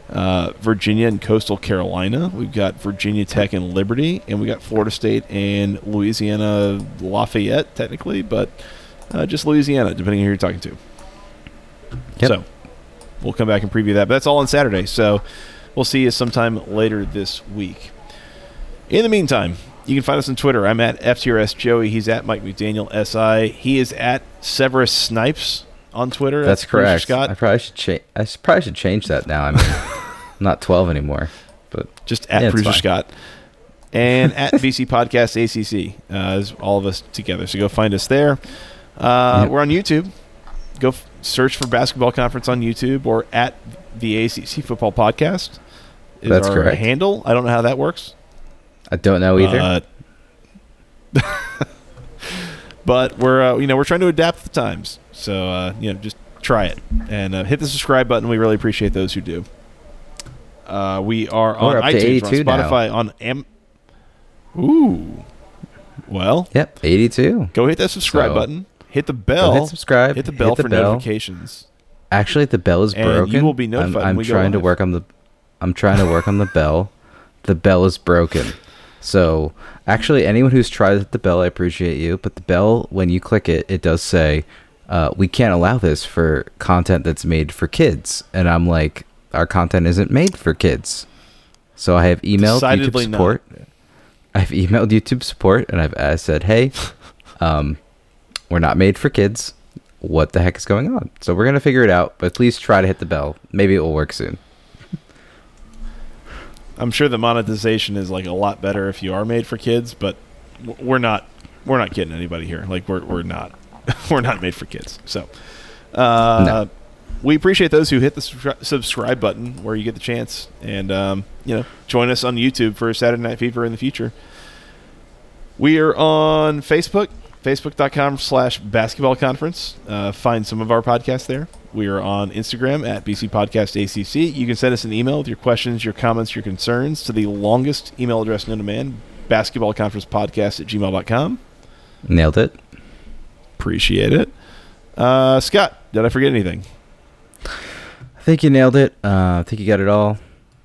S1: uh, Virginia and Coastal Carolina. We've got Virginia Tech and Liberty, and we got Florida State and Louisiana Lafayette, technically, but uh, just Louisiana, depending on who you're talking to.
S4: Yep.
S1: So we'll come back and preview that. But that's all on Saturday. So we'll see you sometime later this week. In the meantime, you can find us on Twitter. I'm at FTRS Joey. He's at Mike McDaniel SI. He is at Severus Snipes on Twitter.
S4: That's correct.
S1: Scott.
S4: I probably should change. I probably should change that now. I mean, I'm not 12 anymore, but
S1: just at
S4: Yeah, fine.
S1: Scott. And at BC Podcast ACC uh, is all of us together. So go find us there. Uh,
S4: Yep.
S1: We're on YouTube. Go f- search for Basketball Conference on YouTube or at the ACC Football Podcast. Is
S4: That's
S1: our
S4: correct.
S1: handle. I don't know how that works.
S4: I don't know either.
S1: Uh, but we're uh, you know we're trying to adapt to the times. So uh, you know just try it and uh, hit the subscribe button. We really appreciate those who do. Uh, we are on iTunes, we're
S4: 82
S1: on
S4: now.
S1: Spotify, on Am. Ooh, well,
S4: yep, 82.
S1: go hit that subscribe
S4: So,
S1: button. Hit the bell.
S4: hit subscribe,
S1: Hit the bell
S4: hit the
S1: for
S4: bell.
S1: notifications.
S4: Actually, the bell is
S1: And you
S4: broken.
S1: will be notified
S4: I'm, I'm trying to work on the. I'm trying to work on the bell. The bell is broken. So actually, anyone who's tried the bell, I appreciate you. But the bell, when you click it, it does say, uh, "We can't allow this for content that's made for kids." And I'm like, our content isn't made for kids. So I have emailed
S1: Decidedly
S4: YouTube
S1: not.
S4: support. I've emailed YouTube support and I've uh, said, "Hey, um, we're not made for kids. What the heck is going on?" So we're gonna figure it out. But please try to hit the bell. Maybe it will work soon.
S1: I'm sure the monetization is like a lot better if you are made for kids, but we're not. We're not kidding anybody here. Like we're we're not. we're not made for kids. So, uh,
S4: No.
S1: we appreciate those who hit the subscri- subscribe button where you get the chance, and um, you know, join us on YouTube for Saturday Night Fever in the future. We are on Facebook, facebook.com slash basketball conference. Uh, find some of our podcasts there. We are on Instagram at BC Podcast ACC. You can send us an email with your questions, your comments, your concerns to the longest email address known to man, basketballconferencepodcast at gmail.com.
S4: Nailed it.
S1: Appreciate it. Uh, Scott, did I forget anything?
S4: I think you nailed it. Uh, I think you got it all.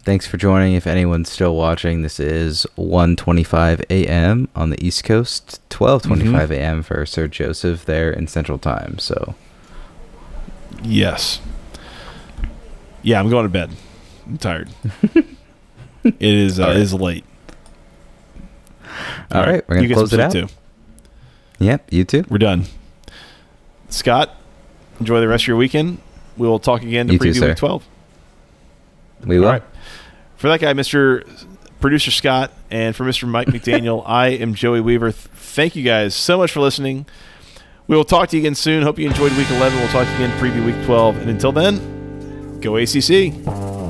S4: Thanks for joining. If anyone's still watching, this is 1:25 a.m. on the East Coast, 12:25 a.m. for Sir Joseph there in Central Time. So
S1: Yes. Yeah, I'm going to bed. I'm tired. it is uh,
S4: All right.
S1: it is late.
S4: All right, we're gonna
S1: you get some
S4: close it out.
S1: Too.
S4: yep, you too.
S1: We're done. Scott, enjoy the rest of your weekend. We will talk again to
S4: You
S1: preview
S4: sir.
S1: week 12.
S4: We will.
S1: For that guy, Mr. Producer Scott, and for Mr. Mike McDaniel, I am Joey Weaver. Thank you guys so much for listening. We will talk to you again soon. Hope you enjoyed week 11. We'll talk to you again preview week 12. And until then, go ACC.